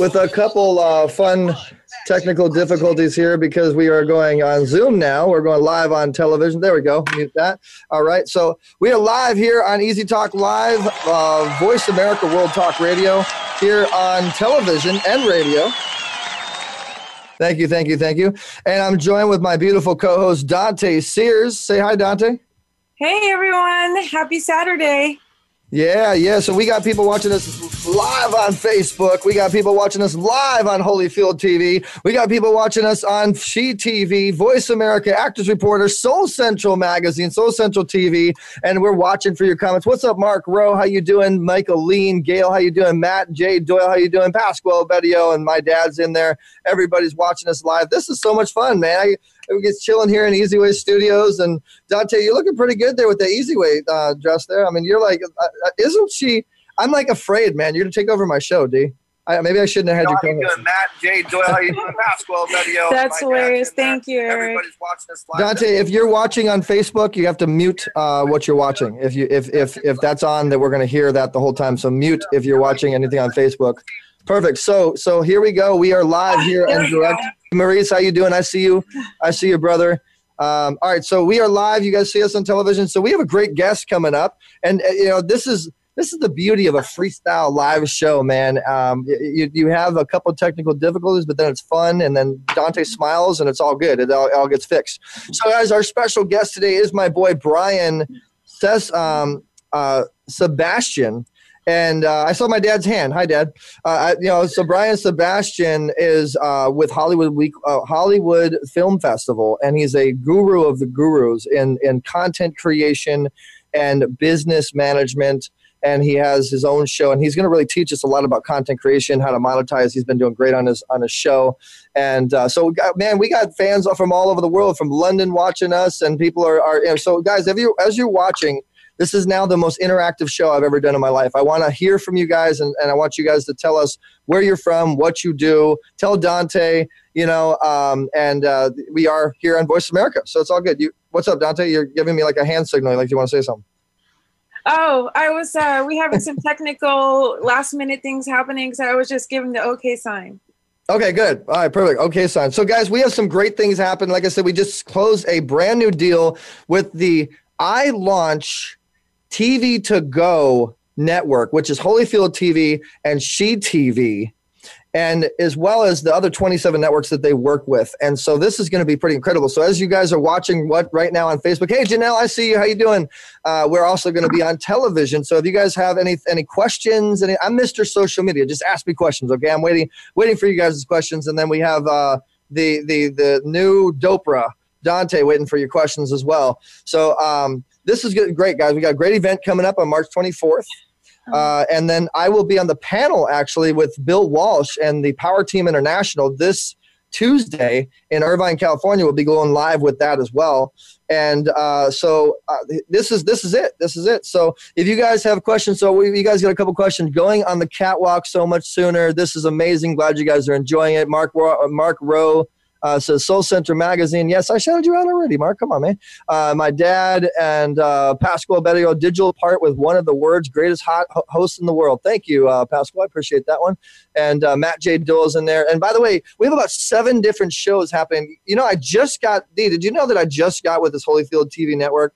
with a couple uh, fun technical difficulties here because we are going on Zoom now. We're going live on television. There we go. Mute that. All right. So we are live here on Easy Talk Live, uh, Voice America World Talk Radio, here on television and radio. Thank you, thank you, thank you. And I'm joined with my beautiful co host, Dante Sears. Say hi, Dante. Hey, everyone. Happy Saturday. Yeah, yeah. So we got people watching us live on Facebook. We got people watching us live on Holyfield TV. We got people watching us on She TV, Voice America, Actors Reporter, Soul Central Magazine, Soul Central TV, and we're watching for your comments. What's up, Mark Rowe? How you doing? Michael Lean, Gail, how you doing? Matt, Jay Doyle, how you doing? Pasquale Bedio, and my dad's in there. Everybody's watching us live. This is so much fun, man. I, we get chilling here in Easy Way Studios. And Dante, you're looking pretty good there with the Easy Way uh, dress there. I mean, you're like, uh, uh, isn't she? I'm like afraid, man. You're gonna take over my show, D. I, maybe I shouldn't have had you. you doing, Matt, Jay, Doyle? How you doing, Pasquale, Video? That's hilarious. Thank you, Everybody's watching this live. Dante, if you're watching on Facebook, you have to mute uh, what you're watching. If you if if if that's on, that we're gonna hear that the whole time. So mute if you're watching anything on Facebook. Perfect. So so here we go. We are live here and direct. Maurice, how you doing? I see you. I see you, brother. Um, all right, so we are live. You guys see us on television. So we have a great guest coming up, and uh, you know this is this is the beauty of a freestyle live show, man. Um, you, you have a couple technical difficulties, but then it's fun, and then Dante smiles, and it's all good. It all, it all gets fixed. So, guys, our special guest today is my boy Brian Ses, um, uh, Sebastian. And uh, I saw my dad's hand. Hi, Dad. Uh, I, you know, so Brian Sebastian is uh, with Hollywood Week, uh, Hollywood Film Festival, and he's a guru of the gurus in in content creation and business management. And he has his own show, and he's going to really teach us a lot about content creation, how to monetize. He's been doing great on his on his show, and uh, so got, man, we got fans from all over the world, from London watching us, and people are are. You know, so guys, if you as you're watching this is now the most interactive show I've ever done in my life. I want to hear from you guys, and, and I want you guys to tell us where you're from, what you do. Tell Dante, you know, um, and uh, we are here on Voice America, so it's all good. You, what's up, Dante? You're giving me like a hand signal, like you want to say something. Oh, I was. Uh, we having some technical last minute things happening, so I was just giving the okay sign. Okay, good. All right, perfect. Okay, sign. So, guys, we have some great things happen. Like I said, we just closed a brand new deal with the iLaunch TV to Go network, which is Holyfield TV and She TV, and as well as the other 27 networks that they work with. And so this is going to be pretty incredible. So as you guys are watching what right now on Facebook, hey Janelle, I see you. How you doing? Uh, we're also going to be on television. So if you guys have any any questions, any, I'm Mr. Social Media. Just ask me questions, okay? I'm waiting waiting for you guys' questions, and then we have uh, the the the new Dopra Dante waiting for your questions as well. So. Um, this is good, great, guys. We got a great event coming up on March 24th. Uh, and then I will be on the panel actually with Bill Walsh and the Power Team International this Tuesday in Irvine, California. We'll be going live with that as well. And uh, so uh, this is this is it. This is it. So if you guys have questions, so we, you guys got a couple questions going on the catwalk so much sooner. This is amazing. Glad you guys are enjoying it. Mark Mark Rowe uh, says Soul Central Magazine. Yes, I shouted you out already, Mark. Come on, man. Uh, my dad and uh, Bedio digital part with one of the world's greatest hot ho- hosts in the world. Thank you, uh. I appreciate that one. And uh, Matt J. is in there. And by the way, we have about seven different shows happening. You know, I just got, D, did you know that I just got with this Holyfield TV network?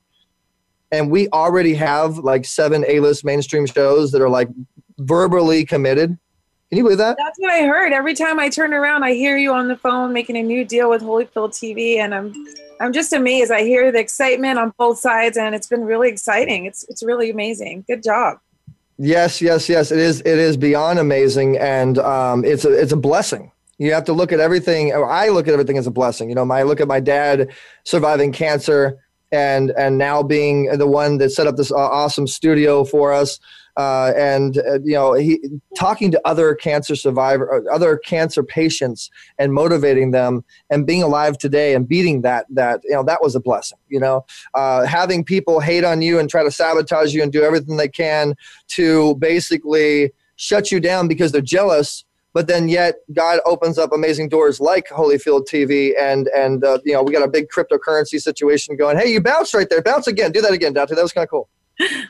And we already have like seven A list mainstream shows that are like verbally committed. Can you believe that? That's what I heard. Every time I turn around, I hear you on the phone making a new deal with Holyfield TV, and I'm I'm just amazed. I hear the excitement on both sides, and it's been really exciting. It's it's really amazing. Good job. Yes, yes, yes. It is. It is beyond amazing, and um, it's a it's a blessing. You have to look at everything. I look at everything as a blessing. You know, I look at my dad surviving cancer and and now being the one that set up this awesome studio for us uh, and uh, you know he talking to other cancer survivor uh, other cancer patients and motivating them and being alive today and beating that that you know that was a blessing you know uh, having people hate on you and try to sabotage you and do everything they can to basically shut you down because they're jealous but then yet God opens up amazing doors like Holyfield TV, and and uh, you know we got a big cryptocurrency situation going. Hey, you bounced right there. Bounce again. Do that again, Dante. That was kind of cool.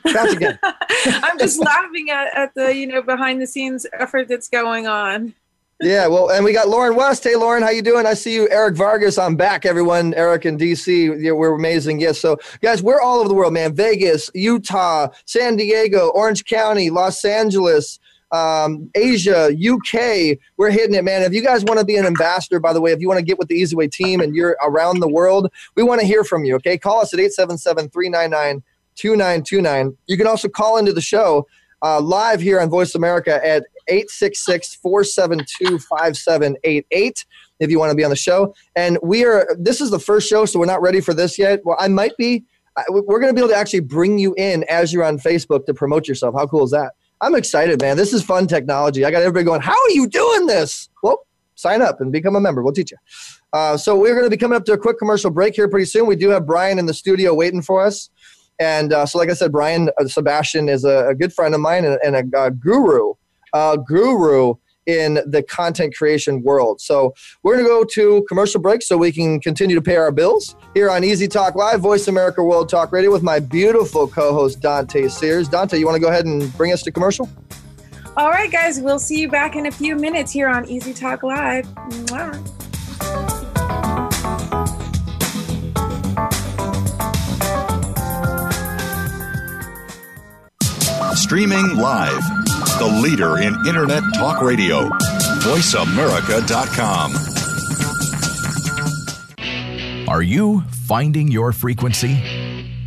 Bounce again. I'm just laughing at, at the you know behind the scenes effort that's going on. yeah, well, and we got Lauren West. Hey, Lauren, how you doing? I see you, Eric Vargas. I'm back, everyone. Eric in DC, we're amazing. Yes, so guys, we're all over the world, man. Vegas, Utah, San Diego, Orange County, Los Angeles, um, Asia, UK. We're hitting it, man. If you guys want to be an ambassador, by the way, if you want to get with the Easy Way team and you're around the world, we want to hear from you, okay? Call us at 877 399 2929. You can also call into the show uh, live here on Voice America at 866 472 5788 if you want to be on the show. And we are, this is the first show, so we're not ready for this yet. Well, I might be. We're going to be able to actually bring you in as you're on Facebook to promote yourself. How cool is that? I'm excited, man. This is fun technology. I got everybody going, How are you doing this? Well, sign up and become a member. We'll teach you. Uh, so we're going to be coming up to a quick commercial break here pretty soon. We do have Brian in the studio waiting for us. And uh, so, like I said, Brian uh, Sebastian is a, a, good friend of mine and, and a, a, guru, guru in the content creation world. So we're going to go to commercial break so we can continue to pay our bills here on Easy Talk Live, Voice America World Talk Radio with my beautiful co-host Dante Sears. Dante, you want to go ahead and bring us to commercial? All right, guys, we'll see you back in a few minutes here on Easy Talk Live. Mwah. Streaming live the leader in Internet talk radio. VoiceAmerica.com. Are you finding your frequency?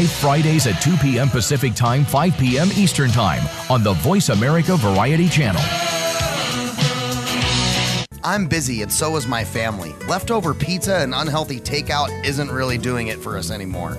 live Fridays at 2 p.m. Pacific Time, 5 p.m. Eastern Time on the Voice America Variety Channel. I'm busy and so is my family. Leftover pizza and unhealthy takeout isn't really doing it for us anymore.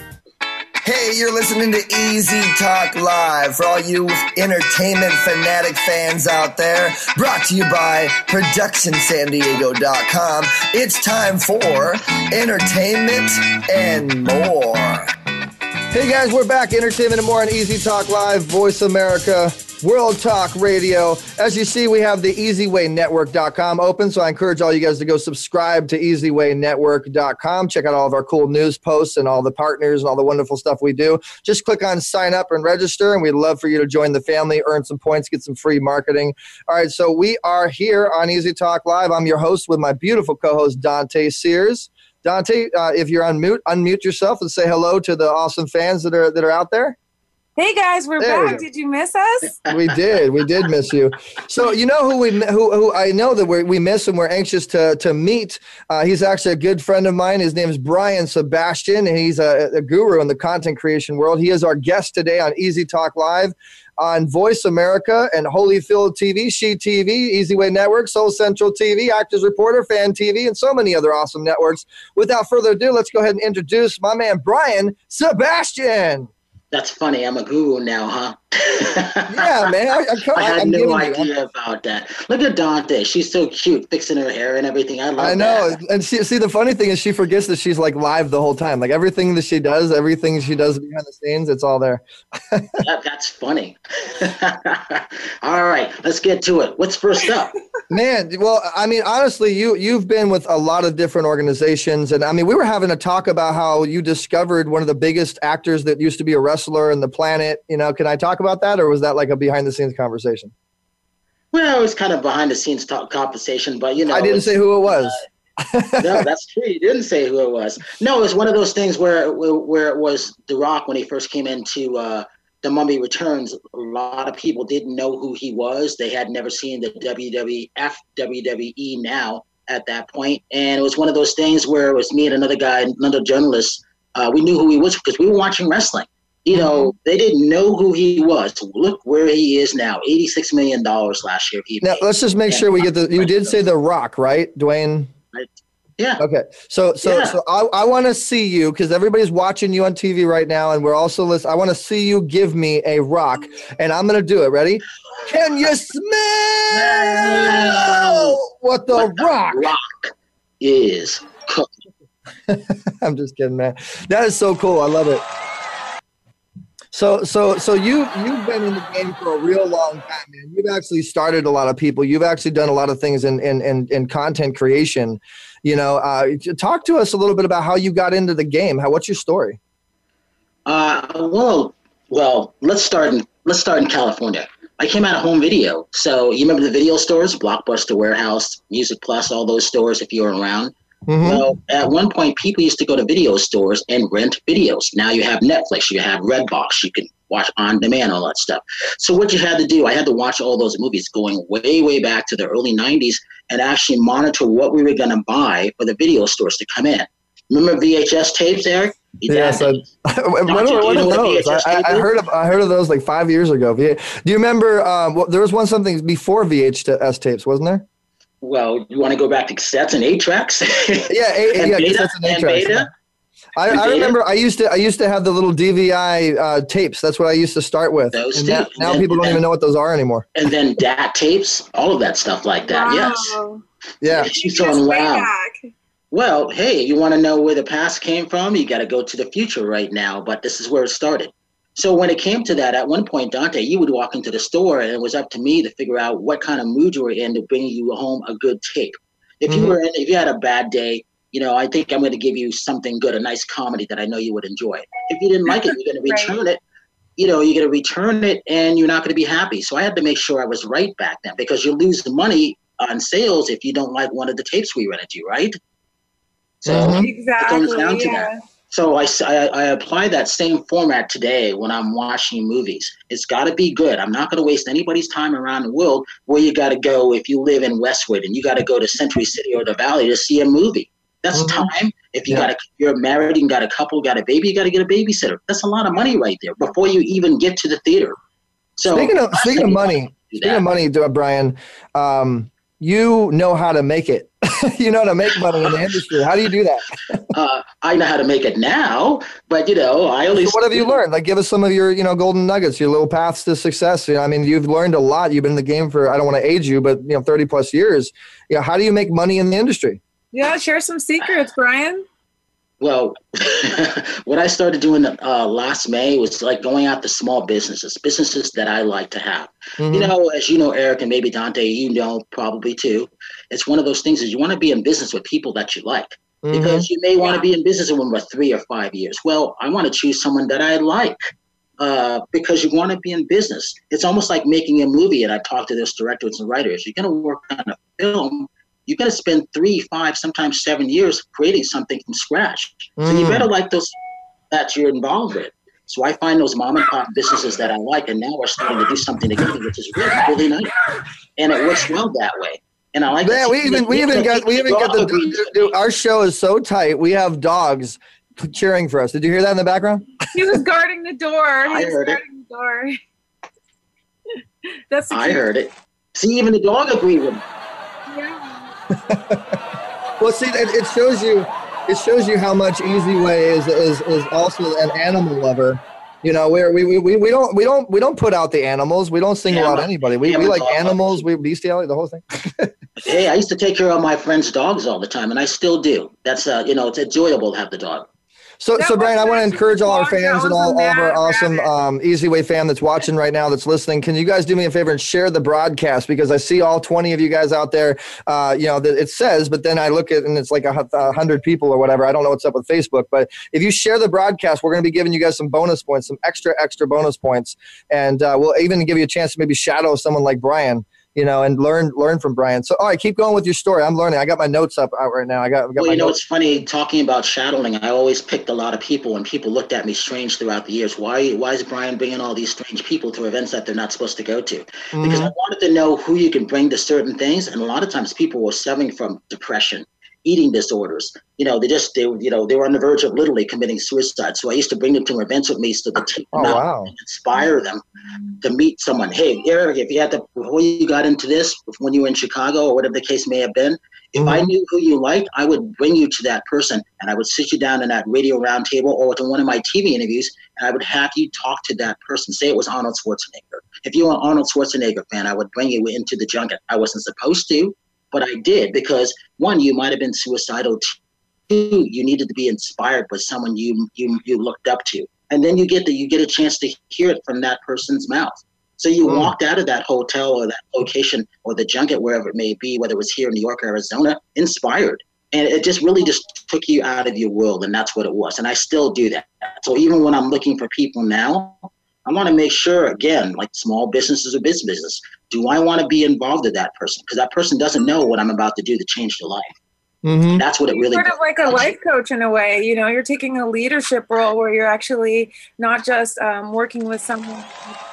Hey, you're listening to Easy Talk Live for all you entertainment fanatic fans out there. Brought to you by ProductionSanDiego.com. It's time for entertainment and more. Hey guys, we're back. Entertainment and more on Easy Talk Live, Voice America World Talk Radio. As you see, we have the EasyWayNetwork.com open, so I encourage all you guys to go subscribe to EasyWayNetwork.com. Check out all of our cool news posts and all the partners and all the wonderful stuff we do. Just click on sign up and register, and we'd love for you to join the family, earn some points, get some free marketing. All right, so we are here on Easy Talk Live. I'm your host with my beautiful co-host Dante Sears. Dante, uh, if you're on mute, unmute yourself and say hello to the awesome fans that are that are out there. Hey guys, we're There back. go. Did you miss us? We did. We did miss you. So you know who we who, who I know that we we miss and we're anxious to to meet. Uh, he's actually a good friend of mine. His name is Brian Sebastian, and he's a, a guru in the content creation world. He is our guest today on Easy Talk Live on Voice America and Holyfield TV, She TV, Easy Way Network, Soul Central TV, Actors Reporter, Fan TV, and so many other awesome networks. Without further ado, let's go ahead and introduce my man Brian Sebastian. That's funny. I'm a guru now, huh? Yeah, man. I, I, come, I had I'm no idea about that. Look at Dante. She's so cute, fixing her hair and everything. I love I know, that. and she, see the funny thing is she forgets that she's like live the whole time. Like everything that she does, everything she does behind the scenes, it's all there. That- that's funny. All right, let's get to it. What's first up? Man, well, I mean, honestly, you you've been with a lot of different organizations, and I mean, we were having a talk about how you discovered one of the biggest actors that used to be a wrestler in the planet. You know, can I talk about that, or was that like a behind the scenes conversation? Well, it was kind of behind the scenes talk conversation, but you know, I didn't say who it was. no, that's true. You didn't say who it was. No, it was one of those things where where, where it was The Rock when he first came into uh, The Mummy Returns. A lot of people didn't know who he was. They had never seen the WWF, WWE now at that point, and it was one of those things where it was me and another guy, another journalist. Uh, we knew who he was because we were watching wrestling. You know, they didn't know who he was. Look where he is now. Eighty-six million dollars last year. Now, let's just make sure we get the. You did say the Rock, right, Dwayne? Yeah. Okay. So so Yeah. so I, I want to see you because everybody's watching you on TV right now, and we're also listening. I want to see you give me a rock, and I'm gonna do it. Ready? Can you smell what the What the rock? Rock is cooking. I'm just kidding, man. That is so cool. I love it. So so so you you've been in the game for a real long time, man. You've actually started a lot of people. You've actually done a lot of things in in in, in content creation. You know, uh, talk to us a little bit about how you got into the game. How what's your story? Uh, well, well, let's start in let's start in California. I came out of home video, so you remember the video stores, Blockbuster Warehouse, Music Plus, all those stores. If you were around, Mhm. well, at one point, people used to go to video stores and rent videos. Now you have Netflix, you have Redbox, you can watch on demand, all that stuff. So what you had to do, I had to watch all those movies going way, way back to the early '90s and actually monitor what we were going to buy for the video stores to come in. Remember VHS tapes, Eric? Yes, I, did. what, Don't what you- are do you know what those? I, I, I tape is? heard of I heard of those like five years ago. Do you remember? Um, well, there was one something before VHS tapes, wasn't there? Well, you want to go back to cassettes and eight tracks? Yeah, eight, and yeah, beta, cassettes and eight and tracks, beta. I, I remember I used to I used to have the little DVI uh, tapes. That's what I used to start with. Those And now, tapes. now And people don't then- even know what those are anymore. and then DAT tapes, all of that stuff like that. Yes. Yeah. She's going, wow. back. Well, hey, you want to know where the past came from? You got to go to the future right now, but this is where it started. So when it came to that, at one point, Dante, you would walk into the store, and it was up to me to figure out what kind of mood you were in to bring you home a good tape. If you Mhm. were in, if you had a bad day, you know, I think I'm going to give you something good, a nice comedy that I know you would enjoy. If you didn't like it, you're going to Right. return it. You know, you're going to return it, and you're not going to be happy. So I had to make sure I was right back then, because you lose the money on sales if you don't like one of the tapes we rented you, right? So Mhm. Exactly. down to yeah. So I I apply that same format today when I'm watching movies. It's got to be good. I'm not going to waste anybody's time around the world where you got to go if you live in Westwood and you got to go to Century City or the Valley to see a movie. That's Mhm. time. If you Yeah. got a, you're married and got a couple, got a baby, you got to get a babysitter. That's a lot of money right there before you even get to the theater. So speaking of speaking of money, speaking of money, Brian, um, you know how to make it. you know how to make money in the industry. How do you do that? uh, I know how to make it now, but you know, I only. So what have you learned? Like, give us some of your, you know, golden nuggets, your little paths to success. You know, I mean, you've learned a lot. You've been in the game for, I don't want to age you, but you know, thirty plus years. You know, how do you make money in the industry? Yeah, share some secrets, Brian. Well, what I started doing uh, last May was like going out to small businesses, businesses that I like to have. Mhm. You know, as you know, Eric and maybe Dante, you know probably too. It's one of those things is you want to be in business with people that you like Mhm. because you may want to be in business with them for three or five years. Well, I want to choose someone that I like uh, because you want to be in business. It's almost like making a movie, and I talk to those directors and writers. You're going to work on a film. You got to spend three, five, sometimes seven years creating something from scratch. So you Mm. better like those that you're involved with. So I find those mom and pop businesses that I like, and now we're starting to do something together, which is really, really nice, and it works well that way. And I like. Yeah, that. we even we even got we even got the dude, dude, our show is so tight. We have dogs cheering for us. Did you hear that in the background? He was guarding the door. He I was heard it. guarding the door. That's I heard it. See, even the dog agreed with me. Well, see, it, it shows you it shows you how much Easy Way is is is also an animal lover. You know, where we, we, we, we don't we don't we don't put out the animals. We don't single Yeah, out anybody. We, yeah, we like animals. We bestiality, the whole thing. Hey, I used to take care of my friends' dogs all the time, and I still do. That's uh, you know, it's enjoyable to have the dog. So, That so Brian, I want to encourage all our the dog that fans and all, all of our awesome um, Easy Way fam that's watching right now, that's listening. Can you guys do me a favor and share the broadcast because I see all 20 of you guys out there. Uh, you know, that it says, but then I look at and it's like a, a hundred people or whatever. I don't know what's up with Facebook, but if you share the broadcast, we're going to be giving you guys some bonus points, some extra, extra bonus points, and uh, we'll even give you a chance to maybe shadow someone like Brian. You know, and learn learn from Brian. So, all right, keep going with your story. I'm learning. I got my notes up out right now. I got, I got Well, you know, notes. it's funny talking about shadowing. I always picked a lot of people, and people looked at me strange throughout the years. Why, why is Brian bringing all these strange people to events that they're not supposed to go to? Because Mhm. I wanted to know who you can bring to certain things, and a lot of times people were suffering from depression, eating disorders. You know, they just they you know they were on the verge of literally committing suicide. So I used to bring them to events with me so to take them Oh out wow. and inspire them to meet someone. Hey, Eric, if you had to before you got into this, when you were in Chicago or whatever the case may have been, if I Mhm. knew who you liked, I would bring you to that person and I would sit you down in that radio roundtable or to one of my TV interviews and I would have you talk to that person. Say it was Arnold Schwarzenegger. If you were an Arnold Schwarzenegger fan, I would bring you into the junket. I wasn't supposed to, but I did because one, you might have been suicidal. Two, you needed to be inspired by someone you you you looked up to, and then you get the you get a chance to hear it from that person's mouth. So you Mm. walked out of that hotel or that location or the junket, wherever it may be, whether it was here in New York or Arizona, inspired. And it just really just took you out of your world, and that's what it was. And I still do that. So even when I'm looking for people now, I want to make sure, again, like small businesses or business, do I want to be involved with that person? Because that person doesn't know what I'm about to do to change their life. hmm That's what it really sort of like a life coach in a way. You know, you're taking a leadership role where you're actually not just um, working with someone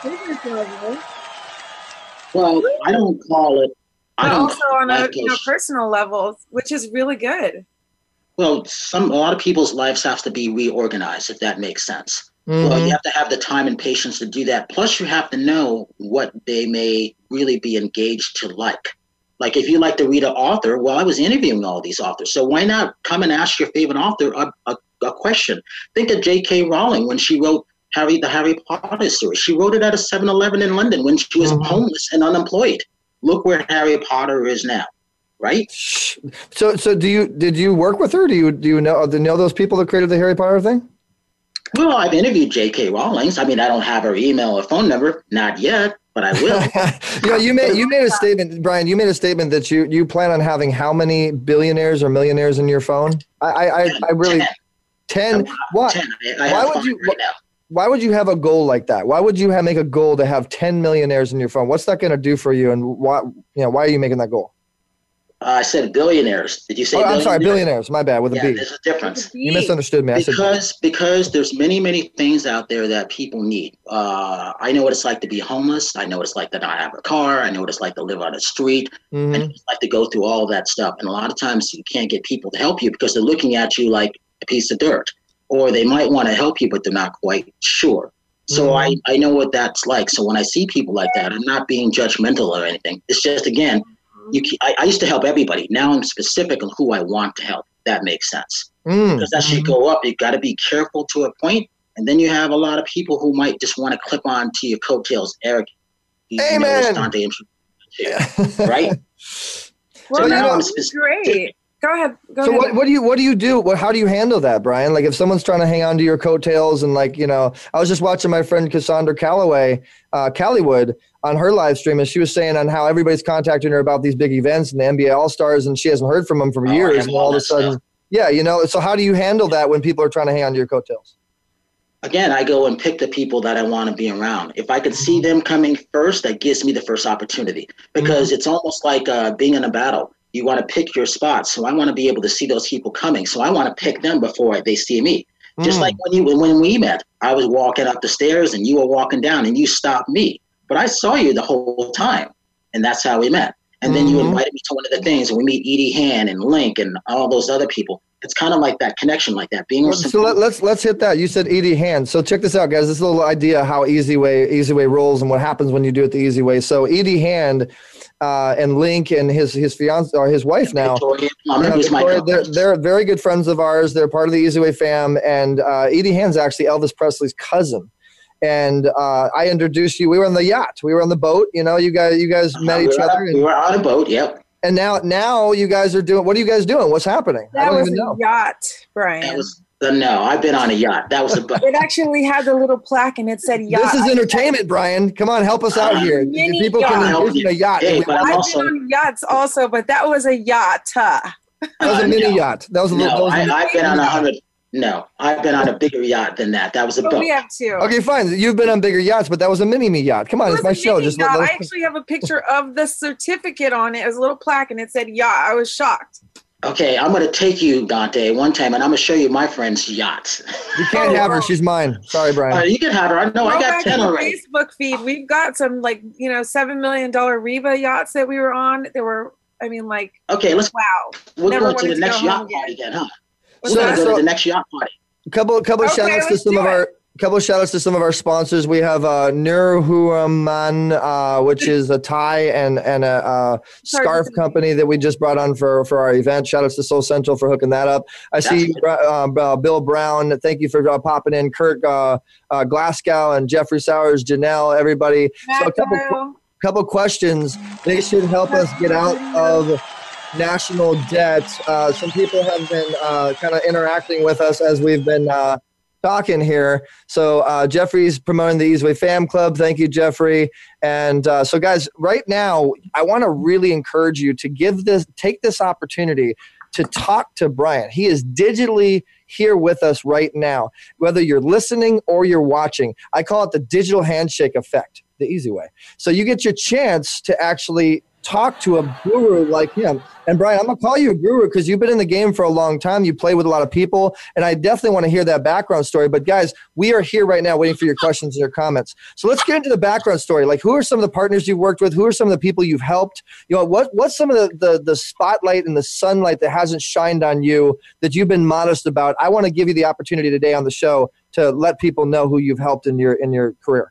business level, Well, I don't call it. I but don't also on a you know, personal level, which is really good. Well, some a lot of people's lives have to be reorganized, if that makes sense. Well, Mhm. you have to have the time and patience to do that. Plus, you have to know what they may really be engaged to like. Like, if you like to read an author, well, I was interviewing all these authors, so why not come and ask your favorite author a, a, a question? Think of J.K. Rowling when she wrote Harry the Harry Potter series. She wrote it at a 7-Eleven in London when she was Mhm. homeless and unemployed. Look where Harry Potter is now, right? So, so do you did you work with her? Do you do you know do you know those people that created the Harry Potter thing? Well, I've interviewed J.K. Rowling's. I mean, I don't have her email or phone number, not yet, but I will. you know, you made you made a statement, Brian. You made a statement that you you plan on having how many billionaires or millionaires in your phone? I I, I, I really ten. What? Ten. I, I Why would you? right. Why would you have a goal like that? Why would you have, make a goal to have ten millionaires in your phone? What's that going to do for you? And why you know why are you making that goal? Uh, I said billionaires. Did you say? Oh, I'm sorry, billionaires? billionaires. My bad. With a Yeah, B. there's a difference. You misunderstood me. I said because because there's many many things out there that people need. Uh, I know what it's like to be homeless. I know what it's like to not have a car. I know what it's like to live on the street. I know what it's like to go through all that stuff. And a lot of times you can't get people to help you because they're looking at you like a piece of dirt, or they might want to help you, but they're not quite sure. So I, I know what that's like. So when I see people like that, I'm not being judgmental or anything. It's just again, you. I, I used to help everybody. Now I'm specific on who I want to help. That makes sense Mm. because as you go up, you got to be careful to a point, and then you have a lot of people who might just want to clip on to your coattails. Eric, you, you know, Amen. Dante intro- right? Well, you no, know- it's great. Go ahead. Go so ahead. what, what do you what do you do? What, how do you handle that, Brian? Like if someone's trying to hang on to your coattails and like you know, I was just watching my friend Cassandra Calloway, uh, Callywood on her live stream, and she was saying on how everybody's contacting her about these big events and the NBA All Stars, and she hasn't heard from them for Oh, years, and all all of a sudden, stuff. yeah, you know. So how do you handle that when people are trying to hang on to your coattails? Again, I go and pick the people that I want to be around. If I can see them coming first, that gives me the first opportunity because it's almost like uh, being in a battle. You want to pick your spots. So I want to be able to see those people coming. So I want to pick them before they see me. Just Mm. like when you when, we met, I was walking up the stairs and you were walking down and you stopped me. But I saw you the whole time. And that's how we met. And then you Mhm. invited me to one of the things and we meet Edie Hand and Link and all those other people. It's kind of like that connection like that. Being with some So let, let's let's hit that. You said Edie Hand. So check this out, guys. This little idea how Easy Way Easy Way rolls and what happens when you do it the easy way. So Edie Hand uh, and Link and his his fiance or his wife now. Victoria Plummer, Yeah, my Victoria, they're, they're very good friends of ours. They're part of the Easy Way fam, and uh, Edie Hand's actually Elvis Presley's cousin. And uh, I introduced you. We were on the yacht. We were on the boat. You know, you guys, you guys met Uh, we each other. on- And, we were on a boat. Yep. and now, now you guys are doing. What are you guys doing? What's happening? I that don't was even a know. yacht, Brian. That was the no. I've been on a yacht. That was a boat. it actually had a little plaque and it said yacht. This is entertainment, Brian. Come on, help us out Uh, here. People yacht. can envision a yacht. Hey, but I'm I've also been on yachts also, but that was a yacht. huh? that was a Uh, mini no. yacht. That was a little. no. that was a- I, I've been on a hundred. No, I've been on a bigger yacht than that. That was a But boat. we have two. okay, fine. You've been on bigger yachts, but that was a mini me yacht. Come on, It it's my show. Just yacht. let, I let us- actually have a picture of the certificate on it. It was a little plaque and it said yacht. I was shocked. Okay, I'm gonna take you, Dante, one time, and I'm gonna show you my friend's yacht. you can't Oh, have her. She's mine. Sorry, Uh, Brian. you can have her. I know. Go I got back ten the already. Facebook feed. We've got some like you know seven million dollar Riva yachts that we were on. There were, I mean, like Okay, let's. wow. We're Never going to the next go yacht home again. huh? We're So- gonna go so- to the next yacht party. couple couple Okay, shout outs to some do of it. Couple shout outs to some of our sponsors. We have uh Nurhuman, uh, which is a tie and and a uh, scarf company that we just brought on for for our event. Shout outs to Soul Central for hooking that up. I see uh, uh, Bill Brown. Thank you for uh, popping in. Uh, uh, Glasgow and Jeffrey Sowers, Janelle, everybody. So a couple couple questions. They should help us get out of national debt. Uh, some people have been uh, kind of interacting with us as we've been uh, talking here. So uh, Jeffrey's promoting the Easyway Fam Club. Thank you, Jeffrey. And uh, so, guys, right now, I want to really encourage you to give this, take this opportunity to talk to Brian. He is digitally here with us right now, whether you're listening or you're watching. I call it the digital handshake effect, the easy way. So you get your chance to actually talk to a guru like him. And Brian, I'm gonna call you a guru because you've been in the game for a long time. You play with a lot of people, and I definitely want to hear that background story. But guys, we are here right now waiting for your questions and your comments. So let's get into the background story. Like, who are some of the partners you've worked with? Who are some of the people you've helped? You know, what what's some of the the, the spotlight and the sunlight that hasn't shined on you that you've been modest about? I want to give you the opportunity today on the show to let people know who you've helped in your in your career.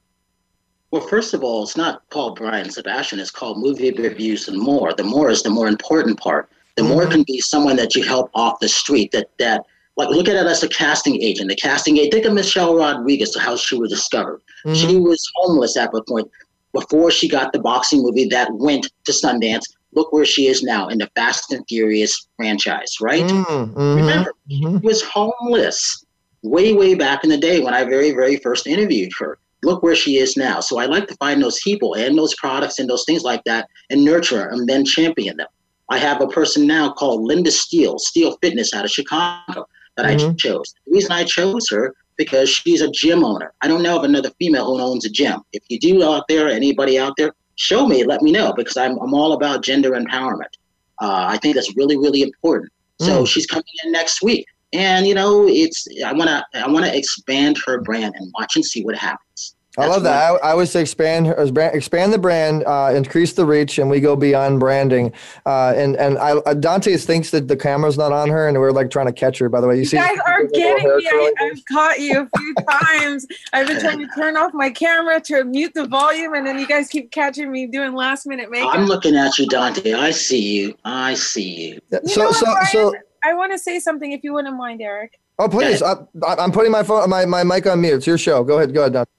Well, first of all, it's not called Brian Sebastian. It's called movie reviews and more. The more is the more important part. The more Mm-hmm. can be someone that you help off the street. That that like look at it as a casting agent. The casting agent. Think of Michelle Rodriguez, how she was discovered. Mm-hmm. She was homeless at the point before she got the boxing movie that went to Sundance. Look where she is now in the Fast and Furious franchise, right? Mm, mhm, Remember, mhm. she was homeless way, way back in the day when I very, very first interviewed her. Look where she is now. So I like to find those people and those products and those things like that and nurture and then champion them. I have a person now called Linda Steele, Steele Fitness out of Chicago that I Mhm. chose. The reason I chose her because she's a gym owner. I don't know of another female who owns a gym. If you do out there, anybody out there, show me, let me know because I'm, I'm all about gender empowerment. Uh, I think that's really, really important. So Mm. she's coming in next week. And you know, it's I wanna I wanna expand her brand and watch and see what happens. I love that. I, I always say expand expand the brand, uh, increase the reach, and we go beyond branding. Uh, and and I, uh, Dante thinks that the camera's not on her, and we're like trying to catch her. By the way, you, You see, guys are getting me. I, I've caught you a few times. I've been trying to turn off my camera to mute the volume, and then you guys keep catching me doing last minute makeup. I'm looking at you, Dante. I see you. I see you. You so know so what, so. Brian? I want to say something if you wouldn't mind, Eric. Oh please, I, I- I'm putting my phone, my, my mic on mute. It's your show. Go ahead, go ahead, Dante.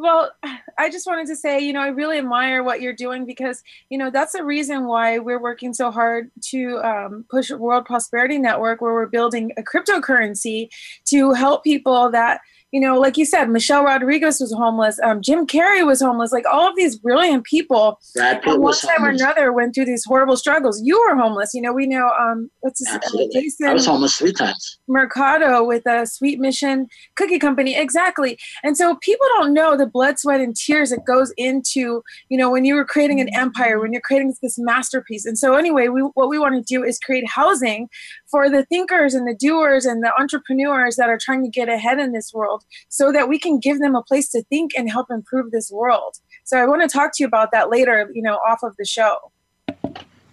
Well, I just wanted to say, you know, I really admire what you're doing because, you know, that's the reason why we're working so hard to um, push World Prosperity Network, where we're building a cryptocurrency to help people that you know, like you said, Michelle Rodriguez was homeless. Um, Jim Carrey was homeless. Like all of these brilliant people, at one time or another, went through these horrible struggles. You were homeless. You know, we know. Um, what's his Absolutely. Uh, Jason I was homeless three times. Mercado with a Sweet Mission Cookie Company, exactly. And so people don't know the blood, sweat, and tears that goes into you know when you were creating an empire, when you're creating this masterpiece. And so anyway, we what we want to do is create housing for the thinkers and the doers and the entrepreneurs that are trying to get ahead in this world so that we can give them a place to think and help improve this world. So I want to talk to you about that later, you know, off of the show.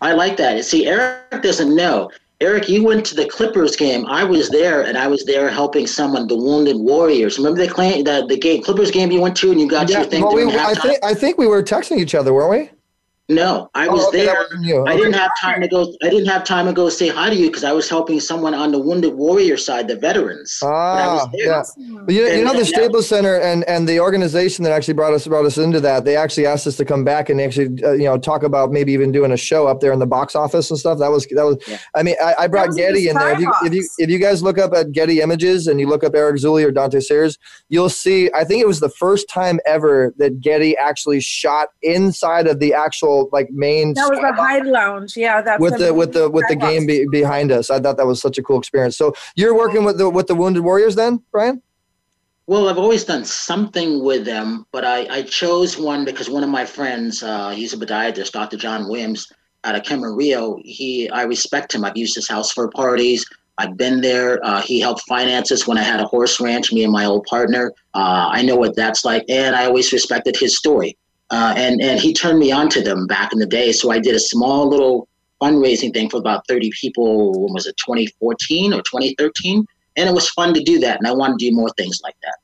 I like that. See, Eric doesn't know. Eric, you went to the Clippers game. I was there, and I was there helping someone, the Wounded Warriors. Remember the claim, the, the game, Clippers game you went to, and you got yeah, your thing. Well, we, I think I think we were texting each other, weren't we? No, I was oh, okay, there. Okay. I didn't have time to go. I didn't have time to go say hi to you because I was helping someone on the Wounded Warrior side, the veterans. Ah, yeah. But you, you know the Staples Center and, and the organization that actually brought us brought us into that. They actually asked us to come back and actually uh, you know talk about maybe even doing a show up there in the box office and stuff. That was that was. Yeah. I mean, I, I brought Getty in there. If you, if you if you guys look up at Getty Images and you look up Eric Zuley or Dante Sayers, you'll see. I think it was the first time ever that Getty actually shot inside of the actual like main that was the Hyde Lounge. Yeah, that's with the with the with the game be, behind us. I thought that was such a cool experience. So you're working with the with the Wounded Warriors then, Brian? Well, I've always done something with them, but I, I chose one because one of my friends, uh, he's a podiatrist, Dr. John Williams, out of Camarillo. He, I respect him. I've used his house for parties. I've been there. Uh, he helped finance us when I had a horse ranch, me and my old partner. Uh, I know what that's like, and I always respected his story. Uh, and and he turned me on to them back in the day. So I did a small little fundraising thing for about 30 people. When was it 2014 or 2013? And it was fun to do that, and I want to do more things like that.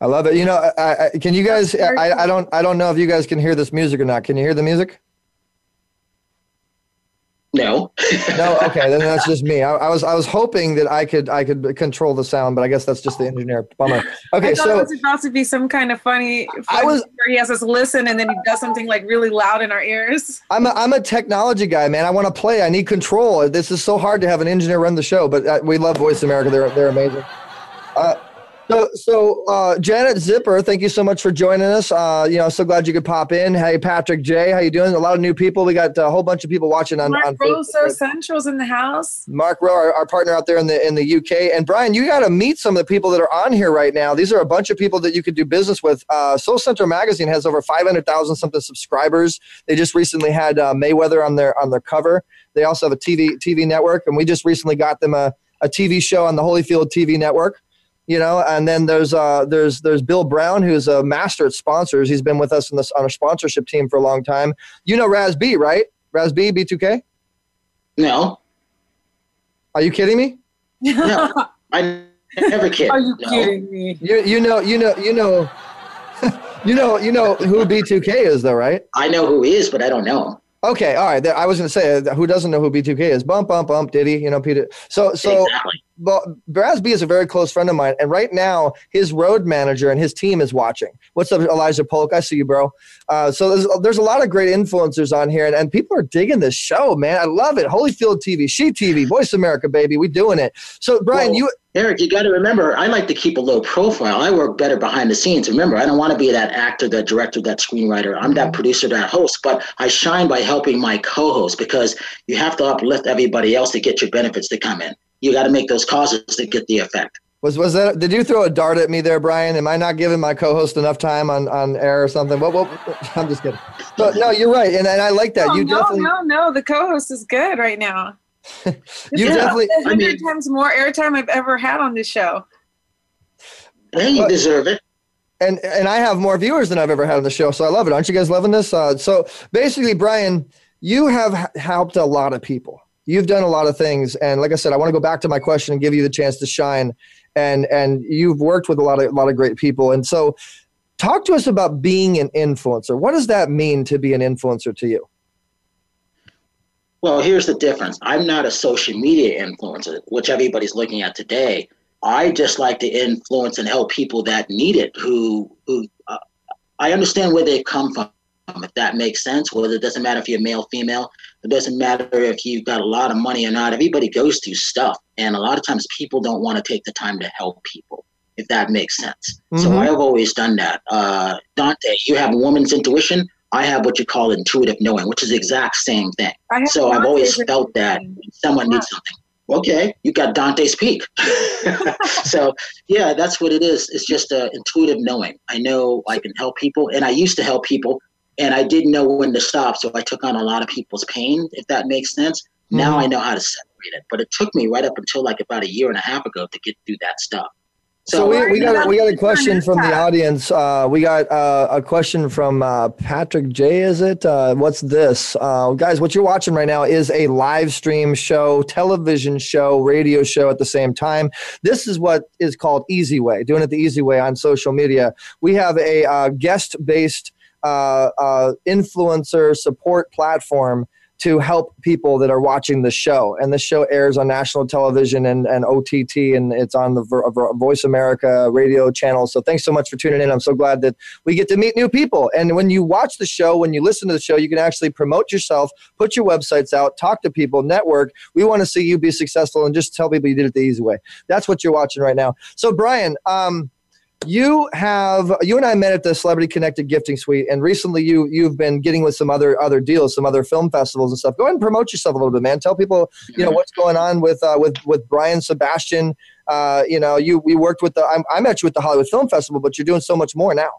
I love it. You know, I, I, can you guys? I, I don't. I don't know if you guys can hear this music or not. Can you hear the music? No. no. Okay, then that's just me. I, I, was I was hoping that I could I could control the sound, but I guess that's just the engineer. Bummer. Okay, so it was about to be some kind of funny. I was where he has us listen and then he does something like really loud in our ears. I'm a, I'm a technology guy, man. I want to play. I need control. This is so hard to have an engineer run the show, but uh, we love Voice America. They're they're amazing. Uh, so, so uh, Janet Zipper, thank you so much for joining us. Uh, you know, so glad you could pop in. Hey, Patrick J, how you doing? A lot of new people. We got a whole bunch of people watching on. Mark on Rowe, Central's in the house. Mark Rowe, our, our, partner out there in the in the UK, and Brian, you got to meet some of the people that are on here right now. These are a bunch of people that you could do business with. Uh, Soul Central Magazine has over five hundred thousand something subscribers. They just recently had uh, Mayweather on their on their cover. They also have a TV TV network, and we just recently got them a, a TV show on the Holyfield TV network you know and then there's uh there's there's bill brown who's a master at sponsors. He's been with us in this on a sponsorship team for a long time. You know raz b right? Raz b b2k no. Are you kidding me? No. I never kid. Are you no. kidding me? You, you know you know you know you know you know who b2k is though right? I know who he is but i don't know. him Okay, all right. I was going to say, uh, who doesn't know who B2K is? Bump, bump, bump, Diddy. You know, Peter. So, so, exactly. well, Raz B is a very close friend of mine, and right now his road manager and his team is watching. What's up, Elijah Polk? I see you, bro. Uh, so there's there's a lot of great influencers on here, and, and people are digging this show, man. I love it. Holyfield TV, She TV, Voice America, baby. We doing it. So, Brian, well, you Eric, you got to remember, I like to keep a low profile. I work better behind the scenes. Remember, I don't want to be that actor, that director, that screenwriter. I'm that mm-hmm. producer, that host, but I shine by helping my co host because you have to uplift everybody else to get your benefits to come in. You got to make those causes to get the effect. Was was that? Did you throw a dart at me there, Brian? Am I not giving my co-host enough time on, on air or something? Well, well, I'm just kidding. But no, you're right, and, and I like that. No, you no, definitely no, no. The co-host is good right now. You yeah, definitely hundred I mean, times more airtime I've ever had on this show. And you deserve it. And and I have more viewers than I've ever had on the show, so I love it. Aren't you guys loving this? Uh, so basically, Brian, you have helped a lot of people. You've done a lot of things, and like I said, I want to go back to my question and give you the chance to shine. And and you've worked with a lot of a lot of great people, and so talk to us about being an influencer. What does that mean to be an influencer to you? Well, here's the difference. I'm not a social media influencer, which everybody's looking at today. I just like to influence and help people that need it, who who uh, I understand where they come from, if that makes sense. Whether it doesn't matter if you're male, female, it doesn't matter if you've got a lot of money or not. Everybody goes through stuff, and a lot of times people don't want to take the time to help people, if that makes sense. So Mhm. I've always done that. Uh, Dante, you have a woman's intuition. I have what you call intuitive knowing, which is the exact same thing. So I've always felt that someone needs something. Okay, you got Dante's peak. so yeah, that's what it is. It's just a intuitive knowing. I know I can help people, and I used to help people, and I didn't know when to stop. So I took on a lot of people's pain, if that makes sense. Now Mhm. I know how to separate it, but it took me right up until like about a year and a half ago to get through that stuff. So we, we got a, we got a question from the audience. Uh, we got uh, a question from uh, Patrick J. Is it? Uh, what's this, uh, guys? What you're watching right now is a live stream show, television show, radio show at the same time. This is what is called Easy Way. Doing it the easy way on social media. We have a uh, guest based uh, uh, influencer support platform to help people that are watching the show. And the show airs on national television and, and OTT, and it's on the Voice America radio channel. So thanks so much for tuning in. I'm so glad that we get to meet new people. And when you watch the show, when you listen to the show, you can actually promote yourself, put your websites out, talk to people, network. We want to see you be successful and just tell people you did it the easy way. That's what you're watching right now. So, Brian, um, you have you and I met at the Celebrity Connected Gifting Suite, and recently you you've been getting with some other other deals, some other film festivals and stuff. Go ahead and promote yourself a little bit, man. Tell people you know what's going on with uh, with with Brian Sebastian. Uh, you know, you we worked with the I, I met you at the Hollywood Film Festival, but you're doing so much more now.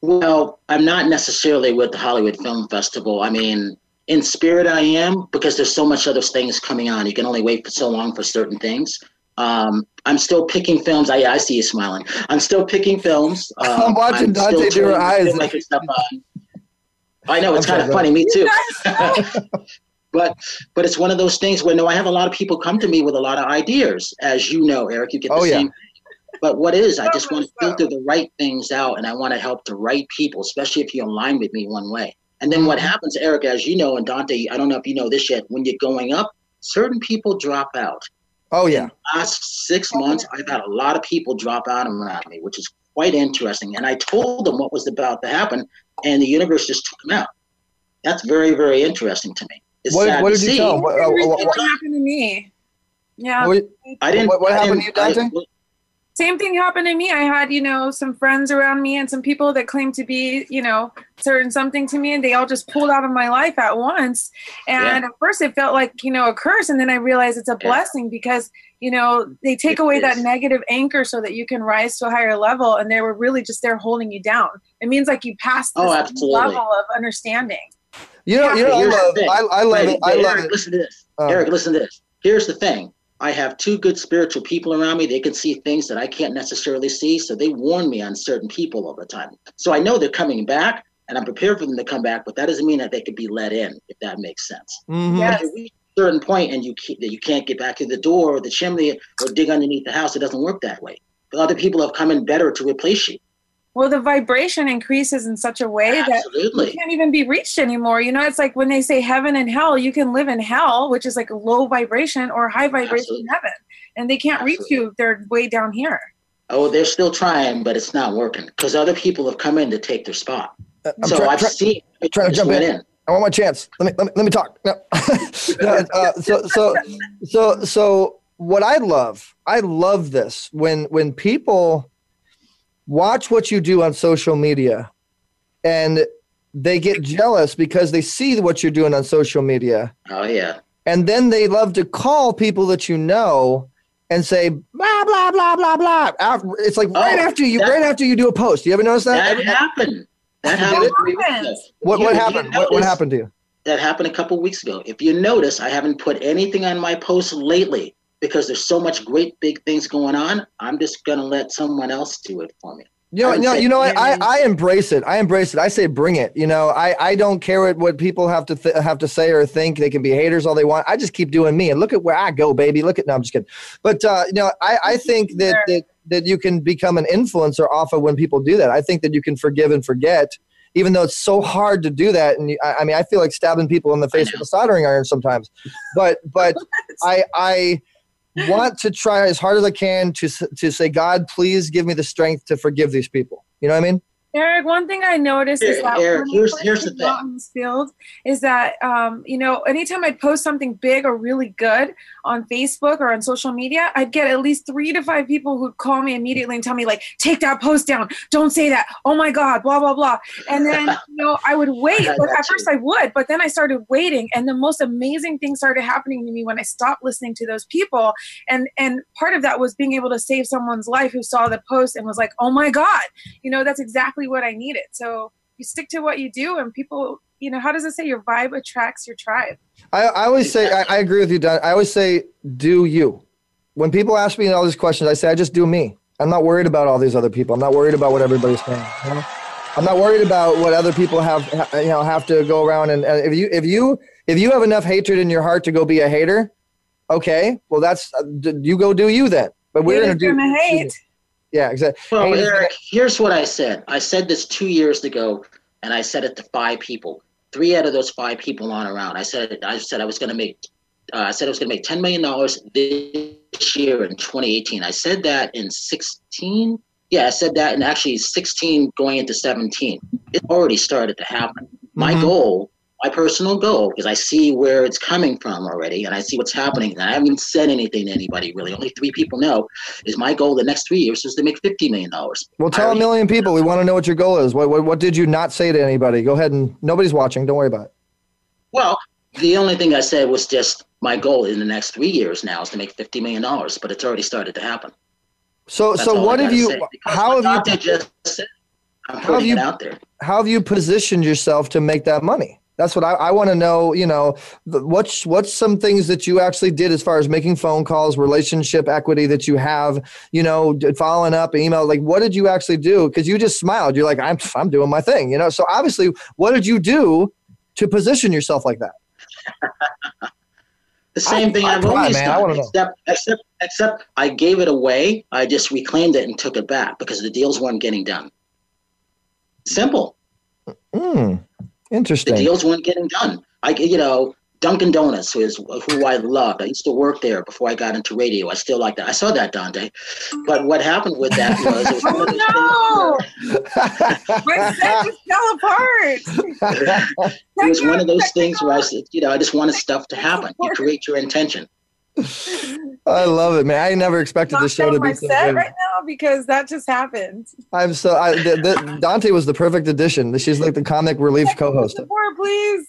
Well, I'm not necessarily with the Hollywood Film Festival. I mean, in spirit, I am because there's so much other things coming on. You can only wait for so long for certain things. Um, I'm still picking films. I, I see you smiling. I'm still picking films. Uh, I'm watching still Dante do her trying- eyes. still making stuff on. I know it's I'm kind of funny. Me too. but but it's one of those things where no, I have a lot of people come to me with a lot of ideas, as you know, Eric. You get the Oh, yeah. same. But what is? I just want to filter the right things out, and I want to help the right people, especially if you align with me one way. And then what happens, Eric, as you know, and Dante, I don't know if you know this yet. When you're going up, certain people drop out. Oh yeah. Last six months, I've had a lot of people drop out around me, which is quite interesting. And I told them what was about to happen, and the universe just took them out. That's very, very interesting to me. It's What- sad what to did you see. tell 'em? What- uh, what- What happened to me? Yeah. What, I didn't. what, what happened to you, didn't- Dante? I- Same thing happened to me. I had, you know, some friends around me and some people that claimed to be, you know, certain something to me, and they all just pulled out of my life at once. And Yeah. at first, it felt like, you know, a curse, and then I realized it's a Yeah. blessing because, you know, they take It away that is. negative anchor so that you can rise to a higher level, and they were really just there holding you down. It means like you passed oh, this Oh, level of understanding. You know, you know, I Here's love. I, I love Wait, it. I love Eric, it. listen to this. Oh. Eric, listen to this. Here's the thing. I have two good spiritual people around me. They can see things that I can't necessarily see. So they warn me on certain people all the time. So I know they're coming back and I'm prepared for them to come back, but that doesn't mean that they could be let in, if that makes sense. Mhm. Yes. If you reach a certain point and you can't, that you can't get back to the door or the chimney or dig underneath the house, it doesn't work that way. But other people have come in better to replace you. Well, the vibration increases in such a way that Absolutely. you can't even be reached anymore. You know, it's like when they say heaven and hell, you can live in hell, which is like a low vibration or high vibration Absolutely. heaven, and they can't reach you. They're way down here. Oh, they're still trying, but it's not working because other people have come in to take their spot. Uh, I'm so try- I've try- seen trying to jump went in. I want my chance. Let me let me, let me talk. No. No, uh, so so so so what I love, I love this when when people watch what you do on social media and they get jealous because they see what you're doing on social media Oh yeah. and then they love to call people that you know and say blah blah blah blah blah. It's like right Oh, after you that- right after you do a post. You ever notice that? That happened. That happened. it? three what You- what happened? What, what happened to you? That happened a couple weeks ago. If you notice, I haven't put anything on my posts lately because there's so much great big things going on. I'm just gonna let someone else do it for me. You know, I no, you know? I. I embrace it. I embrace it. I say bring it. You know, I, I don't care what, what people have to th- have to say or think. They can be haters all they want. I just keep doing me and look at where I go, baby. Look at no, I'm just kidding. But uh, you know, I, I think that, that that you can become an influencer off of when people do that. I think that you can forgive and forget, even though it's so hard to do that. And you, I, I mean, I feel like stabbing people in the face with a soldering iron sometimes. But but I I want to try as hard as I can to to say, God, please give me the strength to forgive these people. You know what I mean? Eric, one thing I noticed is that Eric, here's- here's the thing. in this field is that um, you know anytime I'd post something big or really good on Facebook or on social media, I'd get at least three to five people who'd call me immediately and tell me like, "Take that post down! Don't say that! Oh my God!" Blah blah blah. And then you know I would wait. I at first I would, but then I started waiting, and the most amazing things started happening to me when I stopped listening to those people. And and part of that was being able to save someone's life who saw the post and was like, "Oh my God!" You know that's exactly what I needed. So you stick to what you do, and people, you know, how does it say your vibe attracts your tribe? I, I always say I, I agree with you, Don. I always say, do you. When people ask me all these questions, I say I just do me. I'm not worried about all these other people. I'm not worried about what everybody's saying. you know? I'm not worried about what other people have you know have to go around and, and if you if you if you have enough hatred in your heart to go be a hater, okay, well that's uh, d- you go do you then. But we're gonna do gonna hate. Yeah exactly. Well, Haters Eric, here's what I said. I said this two years ago, and I said it to five people. Three out of those five people aren't around. I said I said I was going to make. Uh, I said I was going to make ten million dollars this year in 2018. I said that in 16. Yeah, I said that in actually 16 going into 17. It already started to happen. My Mhm. goal, my personal goal, because I see where it's coming from already, and I see what's happening. And I haven't said anything to anybody really. Only three people know. Is my goal the next three years is to make 50 million dollars. Well, tell a million people. We want to know what your goal is. What, what what did you not say to anybody? Go ahead and nobody's watching. Don't worry about it. Well, the only thing I said was just my goal in the next three years now is to make fifty million dollars, but it's already started to happen. So That's so what have you? How have you? Just said, I'm How have you- it out there. how have you positioned yourself to make that money? That's what I, I want to know. You know, the- what's what's some things that you actually did as far as making phone calls, relationship equity that you have. You know, following up, email. Like, what did you actually do? Because you just smiled. You're like, I'm I'm doing my thing. You know. So obviously, what did you do to position yourself like that? The same I- thing I I've try, always man. I done, wanna know. except except except I gave it away. I just reclaimed it and took it back because the deals weren't getting done. Simple. Mm. Hmm. The deals weren't getting done. I, you know, Dunkin' Donuts is who I loved. I used to work there before I got into radio. I still like that. I saw that, Dante. But what happened with that was it was one of those Oh no! My set just fell apart. it was one of those things where I said, you know, I just wanted stuff to happen. You create your intention. I love it, man. I never expected the show to be so set good. right now because that just happened. I'm so I, the, the, Dante was the perfect addition. She's like the comic relief co-host. Support, please.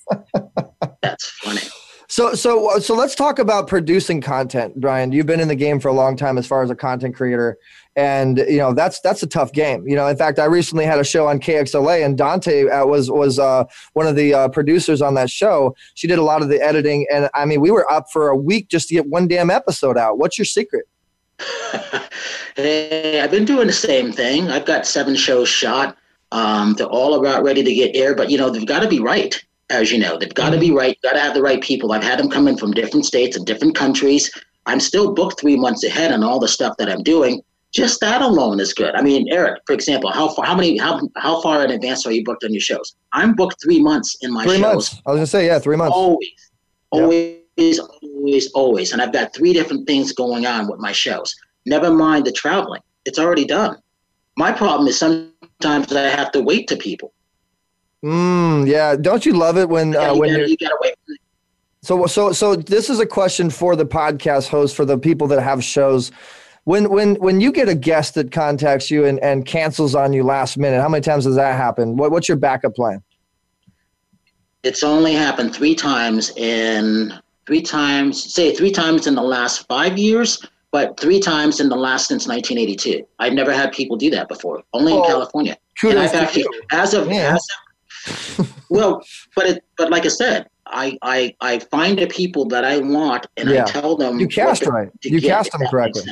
That's funny. So so so let's talk about producing content, Brian. You've been in the game for a long time as far as a content creator, and you know that's that's a tough game. You know, in fact, I recently had a show on KXLA, and Dante uh, was was uh, one of the uh, producers on that show. She did a lot of the editing, and I mean, we were up for a week just to get one damn episode out. What's your secret? Hey, I've been doing the same thing. I've got seven shows shot. Um, they're all about ready to get air, but you know they've got to be right. As you know, they've got to mm-hmm. be right. Got to have the right people. I've had them come in from different states and different countries. I'm still booked three months ahead on all the stuff that I'm doing. Just that alone is good. I mean, Eric, for example, how far, how many, how, how far in advance are you booked on your shows? I'm booked three months in my Three shows. months. I was gonna say yeah, three months. Always, always, always, always. And I've got three different things going on with my shows. Never mind the traveling; it's already done. My problem is sometimes I have to wait to people. Mm, yeah. Don't you love it when Yeah, uh, you, when gotta, you're gotta wait. So so so this is a question for the podcast host for the people that have shows. When when when you get a guest that contacts you and, and cancels on you last minute, how many times does that happen? What, what's your backup plan? It's only happened three times in three times, say three times in the last five years, but three times in the last since 1982. I've never had people do that before, only in Oh, California. kudos and I've actually, as of, Yeah. as of well, but it, but like I said, I, I, I find the people that I want and Yeah. I tell them You cast to- right. You get, cast them that correctly.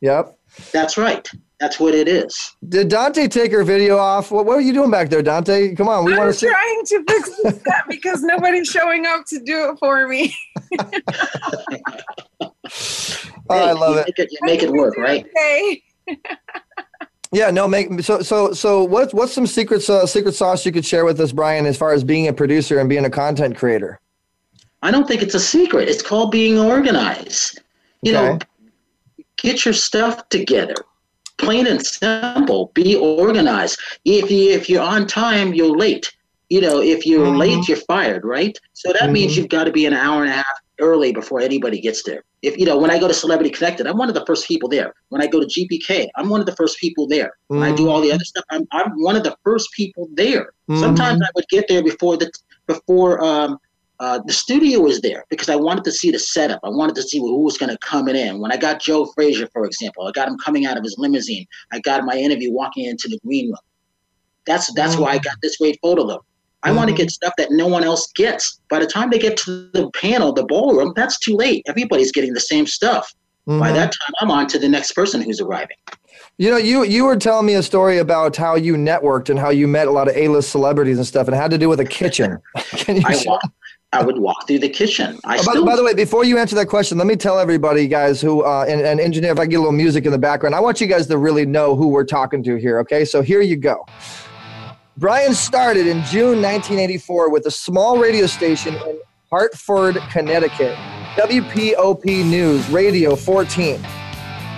Yep. That's right. That's what it is. Did Dante take her video off? What, what are you doing back there, Dante? Come on, we want to. I'm to see. trying to fix the set because nobody's showing up to do it for me. Oh, I love you it. Make it, you make it work, right? Okay. Yeah, no, make so so so. What what's some secret uh, secret sauce you could share with us, Brian, as far as being a producer and being a content creator? I don't think it's a secret. It's called being organized. You know, get your stuff together. Plain and simple. Be organized. If you if you're on time, you're late. You know, if you're Mhm. late, you're fired, right? So that means Mhm. you've got to be an hour and a half early before anybody gets there. If you know, when I go to Celebrity Connected, I'm one of the first people there. When I go to GPK, I'm one of the first people there. When I do all the other stuff, I'm I'm one of the first people there. Sometimes I would get there before the before um, uh, the studio was there because I wanted to see the setup. I wanted to see who was going to come in. When I got Joe Frazier, for example, I got him coming out of his limousine. I got my interview walking into the green room. That's that's why I got this great photo look. I want to get stuff that no one else gets. By the time they get to the panel, the ballroom, that's too late. Everybody's getting the same stuff. By Mhm. that time, I'm on to the next person who's arriving. You know, you you were telling me a story about how you networked and how you met a lot of A-list celebrities and stuff, and it had to do with a kitchen. Can you I walk, I would walk through the kitchen. I Oh, by, still by the way, before you answer that question, let me tell everybody, guys, who uh, and, and engineer, if I get a little music in the background, I want you guys to really know who we're talking to here. Okay, so here you go. Brian started in June 1984 with a small radio station in Hartford, Connecticut, WPOP News Radio 14.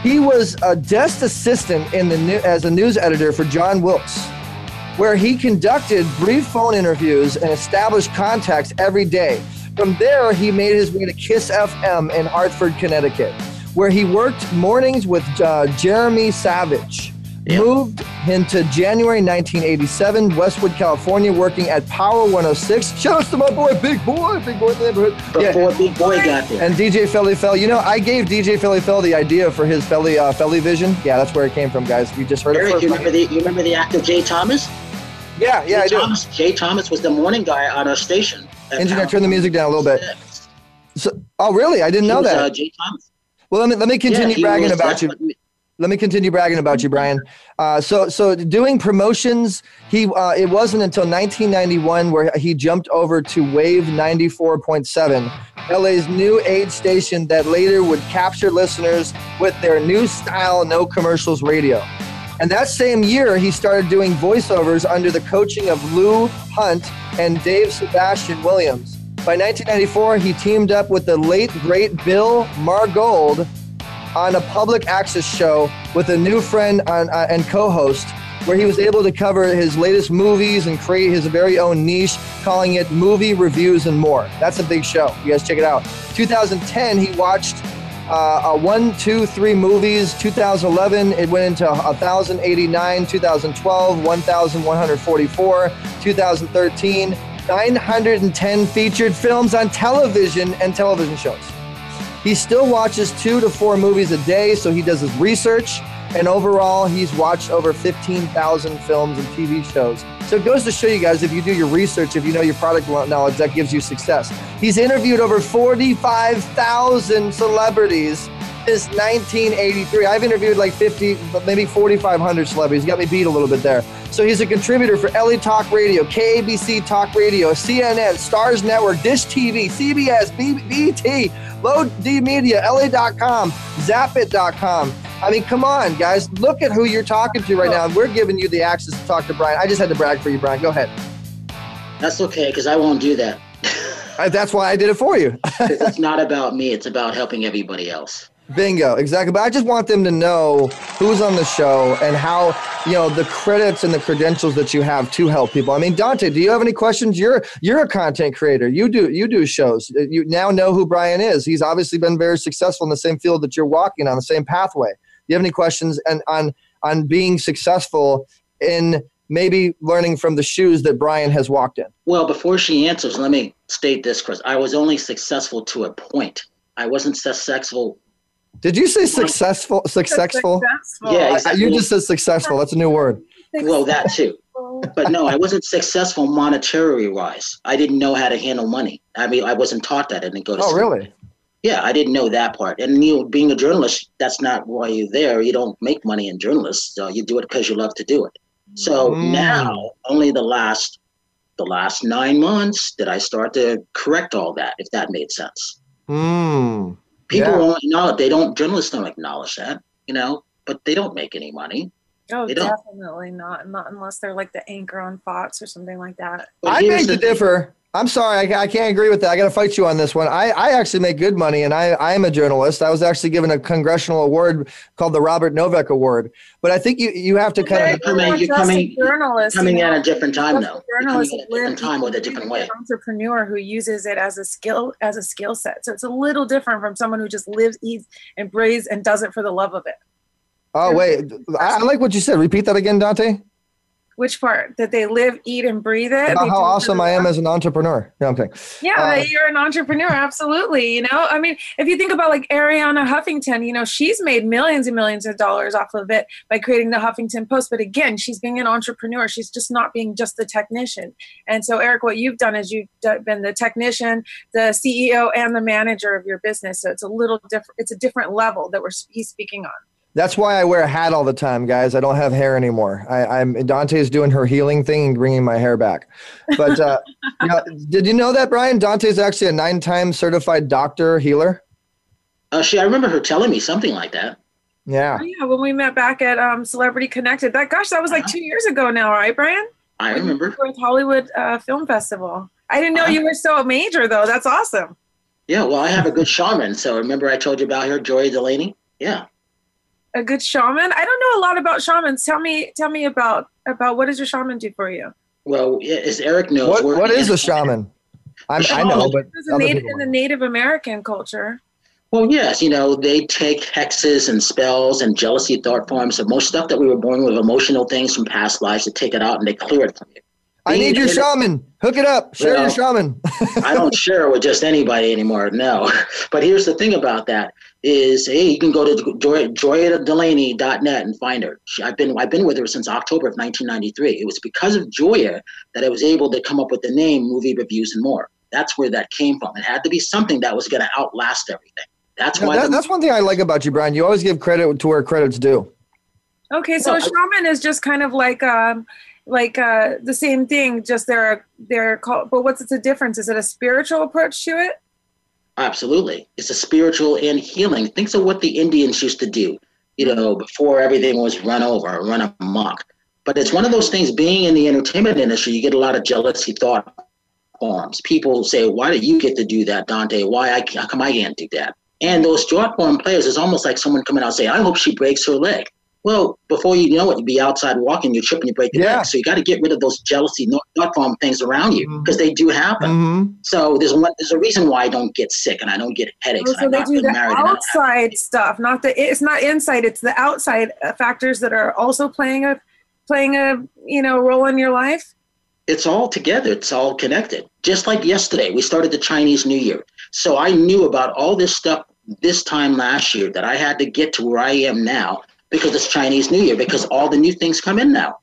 He was a desk assistant in the new, as a news editor for John Wilkes, where he conducted brief phone interviews and established contacts every day. From there, he made his way to Kiss FM in Hartford, Connecticut, where he worked mornings with uh, Jeremy Savage. Moved into January 1987, Westwood, California, working at Power 106. Shout out to my boy, Big Boy, Big Boy in the neighborhood. before Big Boy got there. And DJ Felli Fel. You know, I gave DJ Felli Fel the idea for his Felly uh, Felly Vision. Yeah, that's where it came from, guys. You just heard it first. you remember the you remember the actor Jay Thomas? Yeah, yeah, Jay I do. Thomas, Jay Thomas was the morning guy on our station. at Engineer, Power turn the music down a little bit. So, oh, really? I didn't He know was, that. Uh, Jay Thomas. well, let me let me continue Yeah, bragging was- about that's you. Let me continue bragging about you, Brian. Uh, so, so doing promotions, he uh, it wasn't until 1991 where he jumped over to Wave 94.7, LA's new age station that later would capture listeners with their new style, no commercials radio. And that same year, he started doing voiceovers under the coaching of Lou Hunt and Dave Sebastian Williams. By 1994, he teamed up with the late great Bill Margold on a public access show with a new friend on, uh, and co-host where he was able to cover his latest movies and create his very own niche calling it movie reviews and more. That's a big show. You guys check it out. 2010 he watched uh, one two three movies. 2011 it went into 1089 2012 1144 2013 910 featured films on television and television shows he still watches two to four movies a day, so he does his research. And overall, he's watched over 15,000 films and TV shows. So it goes to show you guys if you do your research, if you know your product knowledge, that gives you success. He's interviewed over 45,000 celebrities since 1983. I've interviewed like 50, maybe 4,500 celebrities. Got me beat a little bit there. So he's a contributor for LA Talk Radio, KABC Talk Radio, CNN, Stars Network, Dish TV, CBS, BT, Low D Media, LA.com, Zapit.com. I mean, come on, guys. Look at who you're talking to right now. We're giving you the access to talk to Brian. I just had to brag for you, Brian. Go ahead. That's okay because I won't do that. I, that's why I did it for you. it's not about me. It's about helping everybody else. Bingo, exactly. But I just want them to know who's on the show and how, you know, the credits and the credentials that you have to help people. I mean, Dante, do you have any questions? You're you're a content creator. You do you do shows. Uh, you now know who Brian is. He's obviously been very successful in the same field that you're walking on, the same pathway. Do you have any questions and on on being successful in maybe learning from the shoes that Brian has walked in? Well, before she answers, let me state this, Chris. I was only successful to a point. I wasn't successful. Did you say successful? Successful? Successful. Yeah, Uh, exactly. You just said successful. That's a new word. Well, that too. But no, I wasn't successful monetary wise. I didn't know how to handle money. I mean, I wasn't taught that. I didn't go to Oh, school. really? Yeah, I didn't know that part. And you know, being a journalist, that's not why you're there. You don't make money in journalists. So you do it because you love to do it. So Mm. now, only the last the last nine months did I start to correct all that, if that made sense. Hmm. People Yeah. don't know they don't journalists don't acknowledge that, you know, but they don't make any money. Oh, definitely not. Not unless they're like the anchor on Fox or something like that. But I here's beg to the thing. differ. I'm sorry, I, I can't agree with that. I got to fight you on this one. I, I actually make good money, and I, I am a journalist. I was actually given a congressional award called the Robert Novak Award. But I think you, you have to kind of coming, you're coming, journalist, coming you know, at a different time though. Journalist at a different time with a different way. entrepreneur who uses it as a skill as a skill set. So it's a little different from someone who just lives, eats, and breathes and does it for the love of it. Oh wait, I, I like what you said. Repeat that again, Dante. Which part? That they live, eat, and breathe it. About how do it for awesome I am as an entrepreneur. No, I'm kidding. Yeah, Uh, you're an entrepreneur, absolutely. You know, I mean, if you think about like Arianna Huffington, you know, she's made millions and millions of dollars off of it by creating the Huffington Post. But again, she's being an entrepreneur. She's just not being just the technician. And so, Eric, what you've done is you've been the technician, the CEO, and the manager of your business. So it's a little different. It's a different level that we're he's speaking on. That's why I wear a hat all the time, guys. I don't have hair anymore. I, I'm Dante's doing her healing thing and bringing my hair back. But uh, you know, did you know that Brian Dante's actually a nine-time certified doctor healer? Uh, she, I remember her telling me something like that. Yeah. Oh, yeah, when we met back at um, Celebrity Connected, that gosh, that was like two years ago now, right, Brian? I remember. With Hollywood uh, Film Festival. I didn't know you were so major though. That's awesome. Yeah, well, I have a good shaman. So remember I told you about her, Joy Delaney? Yeah. A good shaman. I don't know a lot about shamans. Tell me, tell me about about what does your shaman do for you? Well, yeah, as Eric knows, What What is a shaman? I'm, I know, but This is a native, in the. Native American culture. Well, yes, you know, they take hexes and spells and jealousy thought forms and most stuff that we were born with, emotional things from past lives, to take it out and they clear it from you. I need your shaman. Hook it up. Share Well, your shaman. I don't share it with just anybody anymore. No, but here's the thing about that is, hey, you can go to Joy, joyadelaney.net and find her. She, I've been I've been with her since October of 1993. It was because of Joya that I was able to come up with the name, movie reviews, and more. That's where that came from. It had to be something that was going to outlast everything. That's Yeah, why. that- the- that's one thing I like about you, Brian. You always give credit to where credit's due. Okay, so a shaman is just kind of like um like uh the same thing, just they're they're called. But what's the difference? Is it a spiritual approach to it? Absolutely. It's a spiritual and healing. Think of what the Indians used to do, you know, before everything was run over, run amok. But it's one of those things, being in the entertainment industry, you get a lot of jealousy thought forms. People say, why do you get to do that, Dante? Why I, how come I can't do that? And those short form players, it's almost like someone coming out and saying, I hope she breaks her leg. Well, before you know it, you'd be outside walking, you're tripping, you break your Yeah. leg. So you got to get rid of those jealousy no- thought form things around you because they do happen. Mm-hmm. So there's one. There's a reason why I don't get sick and I don't get headaches. And so I'm they not do the married. outside stuff, not the. It's not inside. It's the outside uh, factors that are also playing a playing a you know role in your life. It's all together. It's all connected. Just like yesterday, we started the Chinese New Year. So I knew about all this stuff this time last year that I had to get to where I am now because it's Chinese New Year because all the new things come in now.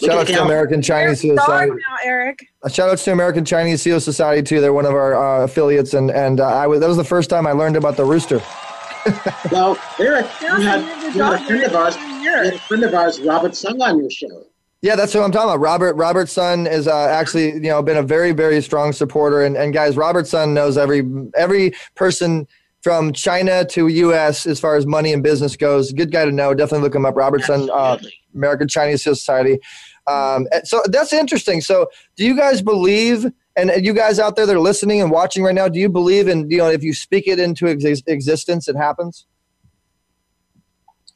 Look Shout at out to. American Chinese Seal Dog Society. now, Eric. Shout out to American Chinese Seal Society too. They're one of our uh, affiliates, and and uh, I was that was the first time I learned about the rooster. Well, Eric, you had, you the had a friend of ours. You had a friend of ours, Robert Sung, on your show. Yeah, that's what I'm talking about. Robert Robert's son is uh, actually you know been a very very strong supporter, and and guys, Robert's son knows every every person from China to U.S. as far as money and business goes. Good guy to know. Definitely look him up. Robertson, uh, American Chinese Society. Um, so that's interesting. So, do you guys believe? And you guys out there that are listening and watching right now, do you believe in you know if you speak it into exis- existence, it happens?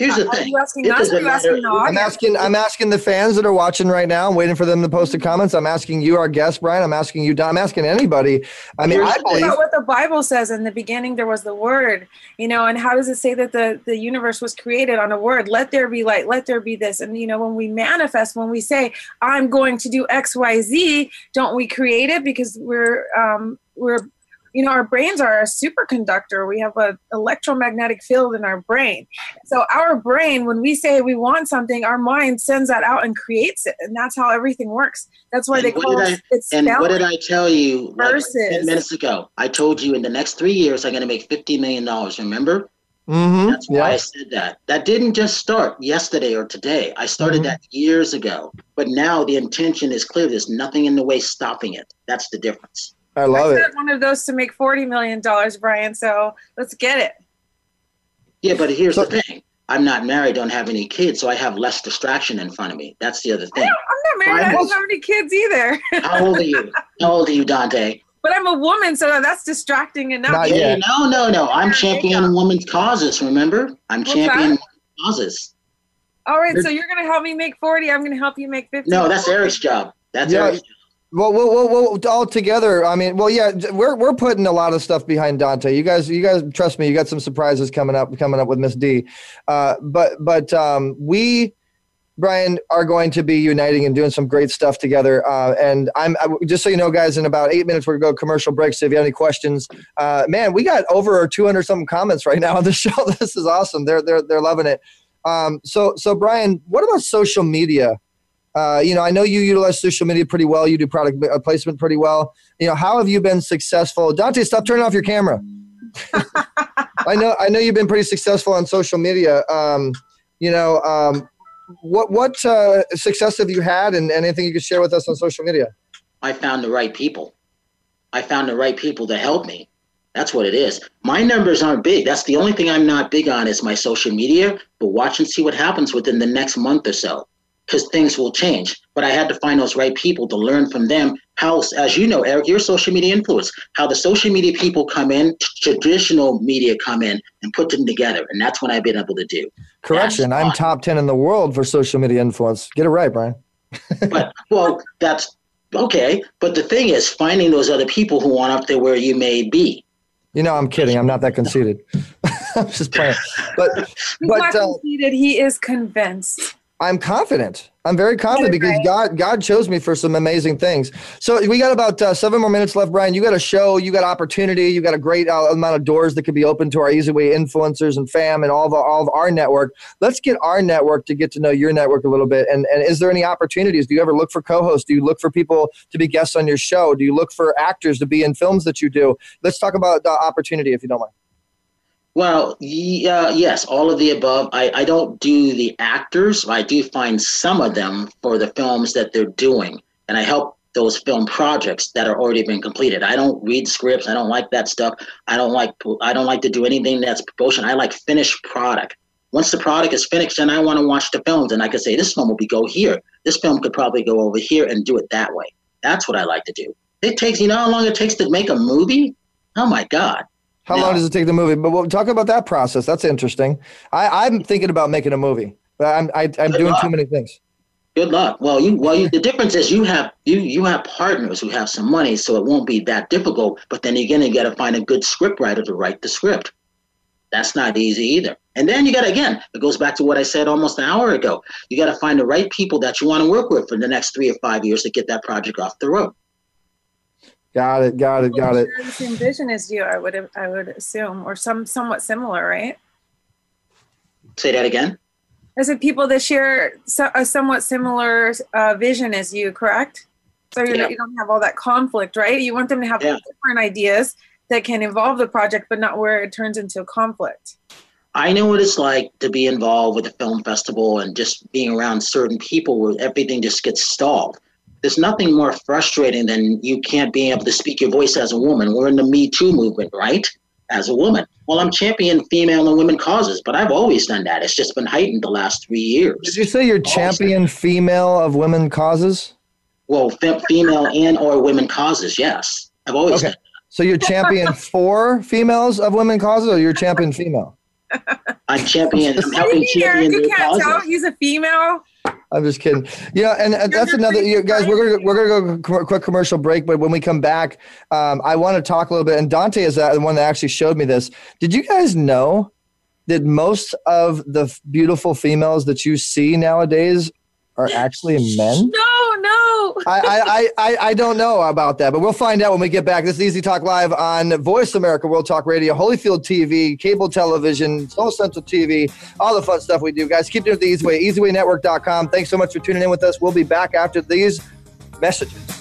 Here's the Are thing. you asking us? Are you asking the I'm asking. I'm asking the fans that are watching right now. I'm waiting for them to post the comments. I'm asking you, our guest, Brian. I'm asking you, Don. I'm asking anybody. I mean, Here's I believe. about what the Bible says in the beginning there was the word, you know, and how does it say that the, the universe was created on a word? Let there be light, let there be this. And you know, when we manifest, when we say, I'm going to do XYZ, don't we create it? Because we're um we're you know, our brains are a superconductor. We have an electromagnetic field in our brain. So our brain, when we say we want something, our mind sends that out and creates it. And that's how everything works. That's why And they call it it's And what did. I tell you like 10 minutes ago? I told you in the next three years, I'm going to make $50 million. Remember? Mm-hmm. That's why I said that. That didn't just start yesterday or today. I started Mhm. that years ago. But now the intention is clear. There's nothing in the way stopping it. That's the difference. I love I it. one of those to make forty million dollars, Brian. So let's get it. Yeah, but here's So- the thing. I'm not married, don't have any kids, so I have less distraction in front of me. That's the other thing. I'm not married. I don't have any kids either. How old are you? How old are you, Dante? But I'm a woman, so that's distracting enough. Not Hey, yet. no, no, no. I'm championing women's causes. Remember, I'm What's championing causes. All right, so you're gonna help me make 40. I'm gonna help you make 50. No, that's Eric's job. That's Yeah. Eric's job. Well, we'll, we'll, we'll all together. I mean, well, yeah, we're we're putting a lot of stuff behind Dante. You guys, you guys, trust me, you got some surprises coming up, coming up with Miss D. Uh, but but um, we, Brian, are going to be uniting and doing some great stuff together. Uh, and I'm I, just so you know, guys, in about eight minutes we're gonna go commercial break. So if you have any questions, uh, man, we got over 200 something comments right now on the show. This is awesome. They're they're they're loving it. Um, so so Brian, what about social media? Uh, you know, I know you utilize social media pretty well. You do product uh, placement pretty well. You know, how have you been successful? Dante, stop turning off your camera. I know, I know you've been pretty successful on social media. Um, you know, um, what what uh, success have you had, and anything you could share with us on social media? I found the right people. I found the right people to help me. That's what it is. My numbers aren't big. That's the only thing I'm not big on is my social media. But watch and see what happens within the next month or so, because things will change. But I had to find those right people to learn from them. How, as you know, Eric, you're social media influence. How the social media people come in, t- traditional media come in, and put them together, and that's what I've been able to do. Correction, I'm top ten in the world for social media influence. Get it right, Brian. but well, that's okay. But the thing is, finding those other people who want up there where you may be. You know, I'm kidding. I'm not that conceited. I'm just playing. But He's but not uh, conceited. He is convinced. I'm confident. I'm very confident because God God chose me for some amazing things. So we got about uh, seven more minutes left, Brian. You got a show, you got opportunity, you got a great uh, amount of doors that could be open to our Easy Way influencers and fam and all of our, all of our network. Let's get our network to get to know your network a little bit. And and is there any opportunities? Do you ever look for co-hosts? Do you look for people to be guests on your show? Do you look for actors to be in films that you do? Let's talk about the opportunity if you don't mind. Well, yeah, yes, all of the above. I, I don't do the actors. I do find some of them for the films that they're doing, and I help those film projects that are already been completed. I don't read scripts. I don't like that stuff. I don't like I don't like to do anything that's promotion. I like finished product. Once the product is finished, then I want to watch the films, and I can say this film will be go here. This film could probably go over here and do it that way. That's what I like to do. It takes you know how long it takes to make a movie. Oh my god. How long does it take the movie? But we'll talk about that process. That's interesting. I, I'm thinking about making a movie, but I'm I, I'm doing too many things. Good luck. Well, you well, you, the difference is you have you you have partners who have some money, so it won't be that difficult. But then again, gonna got to find a good script writer to write the script. That's not easy either. And then you got to again, it goes back to what I said almost an hour ago. You got to find the right people that you want to work with for the next three or five years to get that project off the road. Got it. Got it. Got it. The same vision as you, I would I would assume, or some somewhat similar, right? Say that again. I said people that share a somewhat similar uh, vision as you, correct? So you're, Yeah. you don't have all that conflict, right? You want them to have Yeah. different ideas that can involve the project, but not where it turns into a conflict. I know what it's like to be involved with a film festival and just being around certain people where everything just gets stalled. There's nothing more frustrating than you can't be able to speak your voice as a woman. We're in the Me Too movement, right? As a woman. Well, I'm championing female and women causes, but I've always done that. It's just been heightened the last three years. Did you say you're champion female of women causes? Well, fe- female and or women causes, yes. I've always Okay. done. So you're champion for females of women causes, or you're champion female? I'm champion. I'm helping you champion You can't tell he's a female. I'm just kidding. Yeah, and, and that's another. You guys, we're gonna we're gonna go a quick commercial break, but when we come back, um, I want to talk a little bit. And Dante is the one that actually showed me this. Did you guys know that most of the beautiful females that you see nowadays are actually men? No, no. I, I, I, I, I don't know about that, but we'll find out when we get back. This is Easy Talk Live on Voice America World Talk Radio, Holyfield TV, cable television, Soul Central TV, all the fun stuff we do. Guys, keep doing it the easy way. EasyWayNetwork.com. Thanks so much for tuning in with us. We'll be back after these messages.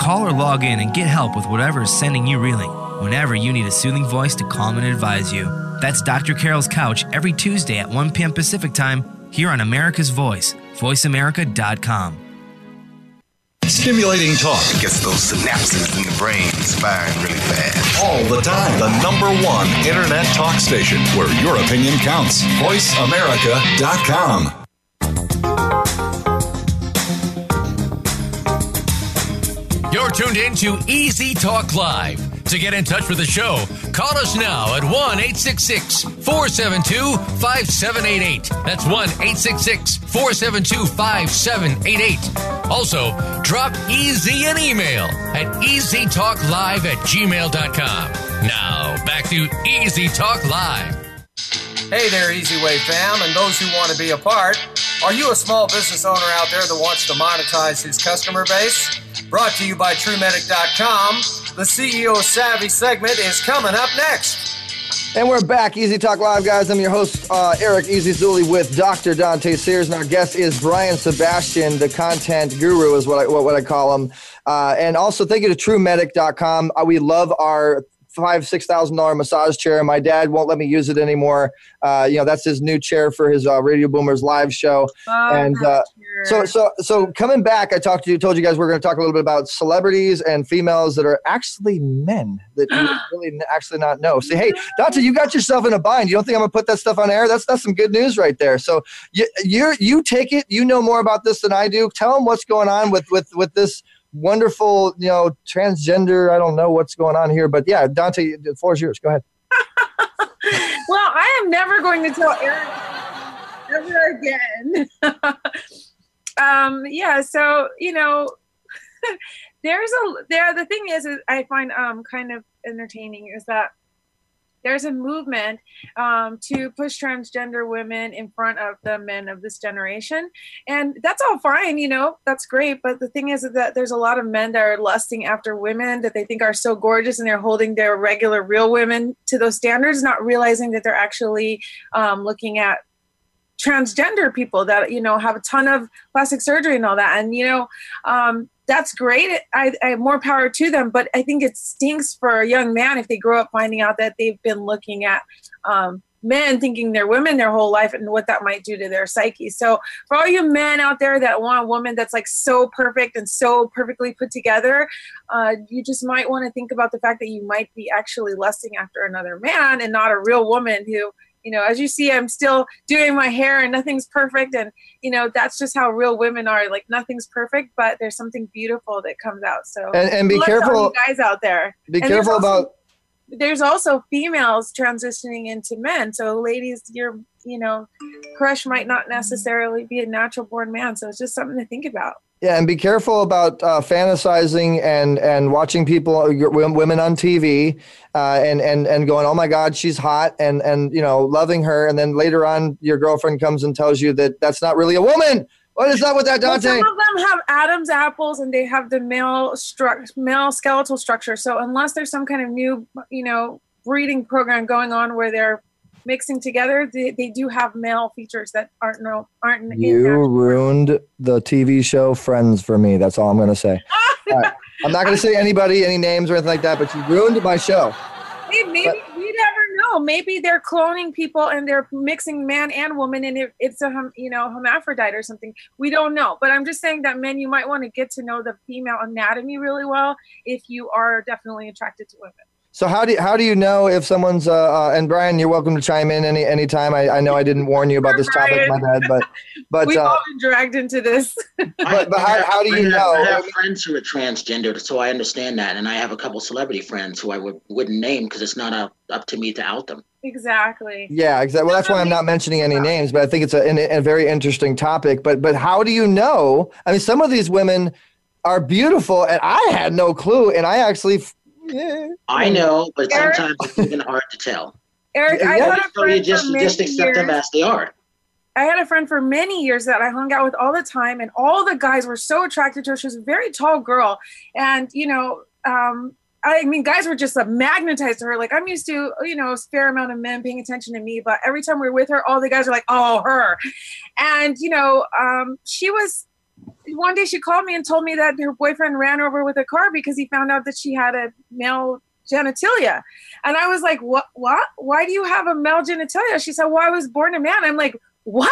Call or log in and get help with whatever is sending you reeling whenever you need a soothing voice to calm and advise you. That's Dr. Carole's Couch every Tuesday at 1 p.m. Pacific Time here on America's Voice, voiceamerica.com. Stimulating talk. It gets those synapses in the brain firing really fast. All the time. The number one internet talk station where your opinion counts. VoiceAmerica.com. You're tuned in to Easy Talk Live. To get in touch with the show, call us now at 1 866 472 5788. That's 1 866 472 5788. Also, drop Easy an email at easytalklive at gmail.com. Now, back to Easy Talk Live. Hey there, Easy Way fam, and those who want to be a part. Are you a small business owner out there that wants to monetize his customer base? Brought to you by TruMedic.com, the CEO Savvy segment is coming up next. And we're back, Easy Talk Live, guys. I'm your host, uh, Eric Easy Zuley, with Dr. Dante Sears, and our guest is Brian Sebastian, the content guru, is what I what, what I call him. Uh, and also, thank you to TruMedic.com. Uh, we love our five six thousand dollar massage chair. My dad won't let me use it anymore. Uh, you know that's his new chair for his uh, Radio Boomers live show. Oh, and uh, so so so coming back, I talked to you, told you guys we're going to talk a little bit about celebrities and females that are actually men that you really actually not know. Say, hey, Dante, you got yourself in a bind. You don't think I'm going to put that stuff on air? That's that's some good news right there. So you you you take it. You know more about this than I do. Tell them what's going on with with with this wonderful, you know, transgender. I don't know what's going on here, but yeah, Dante, the floor is yours. Go ahead. well, I am never going to tell Eric ever again. um, yeah, so you know, there's a there. The thing is, is I find um kind of entertaining is that there's a movement um, to push transgender women in front of the men of this generation. And that's all fine you know that's great. But the thing is that there's a lot of men that are lusting after women that they think are so gorgeous and they're holding their regular real women to those standards not realizing that they're actually um, looking at transgender people that you know have a ton of plastic surgery and all that. And you know um, that's great. I, I have more power to them but i think it stinks for a young man if they grow up finding out that they've been looking at um, men thinking they're women their whole life and what that might do to their psyche. So for all you men out there that want a woman that's like so perfect and so perfectly put together uh, you just might want to think about the fact that you might be actually lusting after another man and not a real woman who you know as you see i'm still doing my hair and nothing's perfect. And you know that's just how real women are. Like nothing's perfect but there's something beautiful that comes out. So And- and be good luck to all careful- guys out there. Be And careful also- about there's also females transitioning into men. So ladies your you know crush might not necessarily be a natural born man. So it's just something to think about Yeah, and be careful about uh, fantasizing and and watching people women on TV uh, and and and going, oh my God, she's hot, and and you know loving her, and then later on your girlfriend comes and tells you that that's not really a woman. What is up with that, Well, Dante? some of them have Adam's apples and they have the male stru- male skeletal structure. So unless there's some kind of new, you know, breeding program going on where they're mixing together, they, they do have male features that aren't no aren't You ruined the TV show Friends for me. That's all I'm going to say. Right. I'm not going to say anybody, any names or anything like that, but you ruined my show. Maybe, maybe we never know. Maybe they're cloning people and they're mixing man and woman, and it, it's a you know hermaphrodite or something. We don't know. But I'm just saying that men, you might want to get to know the female anatomy really well if you are definitely attracted to women. So how do you, how do you know if someone's uh, uh and Brian, you're welcome to chime in any anytime. I, I know I didn't warn you about this topic, my bad, but but We've uh, all been dragged into this. but, but how, how do you have, know? I have friends who are transgendered, so I understand that, and I have a couple celebrity friends who I would, wouldn't name because it's not up, up to me to out them. exactly. Yeah, exactly. Well, that's why I'm not mentioning any names, but I think it's a, an- a very interesting topic. But but how do you know? I mean, some of these women are beautiful, and I had no clue, and I actually. F- yeah. I know, but Eric? sometimes it's even hard to tell. Eric, I had a So you friend just for you many just accept them years. as they are. I had a friend for many years that I hung out with all the time, and all the guys were so attracted to her. She was a very tall girl, and you know, um, I mean, guys were just uh, magnetized to her. Like I'm used to, you know, a fair amount of men paying attention to me, but every time we were with her, all the guys are like, "Oh, her," and you know, um, she was. One day she called me and told me that her boyfriend ran over with a car because he found out that she had a male genitalia. And I was like, what, what? Why do you have a male genitalia? She said, well, I was born a man. I'm like, what?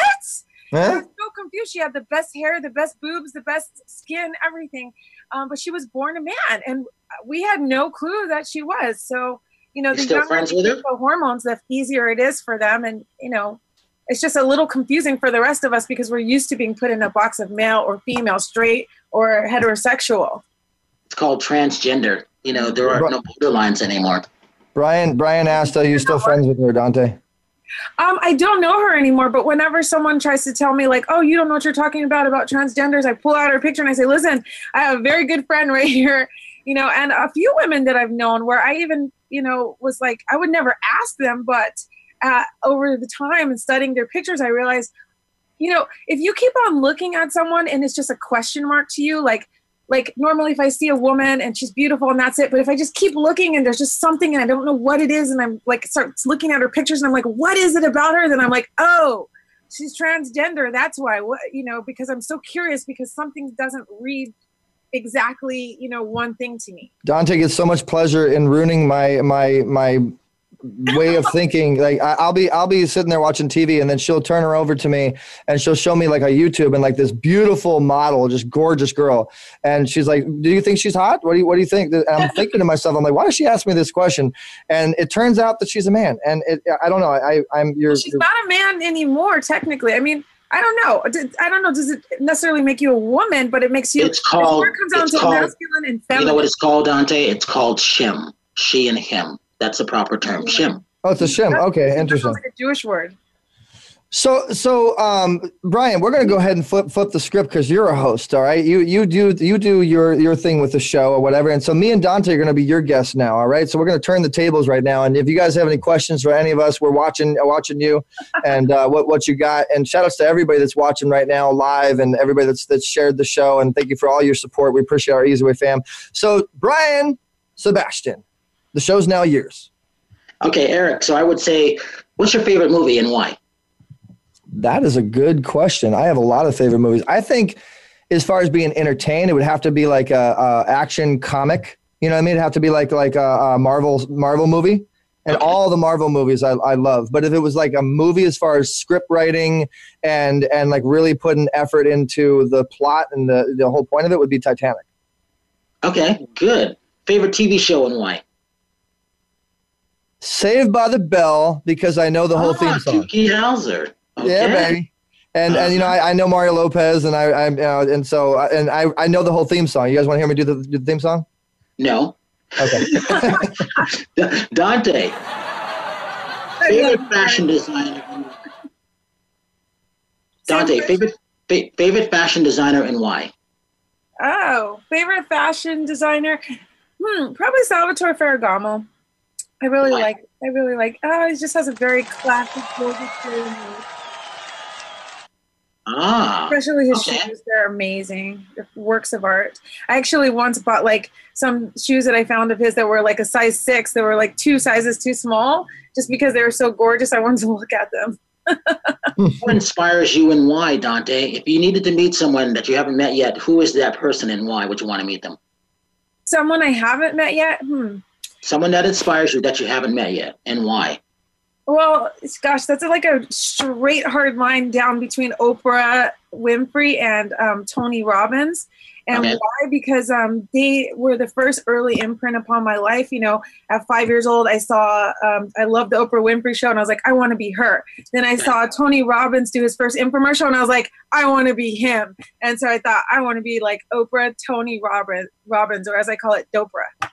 I Huh? was so confused. She had the best hair, the best boobs, the best skin, everything. Um, but she was born a man. And we had no clue that she was. So, you know, You the still younger friends with her? the hormones, the easier it is for them. And, you know, it's just a little confusing for the rest of us because we're used to being put in a box of male or female, straight or heterosexual. It's called transgender. You know, there are no borderlines anymore. Brian Brian asked, "Are you still friends with her, Dante?" Um, I don't know her anymore, but whenever someone tries to tell me, like, oh, you don't know what you're talking about about transgenders, I pull out her picture and I say, listen, I have a very good friend right here, you know, and a few women that I've known where I even, you know, was like, I would never ask them, but uh, over the time and studying their pictures, I realized, you know, if you keep on looking at someone and it's just a question mark to you, like, like normally if I see a woman and she's beautiful and that's it, but if I just keep looking and there's just something and I don't know what it is and I'm like start looking at her pictures and I'm like, what is it about her? Then I'm like, oh, she's transgender. That's why. What you know, because I'm so curious because something doesn't read exactly, you know, one thing to me. Dante gets so much pleasure in ruining my my my way of thinking. Like I, I'll be I'll be sitting there watching TV, and then she'll turn her over to me, and she'll show me like a YouTube and like this beautiful model, just gorgeous girl, and she's like, "Do you think she's hot? What do you What do you think?" And I'm thinking to myself, I'm like, "Why does she ask me this question?" And it turns out that she's a man, and it, I don't know. I I'm you're, She's not a man anymore, technically. I mean, I don't know. I don't know. Does it necessarily make you a woman? But it makes you. It's called- It comes down it's to called- masculine and feminine. You know what it's called, Dante? It's called shim. She and him. That's the proper term. Shim. oh, it's a shim. Okay, interesting. Like a Jewish word. So, so um, Brian, we're going to go ahead and flip flip the script because you're a host, all right? You you do you do your your thing with the show or whatever, and so me and Dante are going to be your guests now, all right? So we're going to turn the tables right now, and if you guys have any questions for any of us, we're watching watching you, and uh, what what you got, and shout outs to everybody that's watching right now live, and everybody that's that's shared the show, and thank you for all your support. We appreciate our Easy Way fam. So, Brian, Sebastian, the show's now yours. Okay, Eric. So I would say, what's your favorite movie and why? That is a good question. I have a lot of favorite movies. I think, as far as being entertained, it would have to be like a, a action comic. You know what I mean? It'd have to be like like a, a Marvel Marvel movie, and all the Marvel movies I, I love. But if it was like a movie, as far as script writing and and like really putting effort into the plot and the the whole point of it, would be Titanic. Okay, good. Favorite TV show and why? Saved by the Bell because I know the whole theme Ah, song. Doogie Howser. Okay. Yeah, baby. And and you know I, I know Mario Lopez and I I'm you know, and so and I I know the whole theme song. You guys want to hear me do the, do the theme song? No. Okay. Dante. Favorite fashion designer. Dante, favorite fa- favorite fashion designer and why? Oh, favorite fashion designer? Hmm, probably Salvatore Ferragamo. I really Why? like. I really like. Oh, he just has a very classic, gorgeous feel. Ah, Especially his okay. shoes, they're amazing. They're works of art. I actually once bought like some shoes that I found of his that were like a size six. They were like two sizes too small, just because they were so gorgeous. I wanted to look at them. What inspires you and why, Dante? If you needed to meet someone that you haven't met yet, who is that person and why would you want to meet them? Someone I haven't met yet. Hmm. Someone that inspires you that you haven't met yet and why? Well, gosh, that's like a straight hard line down between Oprah Winfrey and um, Tony Robbins. And Okay. why? Because um, they were the first early imprint upon my life. You know, at five years old, I saw, um, I loved the Oprah Winfrey show, and I was like, I want to be her. Then I saw Tony Robbins do his first infomercial, and I was like, I want to be him. And so I thought, I want to be like Oprah, Tony Robbins, Robbins, or as I call it, Dopra.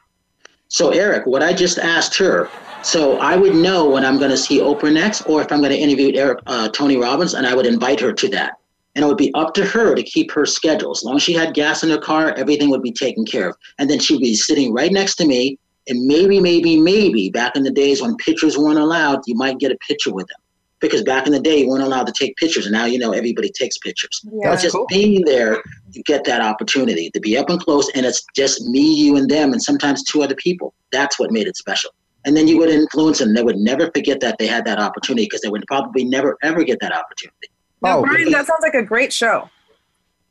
So, Eric, what I just asked her, so I would know when I'm going to see Oprah next, or if I'm going to interview Eric, uh, Tony Robbins, and I would invite her to that. And it would be up to her to keep her schedule. As long as she had gas in her car, everything would be taken care of. And then she'd be sitting right next to me. And maybe, maybe, maybe back in the days when pictures weren't allowed, you might get a picture with them. Because back in the day, you weren't allowed to take pictures. And now, you know, everybody takes pictures. Yeah. But just being there, you get that opportunity to be up and close. And it's just me, you, and them, and sometimes two other people. That's what made it special. And then you would influence them. They would never forget that they had that opportunity because they would probably never, ever get that opportunity. Now, oh, Brian, that sounds like a great show.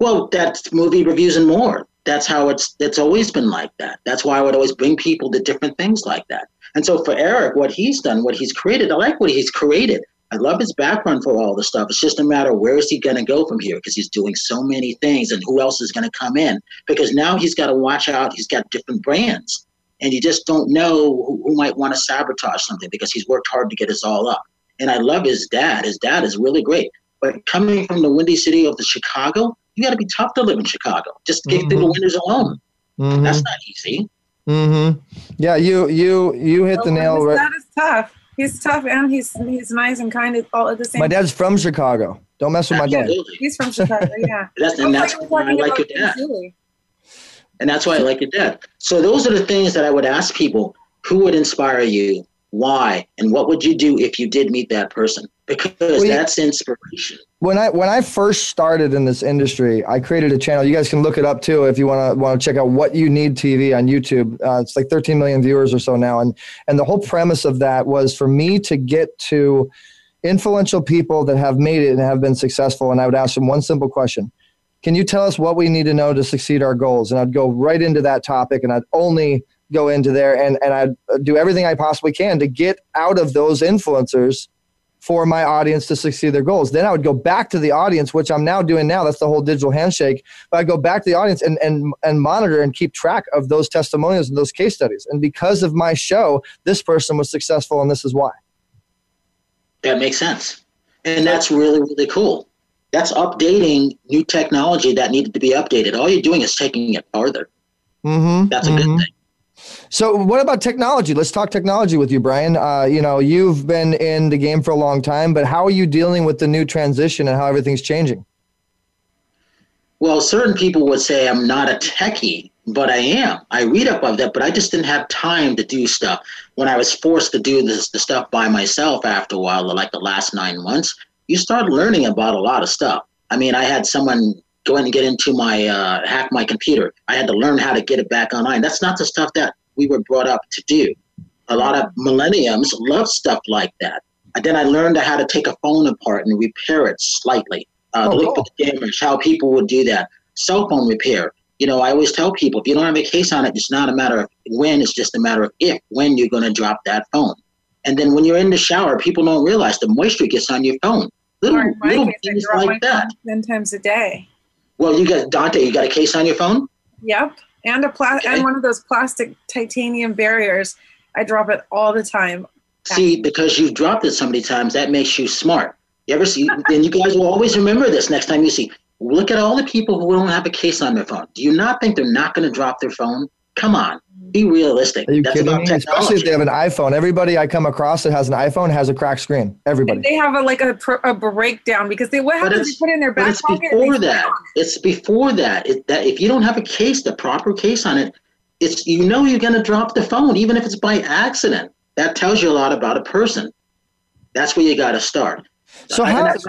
Well, that's movie reviews and more. That's how it's it's always been like that. That's why I would always bring people to different things like that. And so for Eric, what he's done, what he's created, I like what he's created. I love his background for all the stuff. It's just a matter of where is he going to go from here because he's doing so many things and who else is going to come in because now he's got to watch out. He's got different brands and you just don't know who, who might want to sabotage something because he's worked hard to get us all up. And I love his dad. His dad is really great. But coming from the windy city of the Chicago, you got to be tough to live in Chicago. Just get through the winters alone. Mhm. That's not easy. Mm-hmm. Yeah, you you you hit the nail right. dad is tough. He's tough and he's he's nice and kind of all at the same My dad's from Chicago. Don't mess with my dad. He's from Chicago, yeah. That's, and that's why I like your dad. Julie. And that's why I like your dad. So those are the things that I would ask people. Who would inspire you? Why? And what would you do if you did meet that person? Because you- that's inspiration. when I when I first started in this industry, I created a channel. You guys can look it up too if you want to want to check out what you need TV on YouTube. Uh, it's like 13 million viewers or so now, and and the whole premise of that was for me to get to influential people that have made it and have been successful, and I would ask them one simple question. Can you tell us what we need to know to succeed our goals? And I'd go right into that topic, and I'd only go into there, and and I'd do everything I possibly can to get out of those influencers for my audience to succeed their goals. Then I would go back to the audience, which I'm now doing now. That's the whole digital handshake. But I go back to the audience and and and monitor and keep track of those testimonials and those case studies. And because of my show, this person was successful, and this is why. That makes sense. And that's really, really cool. That's updating new technology that needed to be updated. All you're doing is taking it farther. Mm-hmm. That's a good thing. So, what about technology? Let's talk technology with you, Brian. Uh, you know, you've been in the game for a long time, but how are you dealing with the new transition and how everything's changing? Well, certain people would say I'm not a techie, but I am. I read up on that, but I just didn't have time to do stuff. When I was forced to do this the stuff by myself after a while, like the last nine months, you start learning about a lot of stuff. I mean, I had someone go in and get into my uh, hack my computer. I had to learn how to get it back online. That's not the stuff that we were brought up to do. A lot of millenniums love stuff like that. And then I learned how to take a phone apart and repair it slightly. Uh, Oh, look for the damage, how people would do that. Cell phone repair. You know, I always tell people if you don't have a case on it, it's not a matter of when, it's just a matter of if, when you're going to drop that phone. And then when you're in the shower, people don't realize the moisture gets on your phone. Little, Or in my little case, things like that. phone ten times a day. Well, you got Dante. You got a case on your phone. Yep, and a pla- and one of those plastic titanium barriers. I drop it all the time. See, because you've dropped it so many times, that makes you smart. You ever see? and you guys will always remember this next time you see. Look at all the people who don't have a case on their phone. Do you not think they're not going to drop their phone? Come on, be realistic. Are you That's kidding about me? Especially if they have an iPhone. Everybody I come across that has an iPhone has a cracked screen. Everybody. And they have a like a, a breakdown because they what But happens? it's- They put in their But back it's pocket. before that. It's before that. It, that if you don't have a case, the proper case on it, it's you know you're going to drop the phone, even if it's by accident. That tells you a lot about a person. That's where you got to start. So I- how- that's-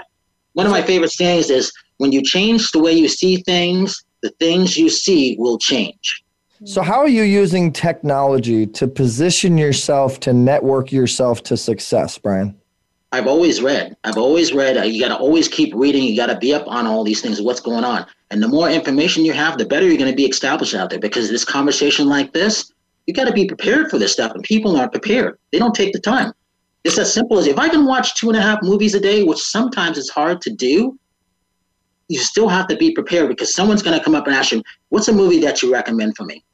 one of my favorite sayings is When you change the way you see things, the things you see will change. So, how are you using technology to position yourself to network yourself to success, Brian? I've always read. I've always read. uh, You got to always keep reading. You got to be up on all these things. What's going on? And the more information you have, the better you're going to be established out there. Because this conversation like this, you got to be prepared for this stuff, and people aren't prepared. They don't take the time. It's as simple as if I can watch two and a half movies a day, which sometimes is hard to do. You still have to be prepared because someone's going to come up and ask you, "What's a movie that you recommend for me?"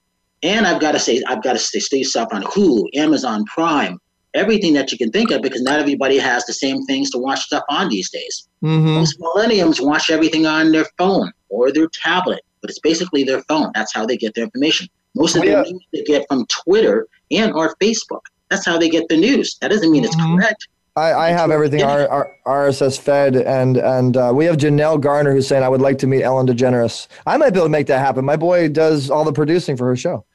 And I've got to say, I've got to stay, stay stuff on Hulu, Amazon Prime, everything that you can think of, because not everybody has the same things to watch stuff on these days. Mm-hmm. Most millennials watch everything on their phone or their tablet, but it's basically their phone. That's how they get their information. Most of Oh, yeah. the news they get from Twitter and or Facebook. That's how they get the news. That doesn't mean it's Mm-hmm. correct. I, I have everything R, R, RSS fed, and and uh, we have Janelle Garner who's saying I would like to meet Ellen DeGeneres. I might be able to make that happen. My boy does all the producing for her show.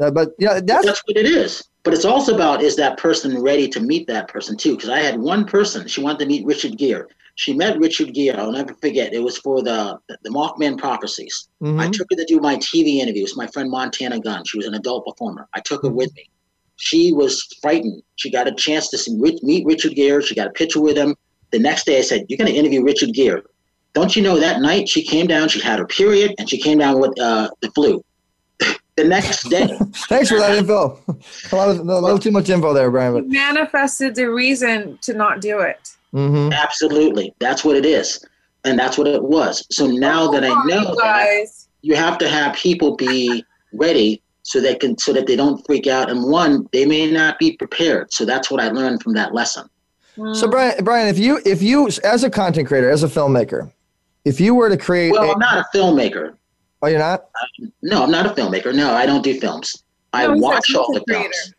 Uh, but yeah, that's That's what it is. But it's also about is that person ready to meet that person too? Because I had one person, she wanted to meet Richard Gere. She met Richard Gere. I'll never forget. It was for the the Mothman Prophecies. Mm-hmm. I took her to do my TV interviews. My friend Montana Gunn. She was an adult performer. I took her Mm-hmm. with me. She was frightened. She got a chance to see, meet Richard Gere. She got a picture with him. The next day, I said, "You're going to interview Richard Gere." Don't you know that night she came down? She had her period, and she came down with uh, the flu. The next day, thanks for that info. a lot of a little too much info there, Brian. But manifested the reason to not do it. mm-hmm. Absolutely. That's what it is. And that's what it was. So now that I know You that, guys. you have to have people be ready so they can so that they don't freak out. And one, they may not be prepared. So that's what I learned from that lesson. So Brian, Brian, if you if you as a content creator, as a filmmaker, if you were to create, Well, a, I'm not a filmmaker. Oh, you're not. No, I'm not a filmmaker. No, I don't do films. I No, he's a watch all the content films.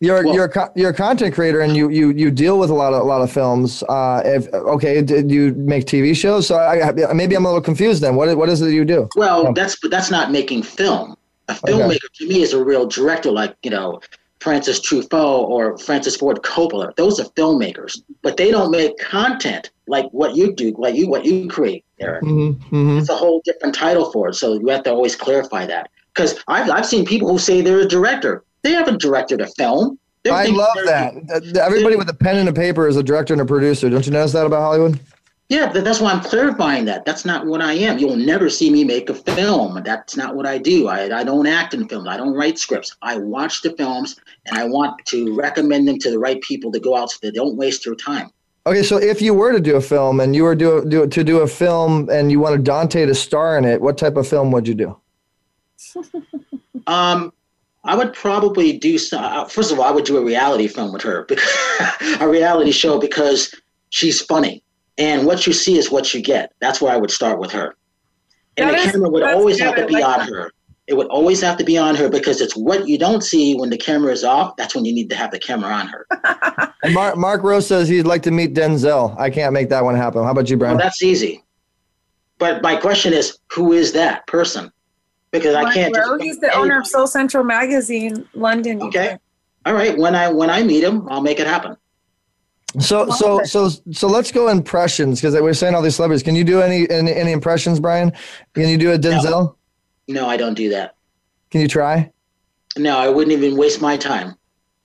You're Well- you're a co- you're a content creator and you you you deal with a lot of a lot of films. Uh, if okay, did you make TV shows? So I, maybe I'm a little confused. Then what what is it you do? Well, that's that's not making film. A filmmaker to me is a real director, like you know Francis Truffaut or Francis Ford Coppola. Those are filmmakers, but they don't make content like what you do, like you what you create, Eric. Mm-hmm. It's a whole different title for it, so you have to always clarify that. Because I've I've seen people who say they're a director. They haven't directed a film. They're I love that. Everybody with a pen and a paper is a director and a producer. Don't you notice that about Hollywood? Yeah, but that's why I'm clarifying that. That's not what I am. You'll never see me make a film. That's not what I do. I, I don't act in films. I don't write scripts. I watch the films and I want to recommend them to the right people to go out so they don't waste their time. Okay, so if you were to do a film and you were do, do to do a film and you wanted Dante to star in it, what type of film would you do? Um, I would probably do some. uh, First of all, I would do a reality film with her, because, a reality show because she's funny, and what you see is what you get. That's where I would start with her, and That the is- camera would always good. have to be like on that. her. It would always have to be on her because it's what you don't see when the camera is off. That's when you need to have the camera on her. And Mark, Mark Rose says he'd like to meet Denzel. I can't make that one happen. How about you, Brian? Well, that's easy. But my question is, who is that person? Because I can't just. Rowe, he's the owner of Soul Central Magazine, London. Okay. All right. When I when I meet him, I'll make it happen. So so so so let's go impressions because we're saying all these celebrities. Can you do any any, any impressions, Brian? Can you do a Denzel? No, I don't do that. Can you try? No, I wouldn't even waste my time.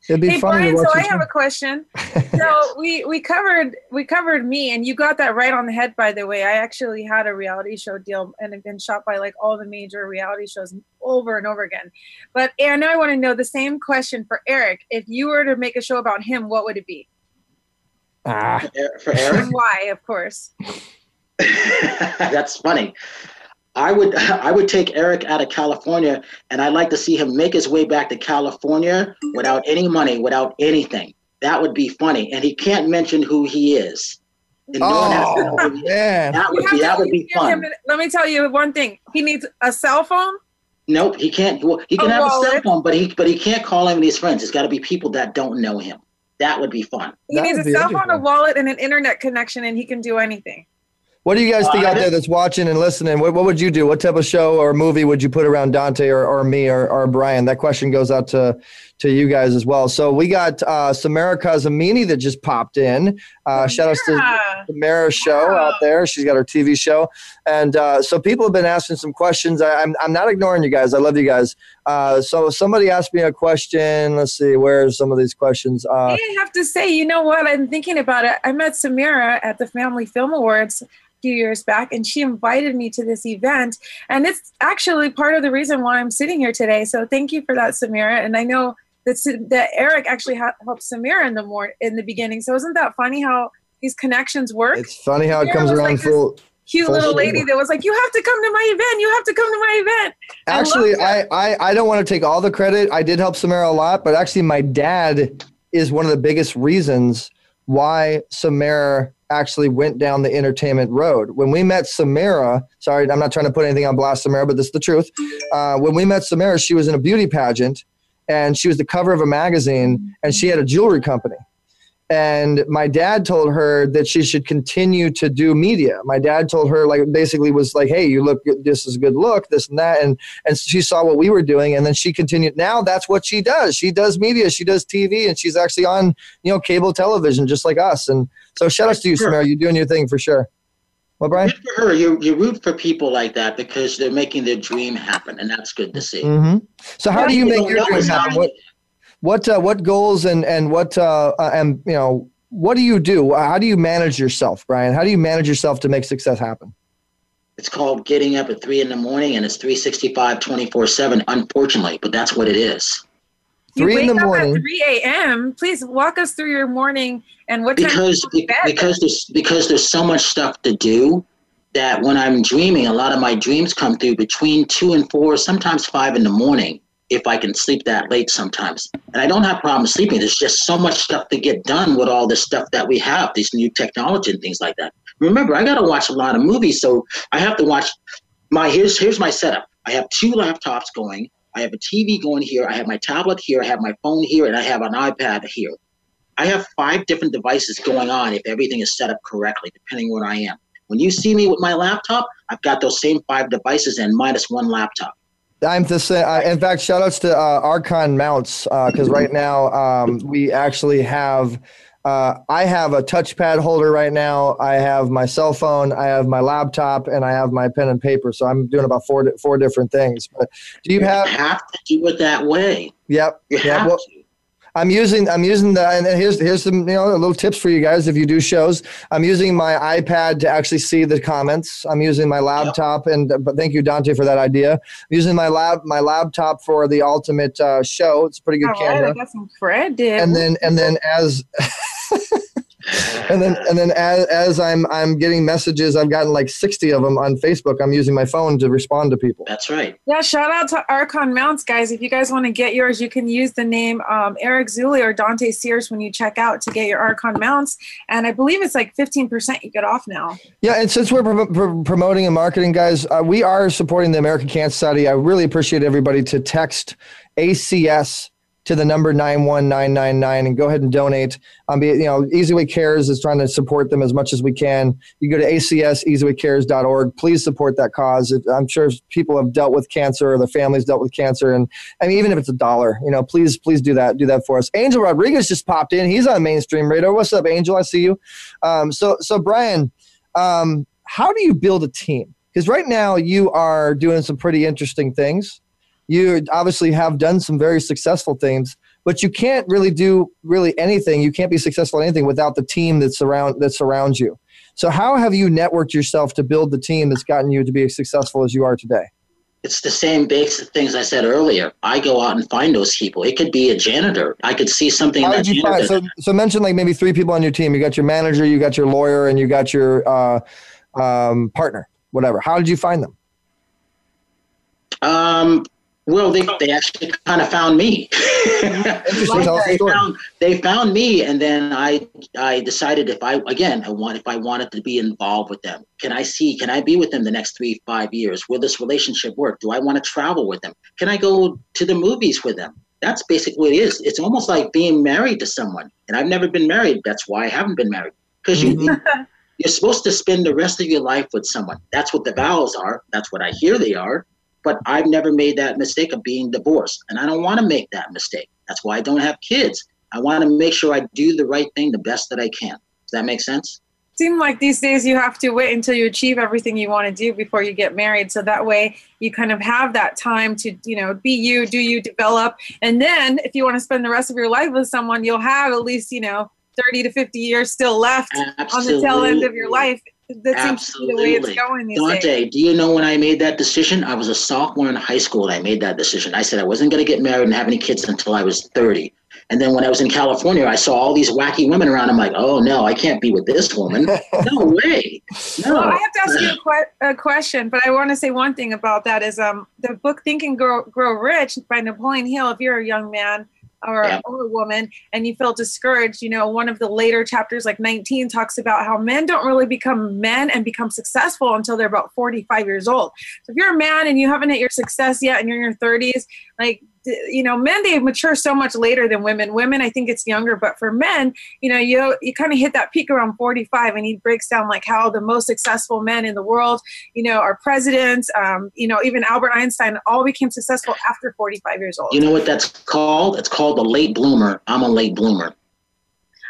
It'd be Hey funny Brian, to so I you have try. a question. So we we covered we covered me, and you got that right on the head. By the way, I actually had a reality show deal and have been shot by like all the major reality shows over and over again. But and I want to know the same question for Eric. If you were to make a show about him, what would it be? Ah. For Eric, And why, of course. that's funny. I would I would take Eric out of California, and I'd like to see him make his way back to California without any money, without anything. That would be funny, and he can't mention who he is. And no one has to oh, know Oh who he is. man. That would You be that would be give him- fun. let me tell you one thing. He needs a cell phone. Nope, he can't. Well, he can A have a cell phone, but he but he can't call any of his friends. It's got to be people that don't know him. That would be fun. He That needs a cell phone, a wallet, and an internet connection, and he can do anything. What do you guys think Uh, out there that's watching and listening? What, what would you do? What type of show or movie would you put around Dante or, or me or, or Brian? That question goes out to to you guys as well. So we got uh, Samara Kazamini that just popped in. Uh, shout outs to Yeah. Samara show out there. She's got her TV show, and uh, so people have been asking some questions. I, I'm I'm not ignoring you guys. I love you guys. Uh, so somebody asked me a question. Let's see, where's some of these questions? Uh, I have to say, you know what? I'm thinking about it. I met Samira at the Family Film Awards a few years back, and she invited me to this event. And it's actually part of the reason why I'm sitting here today. So thank you for that, Samira. And I know that, that Eric actually ha- helped Samira in the more in the beginning. So isn't that funny how these connections work? it's funny how it comes around like full. Cute full little lady that was like, "You have to come to my event. You have to come to my event." I Actually. I, I, I don't want to take all the credit. I did help samira a lot, but actually, my dad is one of the biggest reasons why Samara actually went down the entertainment road. When we met Samara, sorry, I'm not trying to put anything on blast, Samara, but this is the truth. Uh, when we met Samara, she was in a beauty pageant and she was the cover of a magazine and she had a jewelry company. And my dad told her that she should continue to do media. My dad told her, like, basically was like, "Hey, you look, good. this is a good look, this and that." And and she saw what we were doing, and then she continued. Now that's what she does. She does media. She does TV, and she's actually on, you know, cable television, just like us. And so, shout out to you, Samara. You're doing your thing for sure. Well, Brian. Good for her. You you root for people like that because they're making their dream happen, and that's good to see. hmm So, how Yeah, do you you make your dream happen? not- What what uh, what goals and and what uh, uh, and you know what do you do? How do you manage yourself, Brian? How do you manage yourself to make success happen? It's called getting up at three in the morning, and it's 365, 24 7, unfortunately, but that's what it is. You Three in the up morning. at 3 a.m. Please walk us through your morning and what time because you go because there's because there's so much stuff to do that when I'm dreaming, a lot of my dreams come through between two and four, sometimes five in the morning. If I can sleep that late sometimes, and I don't have problems sleeping. There's just so much stuff to get done with all this stuff that we have, these new technology and things like that. Remember, I got to watch a lot of movies, so I have to watch. My here's here's my setup. I have two laptops going. I have a TV going here. I have my tablet here. I have my phone here, and I have an iPad here. I have five different devices going on if everything is set up correctly, depending where I am. When you see me with my laptop, I've got those same five devices and minus one laptop. I'm to say, uh, in fact, shout outs to uh, Arkon mounts because right now um, we actually have. Uh, I have a touchpad holder right now. I have my cell phone. I have my laptop, and I have my pen and paper. So I'm doing about four four different things. But do you have? have to do it that way. Yep. You yeah. have Well, I'm using I'm using the and here's here's some you know little tips for you guys if you do shows. I'm using my iPad to actually see the comments. I'm using my laptop and but thank you Dante for that idea. I'm using my lab my laptop for the ultimate uh, show. It's a pretty good All right, camera. I got some credit. and then and then as and then and then as, as I'm I'm getting messages, I've gotten like 60 of them on Facebook. I'm using my phone to respond to people. That's right. Yeah, shout out to Arkon Mounts, guys. If you guys want to get yours, you can use the name um, Eric Zuley or Dante Sears when you check out to get your Arkon Mounts. And I believe it's like 15% you get off now. Yeah, and since we're prom- prom- promoting and marketing, guys, uh, we are supporting the American Cancer Society. I really appreciate everybody to text ACS to the number 91999 and go ahead and donate. Um, you know, Easy Easyway Cares is trying to support them as much as we can. You go to acseasywaycares.org. Please support that cause. I'm sure people have dealt with cancer or their families dealt with cancer. And I mean, even if it's a dollar, you know, please, please do that. Do that for us. Angel Rodriguez just popped in. He's on mainstream radar. What's up, Angel? I see you. Um, so, so Brian, um, how do you build a team? Because right now you are doing some pretty interesting things. You obviously have done some very successful things, but you can't really do really anything. You can't be successful at anything without the team that surround that surrounds you. So how have you networked yourself to build the team that's gotten you to be as successful as you are today? It's the same basic things I said earlier. I go out and find those people. It could be a janitor. I could see something in How that did you find? So, so mention like maybe three people on your team. You got your manager, you got your lawyer, and you got your uh, um, partner, whatever. How did you find them? Um, well, they, they actually kind of found me. Interesting. Tell us the they, found, they found me, and then I I decided if I again I want if I wanted to be involved with them, can I see can I be with them the next three five years? Will this relationship work? Do I want to travel with them? Can I go to the movies with them? That's basically what it is. It's almost like being married to someone, and I've never been married. That's why I haven't been married because you. Mm-hmm. You're supposed to spend the rest of your life with someone. That's what the vows are. That's what I hear they are. But I've never made that mistake of being divorced. And I don't want to make that mistake. That's why I don't have kids. I want to make sure I do the right thing the best that I can. Does that make sense? seem like these days you have to wait until you achieve everything you want to do before you get married so that way you kind of have that time to you know be you do you develop and then if you want to spend the rest of your life with someone you'll have at least you know 30 to 50 years still left on the tail end of your life that seems to be the way it's going these Dante, days. do you know when I made that decision? I was a sophomore in high school and I made that decision. I said I wasn't going to get married and have any kids until I was 30. And then when I was in California, I saw all these wacky women around. I'm like, oh no, I can't be with this woman. No way. No. Well, I have to ask you a, que- a question, but I want to say one thing about that is um the book Think and Grow, Grow Rich by Napoleon Hill. If you're a young man or, Yeah. or a woman and you feel discouraged, you know, one of the later chapters, like 19, talks about how men don't really become men and become successful until they're about 45 years old. So if you're a man and you haven't hit your success yet and you're in your 30s, like you know, men they mature so much later than women. Women, I think it's younger, but for men, you know, you you kind of hit that peak around 45, and he breaks down like how the most successful men in the world, you know, are presidents, um, you know, even Albert Einstein, all became successful after 45 years old. You know what that's called? It's called a late bloomer. I'm a late bloomer.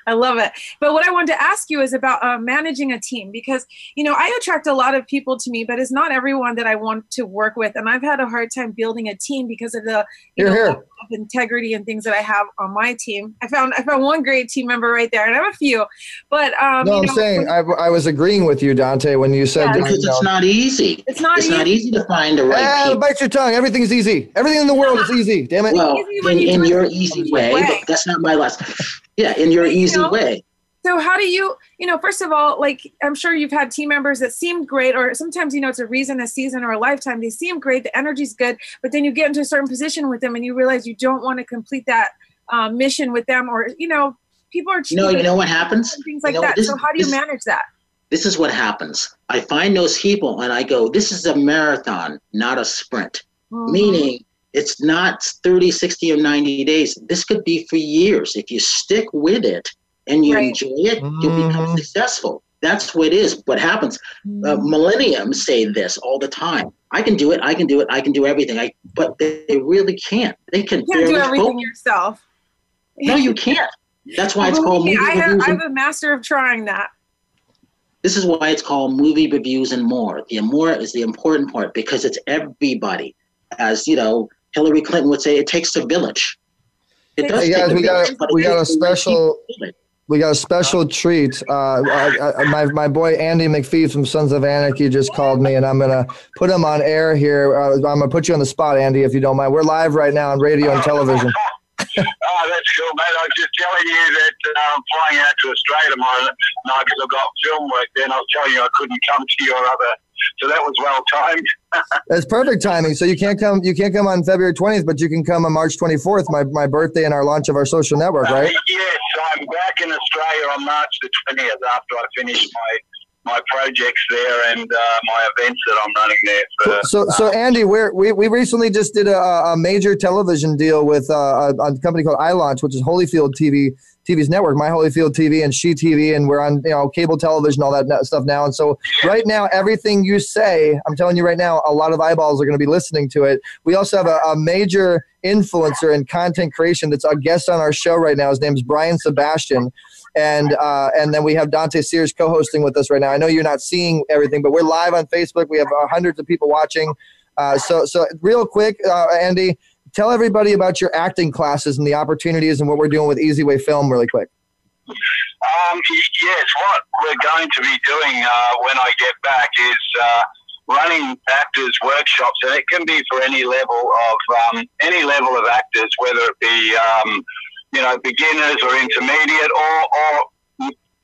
I love it. But what I wanted to ask you is about uh, managing a team because, you know, I attract a lot of people to me, but it's not everyone that I want to work with. And I've had a hard time building a team because of the, you Here, know, here. Lack of integrity and things that I have on my team. I found I found one great team member right there, and I have a few. But um, no, you I'm know, saying I, I was agreeing with you, Dante, when you said Yeah. that, Because you it's know, not easy. It's not It's not easy. easy to find the right people. bite your tongue. Everything's easy. Everything in the world is easy. Damn it. Well, easy in, you in your easy easy way, way. but that's not my last. Yeah, in your easy know, way. So how do you, you know, first of all, like I'm sure you've had team members that seemed great, or sometimes you know it's a reason, a season, or a lifetime. They seem great, the energy's good, but then you get into a certain position with them, and you realize you don't want to complete that um, mission with them, or you know, people are You know, you know what happens? and things You like know, that. this- so how do you this- manage that? This is what happens. I find those people and I go, this is a marathon, not a sprint. Mhm. Meaning it's not 30, 60, or 90 days. This could be for years. If you stick with it and you Right. enjoy it, you'll become successful. That's what it is. What happens? Uh, Mm-hmm. millenniums say this all the time. I can do it. I can do it. I can do everything. I, but they, they really can't. They can You can't do everything focus. yourself. No, you can't. That's why it's called movie me, I have, reviews. and- I'm a master of trying that. This is why it's called movie reviews and more. The more is the important part because it's everybody. As you know, Hillary Clinton would say, it takes a village. It does Hey take guys, a we got village, but we got a takes the special to we got a special treat. Uh, uh, uh, my my boy Andy McPhee from Sons of Anarchy just called me, and I'm gonna put him on air here. Uh, I'm gonna put you on the spot, Andy, if you don't mind. We're live right now on radio and television. Oh, that's cool, mate. I was just telling you that uh, I'm flying out to Australia tomorrow night because I've got film work there, and I was telling you I couldn't come to your other. So that was well timed. That's perfect timing. So you can't come you can't come on February 20th, but you can come on March 24th, my my birthday and our launch of our social network, right? Uh, yes, I'm back in Australia on March the 20th after I finish my my projects there and uh, my events that I'm running there. For, So, so Andy, we're, we we recently just did a, a major television deal with uh, a, a company called iLaunch, which is Holyfield TV TV's network, My Holyfield TV and She TV, and we're on you know cable television, all that stuff now. And so right now, everything you say, I'm telling you right now, a lot of eyeballs are going to be listening to it. We also have a, a major influencer in content creation that's a guest on our show right now. His name is Brian Sebastian. And uh, and then we have Dante Sears co-hosting with us right now. I know you're not seeing everything, but we're live on Facebook. We have uh, hundreds of people watching. Uh, so so real quick, uh, Andy, tell everybody about your acting classes and the opportunities and what we're doing with Easy Way Film. Really quick. Um, yes, what we're going to be doing uh, when I get back is uh, running actors workshops, and it can be for any level of um, any level of actors, whether it be um, you know beginners or intermediate or, or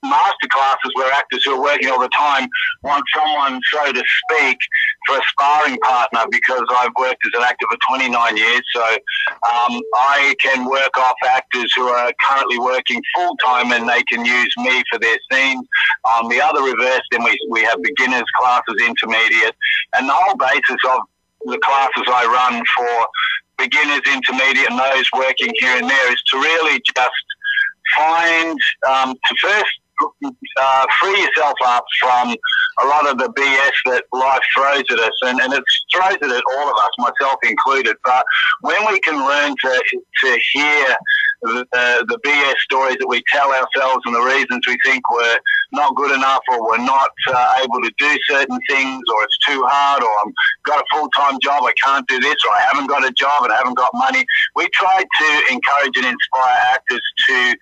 master classes where actors who are working all the time want someone, so to speak, for a sparring partner because I've worked as an actor for 29 years. So um, I can work off actors who are currently working full time and they can use me for their scenes. On the other reverse, then we, we have beginners classes, intermediate, and the whole basis of the classes I run for beginners, intermediate, and those working here and there is to really just find um, to first uh, free yourself up from a lot of the BS that life throws at us, and, and it throws it at all of us, myself included. But when we can learn to to hear the, uh, the BS stories that we tell ourselves and the reasons we think we're not good enough, or we're not uh, able to do certain things, or it's too hard, or I've got a full time job, I can't do this, or I haven't got a job and I haven't got money. We try to encourage and inspire actors to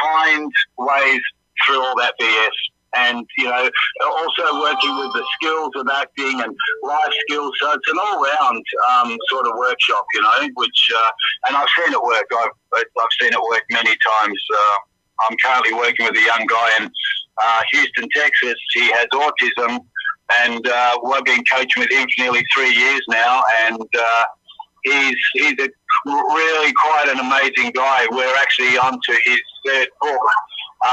find ways through all that BS and you know also working with the skills of acting and life skills. So it's an all-round um, sort of workshop, you know. Which uh, and I've seen it work. I've, I've seen it work many times. Uh, I'm currently working with a young guy in uh, Houston, Texas. He has autism, and uh, we've been coaching with him for nearly three years now, and. Uh, he's he's a really quite an amazing guy. We're actually on to his third book,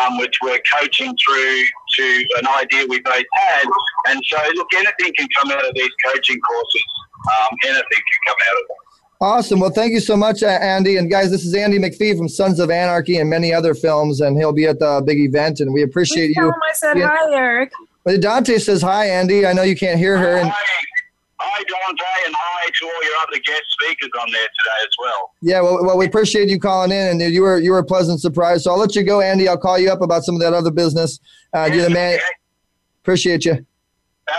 um, which we're coaching through to an idea we both had. And so, look, anything can come out of these coaching courses. Um, anything can come out of them. Awesome. Well, thank you so much, uh, Andy. And guys, this is Andy McPhee from Sons of Anarchy and many other films, and he'll be at the big event. And we appreciate Please you. Tell him I said Yeah. hi, Eric. Well, Dante says hi, Andy. I know you can't hear her. And Hi, Dante, and hi to all your other guest speakers on there today as well. yeah, well, well, we appreciate you calling in, and you were you were a pleasant surprise. So I'll let you go, Andy. I'll call you up about some of that other business. Uh, you're the man. Appreciate you.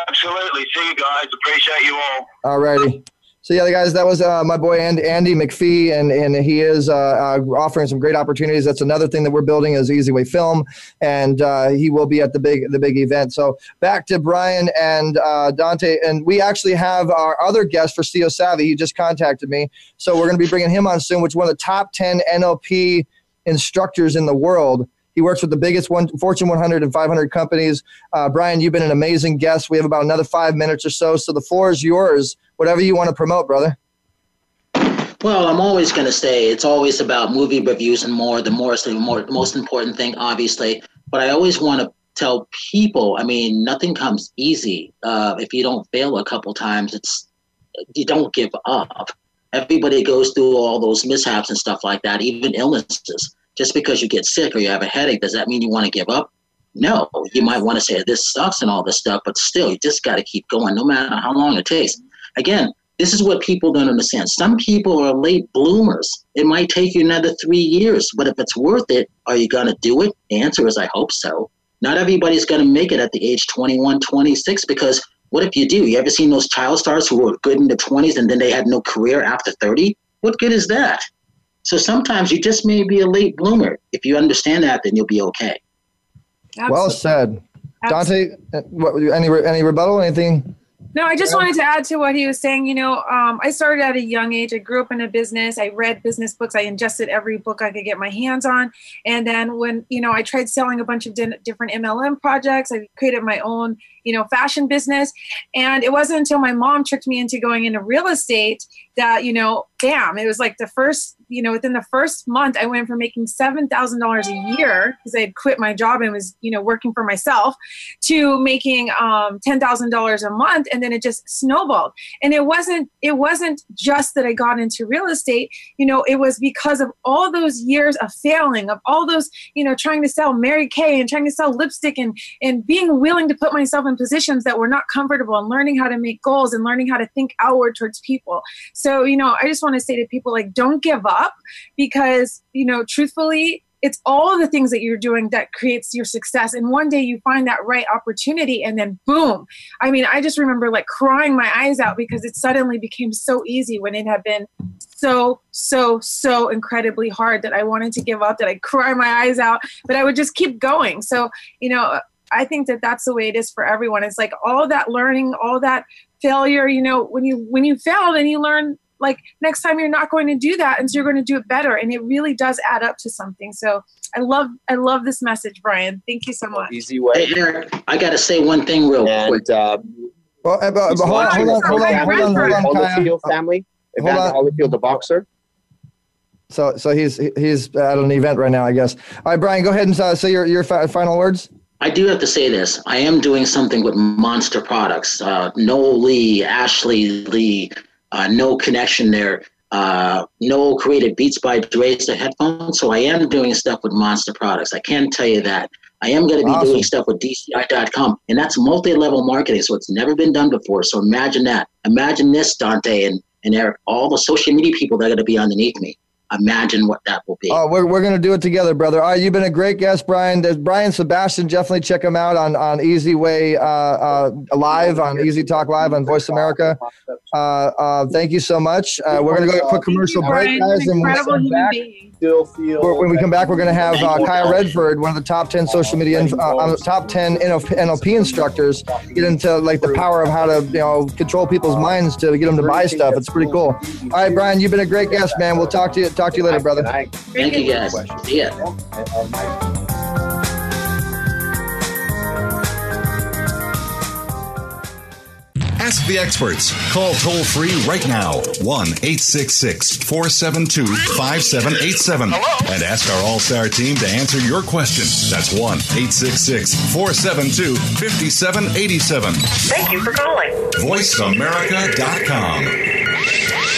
Absolutely. See you guys. Appreciate you all. All righty. So yeah, guys, that was uh, my boy Andy, Andy McPhee, and and he is uh, uh, offering some great opportunities. That's another thing that we're building is Easy Way Film, and uh, he will be at the big the big event. So back to Brian and uh, Dante, and we actually have our other guest for CEO Savvy. He just contacted me, so we're going to be bringing him on soon, which is one of the top ten NLP instructors in the world. He works with the biggest one, Fortune 100 and 500 companies. Uh, Brian, you've been an amazing guest. We have about another five minutes or so, so the floor is yours. Whatever you want to promote, brother. Well, I'm always going to say it's always about movie reviews and more. The more, the more, the most important thing, obviously. But I always want to tell people. I mean, nothing comes easy. Uh, if you don't fail a couple times, it's you don't give up. Everybody goes through all those mishaps and stuff like that, even illnesses. Just because you get sick or you have a headache, does that mean you want to give up? No, you might want to say this sucks and all this stuff, but still, you just got to keep going, no matter how long it takes. Again, this is what people don't understand. Some people are late bloomers. It might take you another three years, but if it's worth it, are you going to do it? The answer is I hope so. Not everybody's going to make it at the age 21, 26, because what if you do? You ever seen those child stars who were good in the 20s and then they had no career after 30? What good is that? So sometimes you just may be a late bloomer. If you understand that, then you'll be okay. Well said, Dante. uh, What, any any rebuttal? Anything? No, I just wanted to add to what he was saying. You know, um, I started at a young age. I grew up in a business. I read business books. I ingested every book I could get my hands on. And then when, you know, I tried selling a bunch of din- different MLM projects, I created my own, you know, fashion business. And it wasn't until my mom tricked me into going into real estate that, you know, bam, it was like the first, you know, within the first month, I went from making $7,000 a year because I had quit my job and was, you know, working for myself to making um, $10,000 a month. And then it just snowballed. And it wasn't, it wasn't just that I got into real estate, you know, it was because of all those years of failing, of all those, you know, trying to sell Mary Kay and trying to sell lipstick and, and being willing to put myself in positions that were not comfortable and learning how to make goals and learning how to think outward towards people. So, you know, I just want to say to people like, don't give up because, you know, truthfully, it's all the things that you're doing that creates your success. And one day you find that right opportunity and then boom. I mean, I just remember like crying my eyes out because it suddenly became so easy when it had been so, so, so incredibly hard that I wanted to give up, that I cry my eyes out, but I would just keep going. So, you know, I think that that's the way it is for everyone. It's like all that learning, all that failure, you know, when you, when you fail and you learn like next time you're not going to do that and so you're going to do it better and it really does add up to something so i love i love this message brian thank you so much Easy way. Hey, Eric, I got to say one thing real quick. Uh, Well, uh, but, he's but hold on, watching hold on, hold on, hold on, hold on, Kyle. Holyfield family. Hold Evander on. Holyfield, the boxer. So, so he's he's at an event right now, I guess. All right, Brian, go ahead and uh, say your your fi- final words. I do have to say this. I am doing something with Monster Products. Uh, Noel Lee, Ashley Lee, uh, no connection there. Uh, Noel created Beats by Dre's the headphones, so I am doing stuff with Monster Products. I can tell you that. I am going to be Awesome. doing stuff with DCI.com, and that's multi-level marketing, so it's never been done before. So imagine that. Imagine this, Dante and, and Eric, all the social media people that are going to be underneath me. Imagine what that will be. Oh, we're, we're going to do it together, brother. All right, you've been a great guest, Brian. There's Brian Sebastian. Definitely check him out on, on Easy Way uh, uh, Live, on Easy Talk Live on Voice America. Uh, uh, thank you so much. Uh, we're going to go to a quick commercial break, guys. And when we come back, when we come back, we're going to have uh, Kaya Redford, one of the top 10 social media, uh, top 10 NLP instructors, get into like the power of how to, you know, control people's minds to get them to buy stuff. It's pretty cool. All right, Brian, you've been a great guest, man. We'll talk to you. Talk to you later, brother. Thank you, guys. See ya. Ask the experts. Call toll free right now 1 866 472 5787 and ask our All Star team to answer your question. That's 1 866 472 5787. Thank you for calling. VoiceAmerica.com.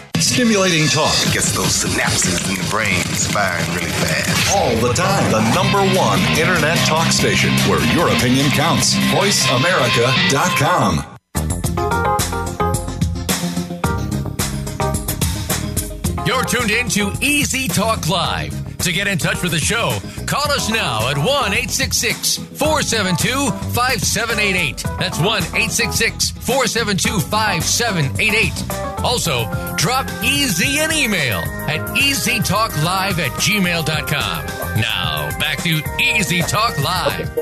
Stimulating talk. Gets those synapses in the brain firing really fast. All the time. The number one internet talk station where your opinion counts. VoiceAmerica.com. You're tuned in to Easy Talk Live. To get in touch with the show, call us now at 1 866 472 5788. That's 1 866 472 5788. Also, drop Easy an email at easytalklive at gmail.com. Now, back to Easy Talk Live.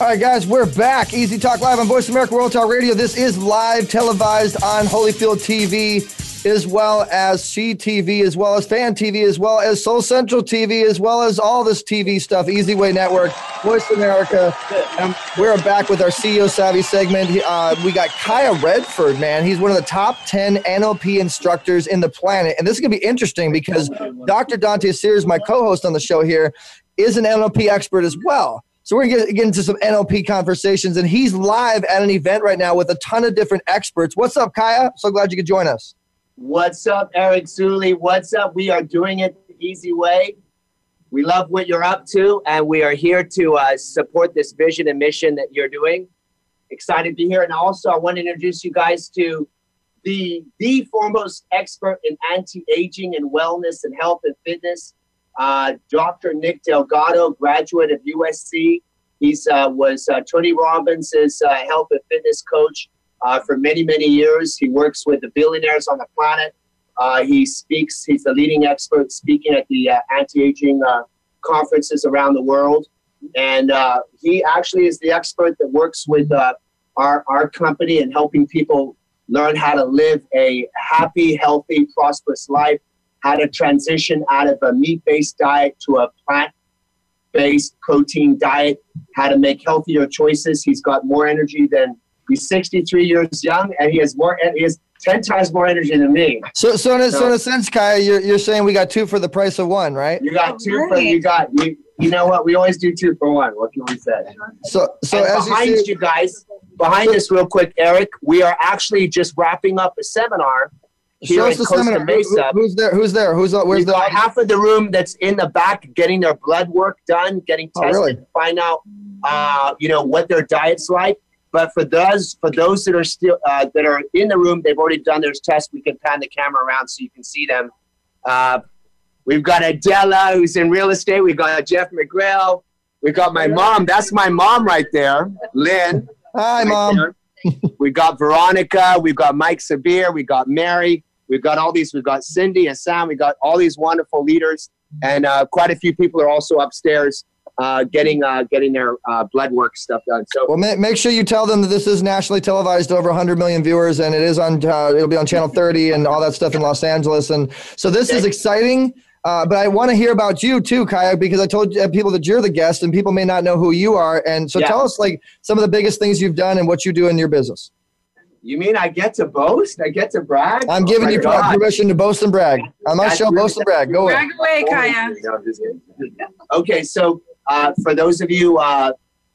All right, guys, we're back. Easy Talk Live on Voice America World Talk Radio. This is live televised on Holyfield TV, as well as CTV, as well as Fan TV, as well as Soul Central TV, as well as all this TV stuff, Easy Way Network, Voice America. And we're back with our CEO Savvy segment. Uh, we got Kaya Redford, man. He's one of the top 10 NLP instructors in the planet. And this is going to be interesting because Dr. Dante Sears, my co host on the show here, is an NLP expert as well. So we're going to get into some NLP conversations, and he's live at an event right now with a ton of different experts. What's up, Kaya? So glad you could join us. What's up, Eric Zuley? What's up? We are doing it the easy way. We love what you're up to, and we are here to uh, support this vision and mission that you're doing. Excited to be here, and also I want to introduce you guys to the the foremost expert in anti-aging and wellness and health and fitness, uh, Dr. Nick Delgado, graduate of USC. He's uh, was uh, Tony Robbins' uh, health and fitness coach uh, for many, many years. He works with the billionaires on the planet. Uh, he speaks, he's the leading expert speaking at the uh, anti aging uh, conferences around the world. And uh, he actually is the expert that works with uh, our, our company and helping people learn how to live a happy, healthy, prosperous life, how to transition out of a meat based diet to a plant based protein diet, how to make healthier choices. He's got more energy than He's 63 years young, and he has more. And he has 10 times more energy than me. So, so, in, a, so in a sense, Kaya, you're, you're saying we got two for the price of one, right? You got two for you got you. You know what? We always do two for one. What can we say? So, so And as behind you, you, guys, behind us, real quick, Eric, we are actually just wrapping up a seminar here show in us the Costa seminar. Mesa. who- who's there? Who's there? Who's where's We've the got half of the room that's in the back getting their blood work done, getting Oh, tested, really? to find out, uh, you know, what their diet's like. But for those for those that are still uh, that are in the room, they've already done their test. We can pan the camera around so you can see them. Uh, we've got Adela, who's in real estate. We've got Jeff McGrail. We've got my mom. That's my mom right there, Lynn. Hi, mom. we've got Veronica. We've got Mike Sabir. We've got Mary. We've got all these. We've got Cindy and Sam. We've got all these wonderful leaders, and uh, quite a few people are also upstairs uh, getting uh, getting their uh, blood work stuff done. So well, ma- make sure you tell them that this is nationally televised to over 100 million viewers, and it is on. Uh, it'll be on Channel 30 and all that stuff in Los Angeles. And so this is exciting. Uh, but I want to hear about you too, Kaya, because I told uh, people that you're the guest, and people may not know who you are. And so Yeah. tell us like some of the biggest things you've done and what you do in your business. You mean I get to boast? I get to brag? I'm Oh giving my you God. permission to boast and brag. On my That's show, really- boast and brag. Go. Brag away, Kaya. No, I'm just kidding. Okay, so uh, for those of you uh,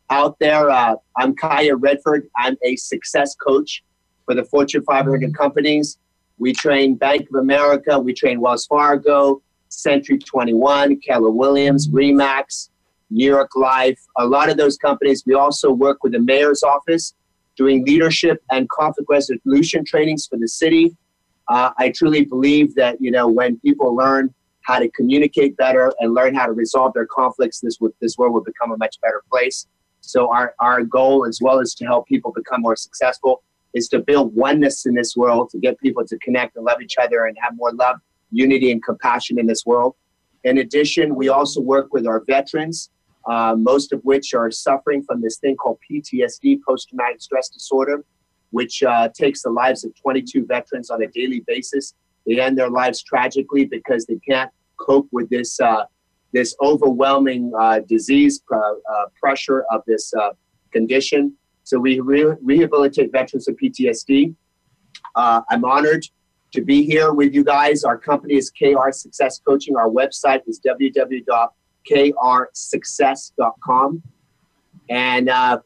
out there, uh, I'm Kaya Redford. I'm a success coach for the Fortune 500 companies. We train Bank of America, we train Wells Fargo, Century 21, Keller Williams, Remax, New York Life, a lot of those companies. We also work with the mayor's office doing leadership and conflict resolution trainings for the city. Uh, I truly believe that you know when people learn how to communicate better and learn how to resolve their conflicts, this would this world will become a much better place. So our our goal, as well as to help people become more successful, is to build oneness in this world, to get people to connect and love each other and have more love, unity, and compassion in this world. In addition, we also work with our veterans, uh, most of which are suffering from this thing called PTSD, post traumatic stress disorder, which uh, takes the lives of 22 veterans on a daily basis. They end their lives tragically because they can't cope with this uh, this overwhelming uh, disease uh, pressure of this uh, condition. So we re- rehabilitate veterans of PTSD. Uh, I'm honored to be here with you guys. Our company is KR Success Coaching. Our website is www.krsuccess.com. And uh,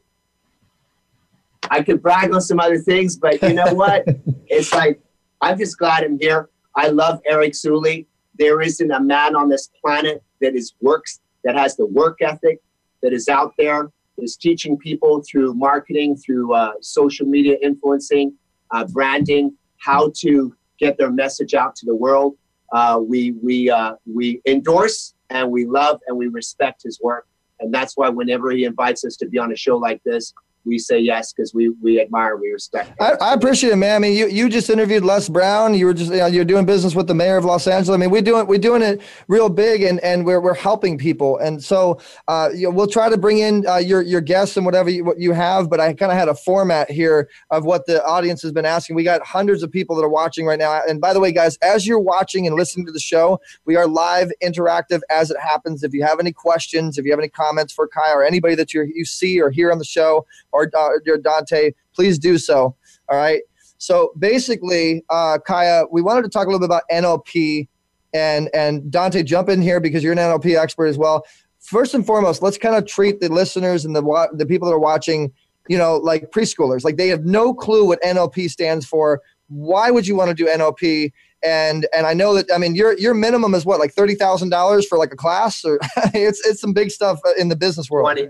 I could brag on some other things, but you know what? it's like, I'm just glad I'm here. I love Eric Zuley. There isn't a man on this planet that is works, that has the work ethic, that is out there, is teaching people through marketing, through uh, social media influencing, uh, branding, how to get their message out to the world. Uh, we we uh, we endorse and we love and we respect his work, and that's why whenever he invites us to be on a show like this, we say yes because we we admire, we respect. I, I appreciate it, man. I mean, you, you just interviewed Les Brown. You were just you know, you're doing business with the mayor of Los Angeles. I mean, we're doing we're doing it real big, and, and we're we're helping people. And so, uh, you know, we'll try to bring in uh, your your guests and whatever you, what you have. But I kind of had a format here of what the audience has been asking. We got hundreds of people that are watching right now. And by the way, guys, as you're watching and listening to the show, we are live, interactive as it happens. If you have any questions, if you have any comments for Kai or anybody that you you see or hear on the show, or uh, your Dante, please do so. All right. So basically, uh, Kaya, we wanted to talk a little bit about NLP, and and Dante, jump in here because you're an NLP expert as well. First and foremost, let's kind of treat the listeners and the the people that are watching, you know, like preschoolers. Like they have no clue what NLP stands for. Why would you want to do NLP? And and I know that I mean your your minimum is what like thirty thousand dollars for like a class, or it's it's some big stuff in the business world. Twenty.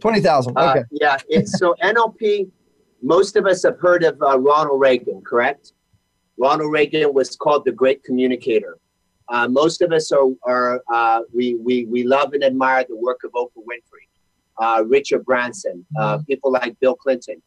Twenty thousand. Uh, Okay. yeah. It's, so NLP, most of us have heard of uh, Ronald Reagan, correct? Ronald Reagan was called the great communicator. Uh, most of us are, are uh, we, we, we love and admire the work of Oprah Winfrey, uh, Richard Branson, uh, people like Bill Clinton.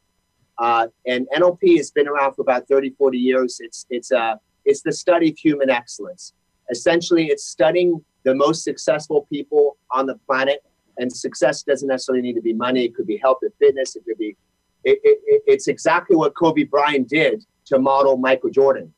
Uh, and NLP has been around for about 30, 40 years. It's, it's, uh, it's the study of human excellence. Essentially, it's studying the most successful people on the planet. And success doesn't necessarily need to be money. It could be health and fitness. It could be, it, it, it- it's exactly what Kobe Bryant did to model Michael Jordan.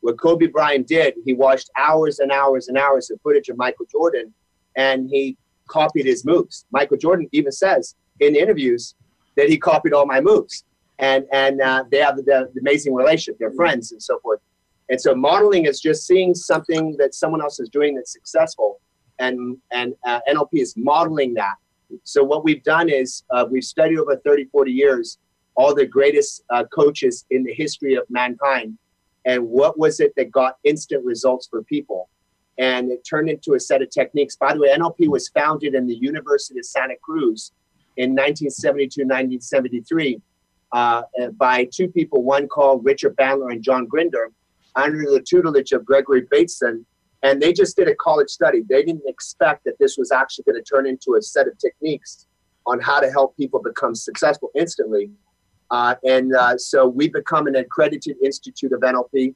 What Kobe Bryant did, he watched hours and hours and hours of footage of Michael Jordan and he copied his moves. Michael Jordan even says in interviews that he copied all my moves. And, and uh, they have the, the amazing relationship. They're friends and so forth. And so modeling is just seeing something that someone else is doing that's successful. And, and uh, NLP is modeling that. So what we've done is uh, we've studied over 30, 40 years all the greatest uh, coaches in the history of mankind. And what was it that got instant results for people? And it turned into a set of techniques. By the way, NLP was founded in the University of Santa Cruz in 1972, 1973 uh, by two people, one called Richard Bandler and John Grinder, under the tutelage of Gregory Bateson. And they just did a college study. They didn't expect that this was actually going to turn into a set of techniques on how to help people become successful instantly. Uh, and uh, so we become an accredited institute of NLP.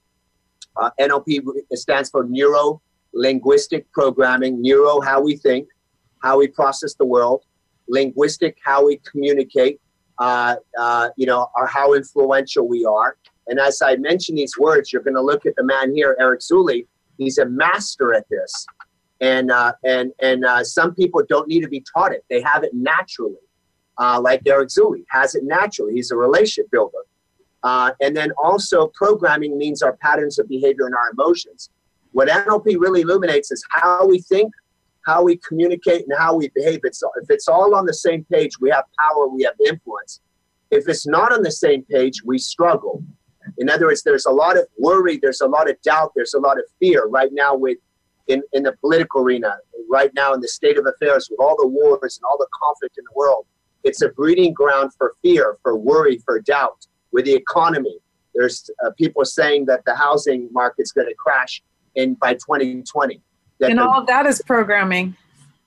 Uh, NLP stands for Neuro Linguistic Programming. Neuro, how we think, how we process the world. Linguistic, how we communicate. Uh, uh, you know, or how influential we are. And as I mention these words, you're going to look at the man here, Eric Zuley. He's a master at this, and uh, and and uh, some people don't need to be taught it; they have it naturally. Uh, like Derek Zuley has it naturally. He's a relationship builder. Uh, and then also, programming means our patterns of behavior and our emotions. What NLP really illuminates is how we think, how we communicate, and how we behave. It's, if it's all on the same page, we have power, we have influence. If it's not on the same page, we struggle. In other words, there's a lot of worry, there's a lot of doubt, there's a lot of fear right now with in, in the political arena, right now in the state of affairs with all the wars and all the conflict in the world. It's a breeding ground for fear, for worry, for doubt. With the economy, there's uh, people saying that the housing market's going to crash in by 2020. That and the- all of that is programming.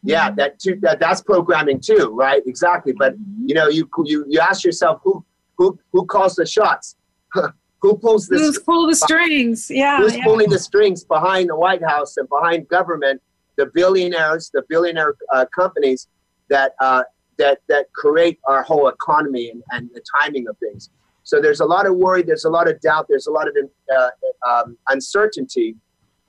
yeah, that too, that that's programming too, right? Exactly. But you know, you you you ask yourself who who who calls the shots? who pulls the Who's pull the strings? Yeah. Who's yeah. pulling the strings behind the White House and behind government? The billionaires, the billionaire uh, companies that uh, that that create our whole economy and, and the timing of things. So there's a lot of worry, there's a lot of doubt, there's a lot of uh, um, uncertainty,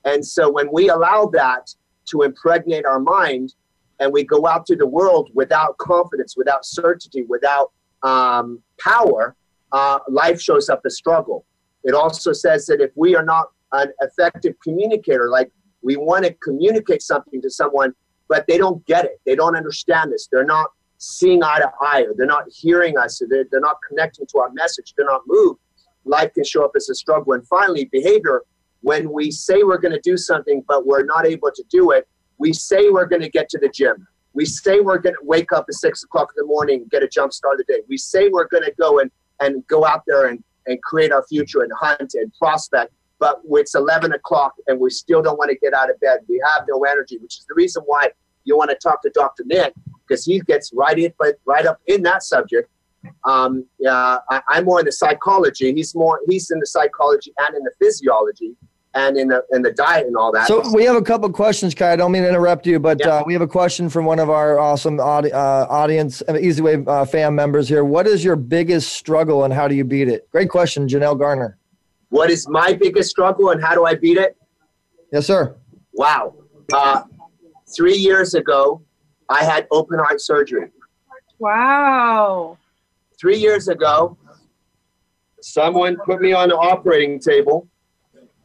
and so when we allow that to impregnate our mind, and we go out to the world without confidence, without certainty, without um, power, uh, life shows up as struggle. It also says that if we are not an effective communicator, like we want to communicate something to someone, but they don't get it, they don't understand this, they're not seeing eye to eye, or they're not hearing us, or they're, they're not connecting to our message, they're not moved, life can show up as a struggle. And finally, behavior, when we say we're going to do something, but we're not able to do it, we say we're going to get to the gym. We say we're going to wake up at six o'clock in the morning get a jump start of the day. We say we're going to go and, and go out there and, and create our future and hunt and prospect, but it's 11 o'clock and we still don't want to get out of bed. We have no energy, which is the reason why you want to talk to Dr. Nick because he gets right in, right up in that subject. Um, yeah, I, I'm more in the psychology. He's more he's in the psychology and in the physiology and in the in the diet and all that. So we have a couple questions, Kai. I don't mean to interrupt you, but uh, we have a question from one of our awesome audi- uh, audience, uh, Easy Way uh, fan members here. What is your biggest struggle and how do you beat it? Great question, Janelle Garner. What is my biggest struggle and how do I beat it? Yes, sir. Wow. Uh, three years ago, I had open heart surgery. Wow. Three years ago, someone put me on the operating table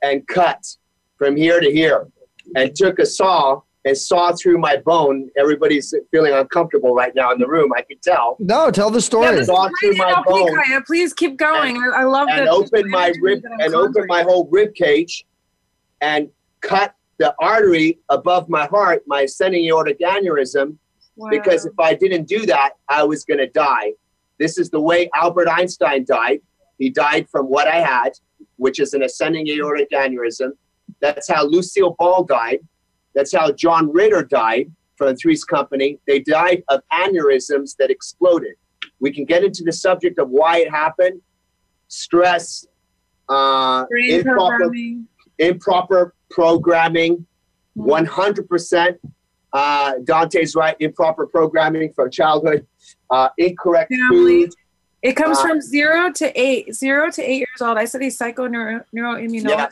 and cut from here to here and took a saw and saw through my bone. Everybody's feeling uncomfortable right now in the room. I could tell. No, tell the story. this is Saw through my NLP, bone Kaya. Please keep going. I, I love and that. open my rib and open my whole rib cage and cut the artery above my heart, my ascending aortic aneurysm, because if I didn't do that, I was going to die. This is the way Albert Einstein died. He died from what I had, which is an ascending aortic aneurysm. That's how Lucille Ball died. That's how John Ritter died from the Three's Company. They died of aneurysms that exploded. We can get into the subject of why it happened. Stress, uh, improper, programming. improper programming, 100%. Uh, Dante's right, improper programming from childhood, uh, incorrect Family. food. It comes Uh, from zero to eight, zero to eight years old. I study psychoneuro neuroimmunology. Yeah.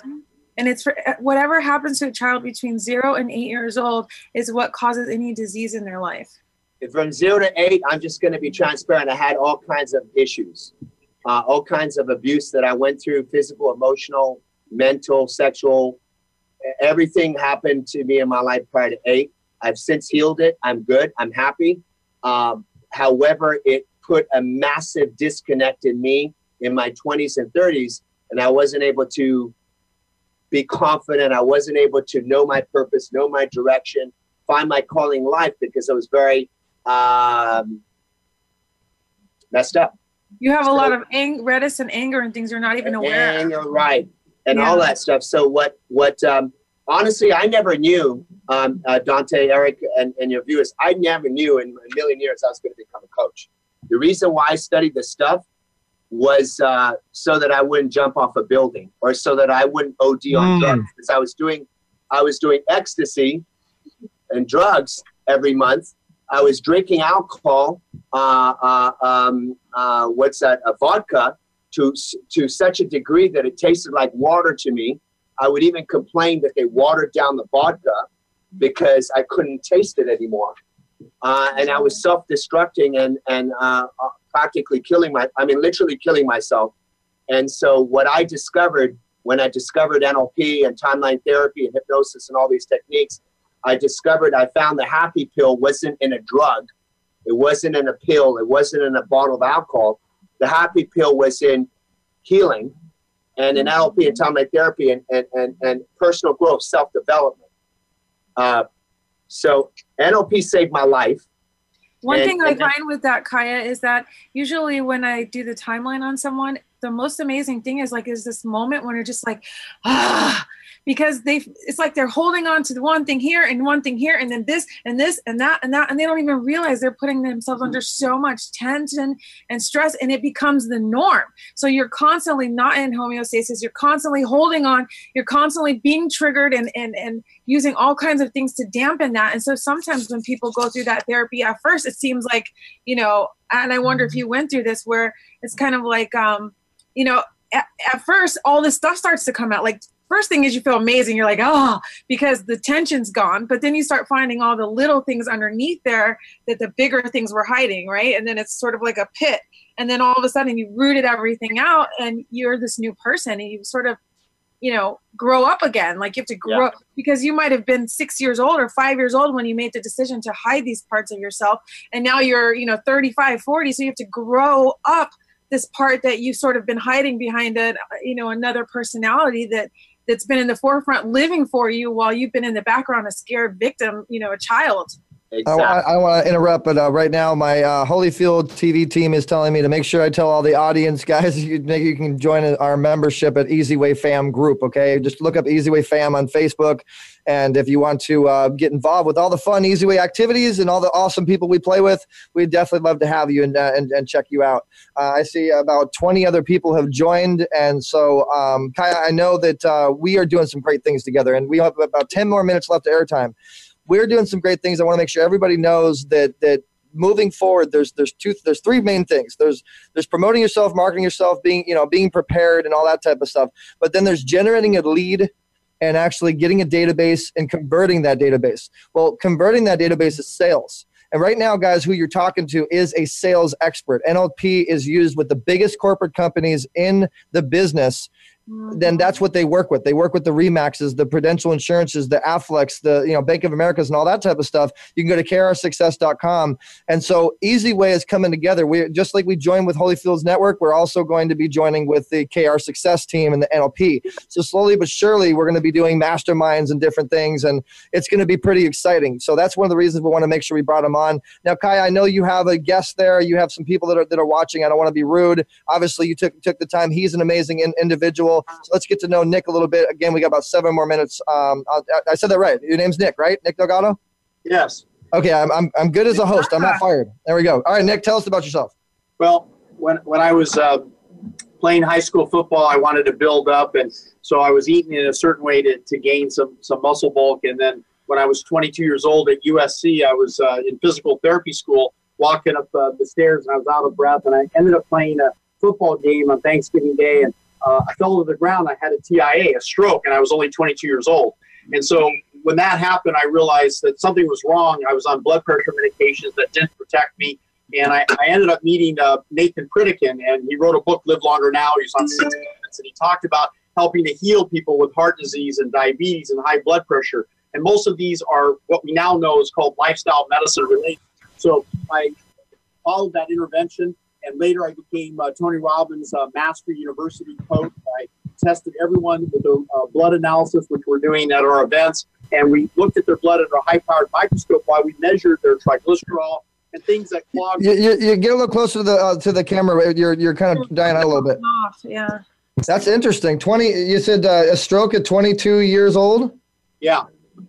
And it's for whatever happens to a child between zero and eight years old is what causes any disease in their life. From zero to eight, I'm just going to be transparent. I had all kinds of issues, uh, all kinds of abuse that I went through physical, emotional, mental, sexual. Everything happened to me in my life prior to eight. I've since healed it. I'm good. I'm happy. Um, however, it put a massive disconnect in me in my 20s and 30s, and I wasn't able to be confident. I wasn't able to know my purpose, know my direction, find my calling life because I was very um, messed up. You have a lot of ang- redness and anger and things you're not even aware of. Anger, right, and Yeah. all that stuff. So what? What? Um, honestly, I never knew, um, uh, Dante, Eric, and, and your viewers. I never knew in a million years I was going to become a coach. The reason why I studied this stuff was uh, so that I wouldn't jump off a building or so that I wouldn't OD on Mm. drugs because I was doing, I was doing ecstasy and drugs every month. I was drinking alcohol, uh, uh, um, uh, what's that, a vodka, to to such a degree that it tasted like water to me. I would even complain that they watered down the vodka because I couldn't taste it anymore, uh, and I was self-destructing and and uh, practically killing my, I mean, literally killing myself. And so what I discovered when I discovered NLP and timeline therapy and hypnosis and all these techniques, I discovered I found the happy pill wasn't in a drug. It wasn't in a pill. It wasn't in a bottle of alcohol. The happy pill was in healing and in NLP and timeline therapy and, and, and, and personal growth, self development. Uh, so NLP saved my life. One And- thing I then- find with that, Kaya, is that usually when I do the timeline on someone, the most amazing thing is like is this moment when you're just like, ah, because they it's like they're holding on to the one thing here and one thing here and then this and this and that and that and they don't even realize they're putting themselves under so much tension and stress and it becomes the norm. So you're constantly not in homeostasis, you're constantly holding on, you're constantly being triggered and and and using all kinds of things to dampen that. And so sometimes when people go through that therapy at first, it seems like, you know, and I wonder if you went through this where it's kind of like, um, you know, at, at first all this stuff starts to come out. Like first thing is you feel amazing. You're like, oh, because the tension's gone. But then you start finding all the little things underneath there that the bigger things were hiding, right? And then it's sort of like a pit. And then all of a sudden you rooted everything out and you're this new person and you sort of you know grow up again like you have to grow Yeah. because you might have been six years old or five years old when you made the decision to hide these parts of yourself and now you're you know 35 40 so you have to grow up this part that you've sort of been hiding behind a you know another personality that that's been in the forefront living for you while you've been in the background a scared victim you know a child I, I, want to interrupt, but uh, right now my uh, Holyfield TV team is telling me to make sure I tell all the audience guys you, you can join our membership at Easy Way Fam group. Okay, just look up Easy Way Fam on Facebook, and if you want to uh, get involved with all the fun Easy Way activities and all the awesome people we play with, we'd definitely love to have you and uh, and, and check you out. Uh, I see about 20 other people have joined, and so um, Kaya, I know that uh, we are doing some great things together, and we have about 10 more minutes left of airtime we're doing some great things. I want to make sure everybody knows that that moving forward, there's there's two there's three main things. There's there's promoting yourself, marketing yourself, being you know being prepared and all that type of stuff. But then there's generating a lead and actually getting a database and converting that database. Well, converting that database is sales. And right now, guys, who you're talking to is a sales expert. NLP is used with the biggest corporate companies in the business Mm-hmm. then that's what they work with. They work with the Remaxes, the Prudential Insurances, the Aflacs, the you know Bank of Americas, and all that type of stuff. You can go to krsuccess.com. And so Easy Way is coming together. We just like we joined with Holyfield's network, we're also going to be joining with the KR Success team and the NLP. So slowly but surely, we're going to be doing masterminds and different things, and it's going to be pretty exciting. So that's one of the reasons we want to make sure we brought him on. Now, Kai, I know you have a guest there. You have some people that are that are watching. I don't want to be rude. Obviously, you took took the time. He's an amazing in, individual. So let's get to know Nick a little bit. Again, we got about seven more minutes. Um, I, I said that right. Your name's Nick, right? Nick Delgado. Yes. Okay, I'm, I'm I'm good as a host. I'm not fired. There we go. All right, Nick, tell us about yourself. Well, when when I was uh, playing high school football, I wanted to build up, and so I was eating in a certain way to, to gain some some muscle bulk. And then when I was 22 years old at USC, I was uh, in physical therapy school, walking up uh, the stairs, and I was out of breath, and I ended up playing a football game on Thanksgiving Day, and uh, I fell to the ground. I had a TIA, a stroke, and I was only 22 years old. And so when that happened, I realized that something was wrong. I was on blood pressure medications that didn't protect me. And I, I ended up meeting uh, Nathan Pritikin, and he wrote a book, Live Longer Now. He's on 60 Minutes, and he talked about helping to heal people with heart disease and diabetes and high blood pressure. And most of these are what we now know is called lifestyle medicine related. So I followed that intervention, and later I became uh, Tony Robbins' uh, Master University coach. I tested everyone with a uh, blood analysis, which we're doing at our events, and we looked at their blood under a high-powered microscope while we measured their triglycerol and things that clog. You, you, you get a little closer to the uh, to the camera. You're you're kind of dying out a little bit. off yeah That's interesting. Twenty. You said uh, a stroke at 22 years old. Yeah.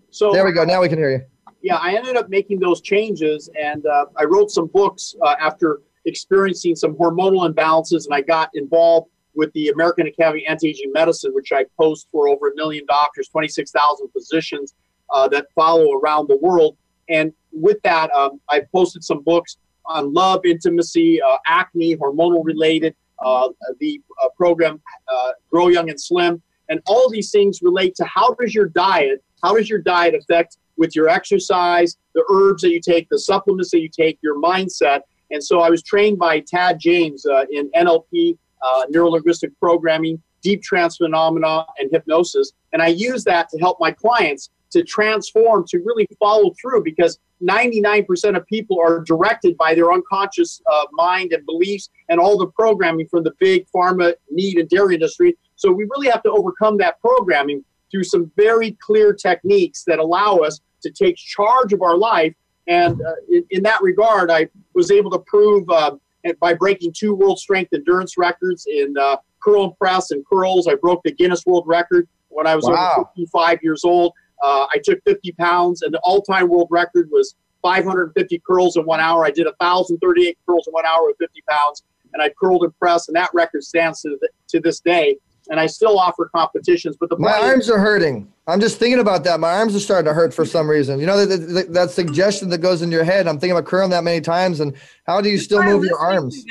So There we go. Now we can hear you. yeah, I ended up making those changes, and uh, I wrote some books uh, after experiencing some hormonal imbalances, and I got involved with the American Academy of Anti-Aging Medicine, which I post for over a million doctors, 26,000 physicians uh, that follow around the world. And with that, um, I posted some books on love, intimacy, uh, acne, hormonal related, uh, the uh, program uh, Grow Young and Slim, and all these things relate to how does your diet, how does your diet affect with your exercise, the herbs that you take, the supplements that you take, your mindset. And so I was trained by Tad James uh, in NLP uh, neurolinguistic programming, deep trance phenomena, and hypnosis. And I use that to help my clients to transform, to really follow through because 99% of people are directed by their unconscious uh, mind and beliefs and all the programming from the big pharma, meat, and dairy industry. So we really have to overcome that programming through some very clear techniques that allow us to take charge of our life. And uh, in, in, that regard, I was able to prove uh, by breaking two world strength endurance records in uh, curl and press and curls. I broke the Guinness World Record when I was wow. over 55 years old. Uh, I took 50 pounds, and the all-time world record was 550 curls in one hour. I did 1,038 curls in one hour with 50 pounds, and I curled and pressed, and that record stands to, the, to this day. And I still offer competitions, but the my arms are hurting. I'm just thinking about that. My arms are starting to hurt for some reason. You know that, that, that suggestion that goes in your head. I'm thinking about curling that many times, and how do you still move your arms?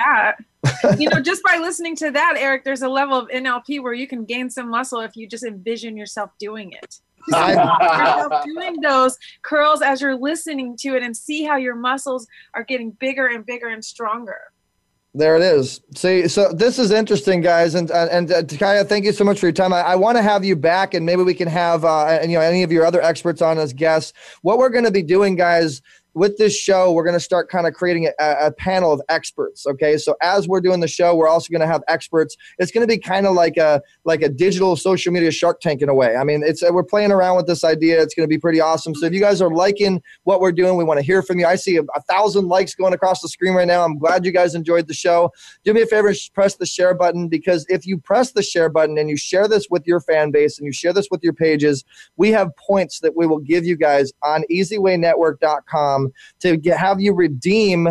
you know, just by listening to that, Eric, there's a level of NLP where you can gain some muscle if you just envision yourself doing it. yourself doing those curls as you're listening to it and see how your muscles are getting bigger and bigger and stronger. There it is. See, so this is interesting, guys, and and uh, Takaya, thank you so much for your time. I, I want to have you back, and maybe we can have uh, you know any of your other experts on as guests. What we're going to be doing, guys, with this show, we're going to start kind of creating a, a, panel of experts. Okay, so as we're doing the show, we're also going to have experts. It's going to be kind of like a like a digital social media Shark Tank in a way. I mean, it's we're playing around with this idea. It's going to be pretty awesome. So if you guys are liking what we're doing, we want to hear from you. I see a, a thousand likes going across the screen right now. I'm glad you guys enjoyed the show. Do me a favor, press the share button because if you press the share button and you share this with your fan base and you share this with your pages, we have points that we will give you guys on EasyWayNetwork.com to get, have you redeem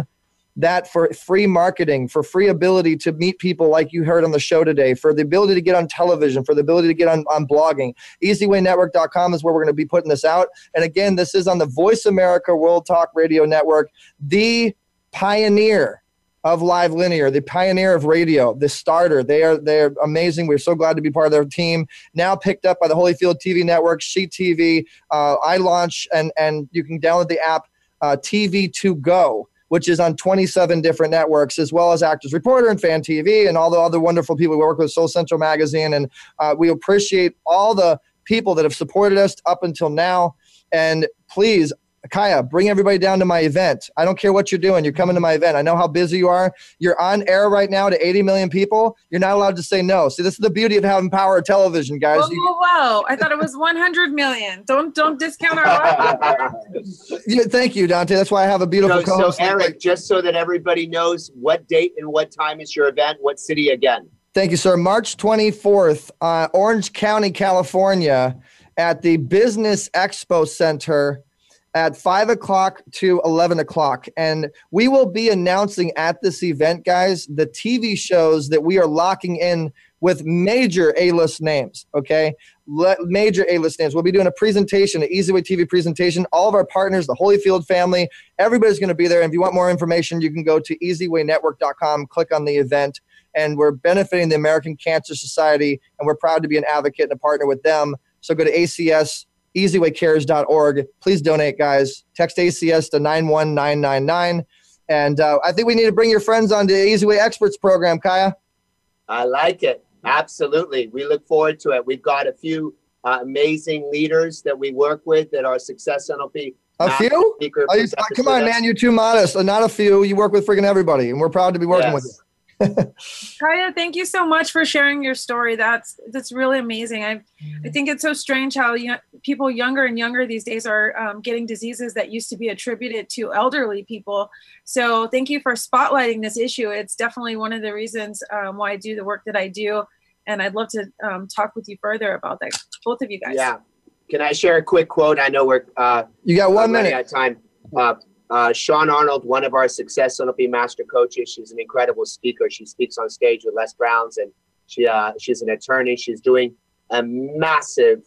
that for free marketing, for free ability to meet people like you heard on the show today, for the ability to get on television, for the ability to get on, on blogging. EasyWayNetwork.com is where we're going to be putting this out. And again, this is on the Voice America World Talk Radio Network, the pioneer of live linear, the pioneer of radio, the starter. They are they're amazing. We're so glad to be part of their team. Now picked up by the Holyfield TV Network, She TV. Uh, I launch and and you can download the app uh, TV2 Go, which is on 27 different networks, as well as Actors Reporter and Fan TV and all the other wonderful people we work with, Soul Central Magazine. And uh, we appreciate all the people that have supported us up until now. And please, Kaya, bring everybody down to my event. I don't care what you're doing. You're coming to my event. I know how busy you are. You're on air right now to 80 million people. You're not allowed to say no. See, this is the beauty of having power of television, guys. Whoa, whoa, whoa. I thought it was 100 million. Don't don't discount our yeah, Thank you, Dante. That's why I have a beautiful so, co-host. So, Eric, just so that everybody knows what date and what time is your event, what city again? Thank you, sir. March 24th, uh, Orange County, California, at the Business Expo Center at 5 o'clock to 11 o'clock. And we will be announcing at this event, guys, the TV shows that we are locking in with major A-list names. Okay, Le- major A-list names. We'll be doing a presentation, an EasyWay TV presentation. All of our partners, the Holyfield family, everybody's going to be there. And if you want more information, you can go to EasyWayNetwork.com, click on the event, and we're benefiting the American Cancer Society, and we're proud to be an advocate and a partner with them. So go to ACS easywaycares.org. Please donate, guys. Text ACS to 91999. And uh, I think we need to bring your friends on to the Easyway Experts program, Kaya. I like it. Absolutely. We look forward to it. We've got a few uh, amazing leaders that we work with that are Success NLP. A few? You, come on, man. You're too modest. Not a few. You work with freaking everybody, and we're proud to be working yes. with you. Kaya, thank you so much for sharing your story. That's that's really amazing. I I think it's so strange how you people younger and younger these days are um, getting diseases that used to be attributed to elderly people. So thank you for spotlighting this issue. It's definitely one of the reasons um, why I do the work that I do, and I'd love to um, talk with you further about that. Both of you guys. Yeah. Can I share a quick quote? I know we're uh, you got one minute. At time. Uh, uh, Sean Arnold, one of our Success NLP master coaches, she's an incredible speaker. She speaks on stage with Les Browns, and she uh, she's an attorney. She's doing a massive,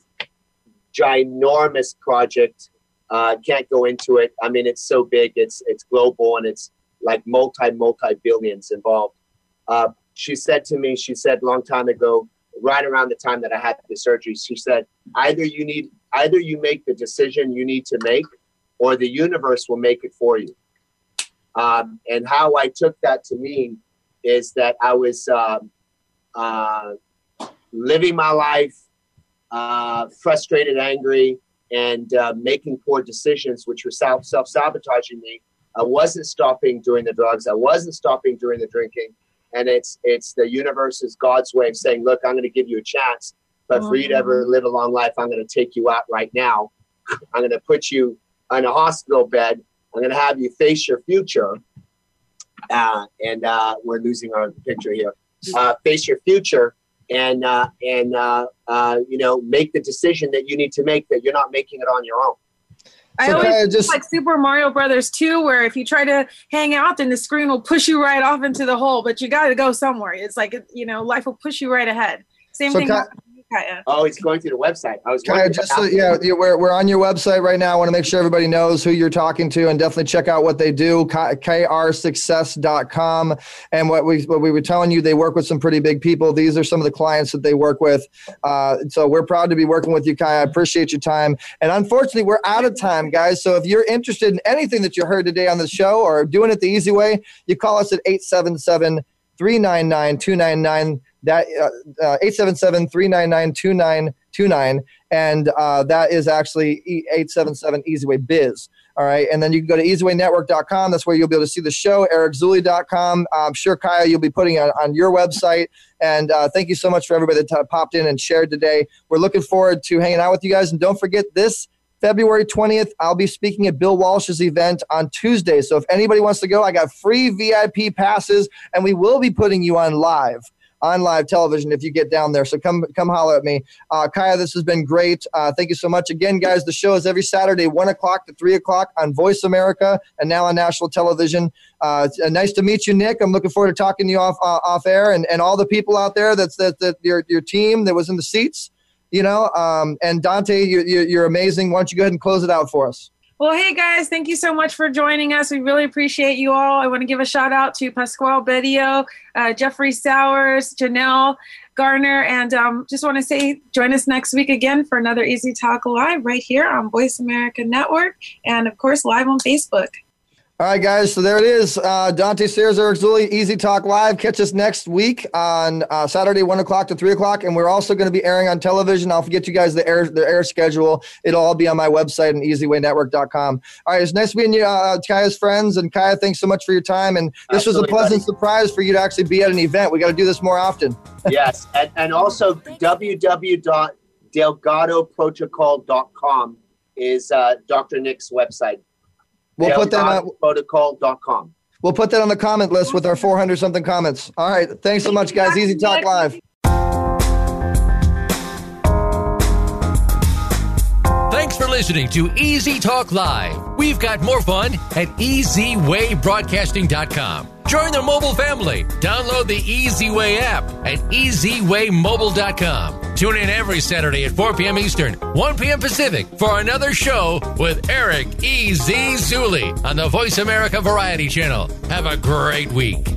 ginormous project. Uh, can't go into it. I mean, it's so big. It's it's global, and it's like multi multi billions involved. Uh, she said to me, she said long time ago, right around the time that I had the surgery, she said, either you need, either you make the decision you need to make, or the universe will make it for you. Um, and how I took that to mean is that I was um, uh, living my life, uh, frustrated, angry, and uh, making poor decisions, which were self self sabotaging me. I wasn't stopping doing the drugs. I wasn't stopping doing the drinking. And it's it's the universe's God's way of saying, look, I'm going to give you a chance, but for you to ever live a long life, I'm going to take you out right now. I'm going to put you on a hospital bed. I'm going to have you face your future. Uh, and uh, we're losing our picture here. Uh, face your future and uh, and uh, uh, you know make the decision that you need to make that you're not making it on your own. I So always Kaya, just like Super Mario Brothers 2, where if you try to hang out, then the screen will push you right off into the hole. But you got to go somewhere. It's like you know, life will push you right ahead. Same So thing. Ki- happened to you, Kaya. Oh, he's going through the website. I was Kaya, just so, yeah, yeah, we're, we're on your website right now. I want to make sure everybody knows who you're talking to and definitely check out what they do, K- krsuccess.com. And what we, what we were telling you, they work with some pretty big people. These are some of the clients that they work with. Uh, so we're proud to be working with you, Kai. I appreciate your time. And unfortunately, we're out of time, guys. So if you're interested in anything that you heard today on the show or doing it the easy way, you call us at 877 399 299 that uh, uh, 877-399-2929 and uh, that is actually E- 877 easyway biz all right? And then you can go to easywaynetwork.com that's where you'll be able to see the show ericzuley.com i'm sure kaya you'll be putting it on, on your website. And uh, thank you so much for everybody that t- popped in and shared today. We're looking forward to hanging out with you guys. And don't forget this February 20th, I'll be speaking at Bill Walsh's event on Tuesday. So if anybody wants to go, I got free VIP passes, and we will be putting you on live on live television if you get down there. So come come holler at me. Uh, Kaya, this has been great. Uh, thank you so much. Again, guys, the show is every Saturday, 1 o'clock to 3 o'clock on Voice America and now on national television. Uh, uh, nice to meet you, Nick. I'm looking forward to talking to you off uh, off air and, and all the people out there that's that, that your, your team that was in the seats. You know, um, and Dante, you're, you're amazing. Why don't you go ahead and close it out for us? Well, hey guys, thank you so much for joining us. We really appreciate you all. I want to give a shout out to Pasquale Bedio, uh, Jeffrey Sowers, Janelle Garner, and um, just want to say join us next week again for another Easy Talk Live right here on Voice America Network and, of course, live on Facebook. All right, guys. So there it is. Uh, Dante Sears, Eric Zuley, Easy Talk Live. Catch us next week on uh, Saturday, one o'clock to three o'clock, and we're also going to be airing on television. I'll get you guys the air the air schedule. It'll all be on my website and EasyWayNetwork.com. All right, it's nice meeting you, uh, Kaya's friends, and Kaya. Thanks so much for your time. And this was a pleasant buddy. surprise for you to actually be at an event. We got to do this more often. yes, and, and also www.delgadoprotocol.com is uh, Dr. Nick's website. We'll put that on. Protocol.com. We'll put that on the comment list with our 400 something comments. All right. Thanks so much, guys. Easy Talk Live. Thanks for listening to Easy Talk Live. We've got more fun at EasyWayBroadcasting.com. Join the mobile family. Download the Easy Way app at EasyWayMobile.com. Tune in every Saturday at 4 p.m. Eastern, 1 p.m. Pacific for another show with Eric E.Z. Zuley on the Voice America Variety Channel. Have a great week.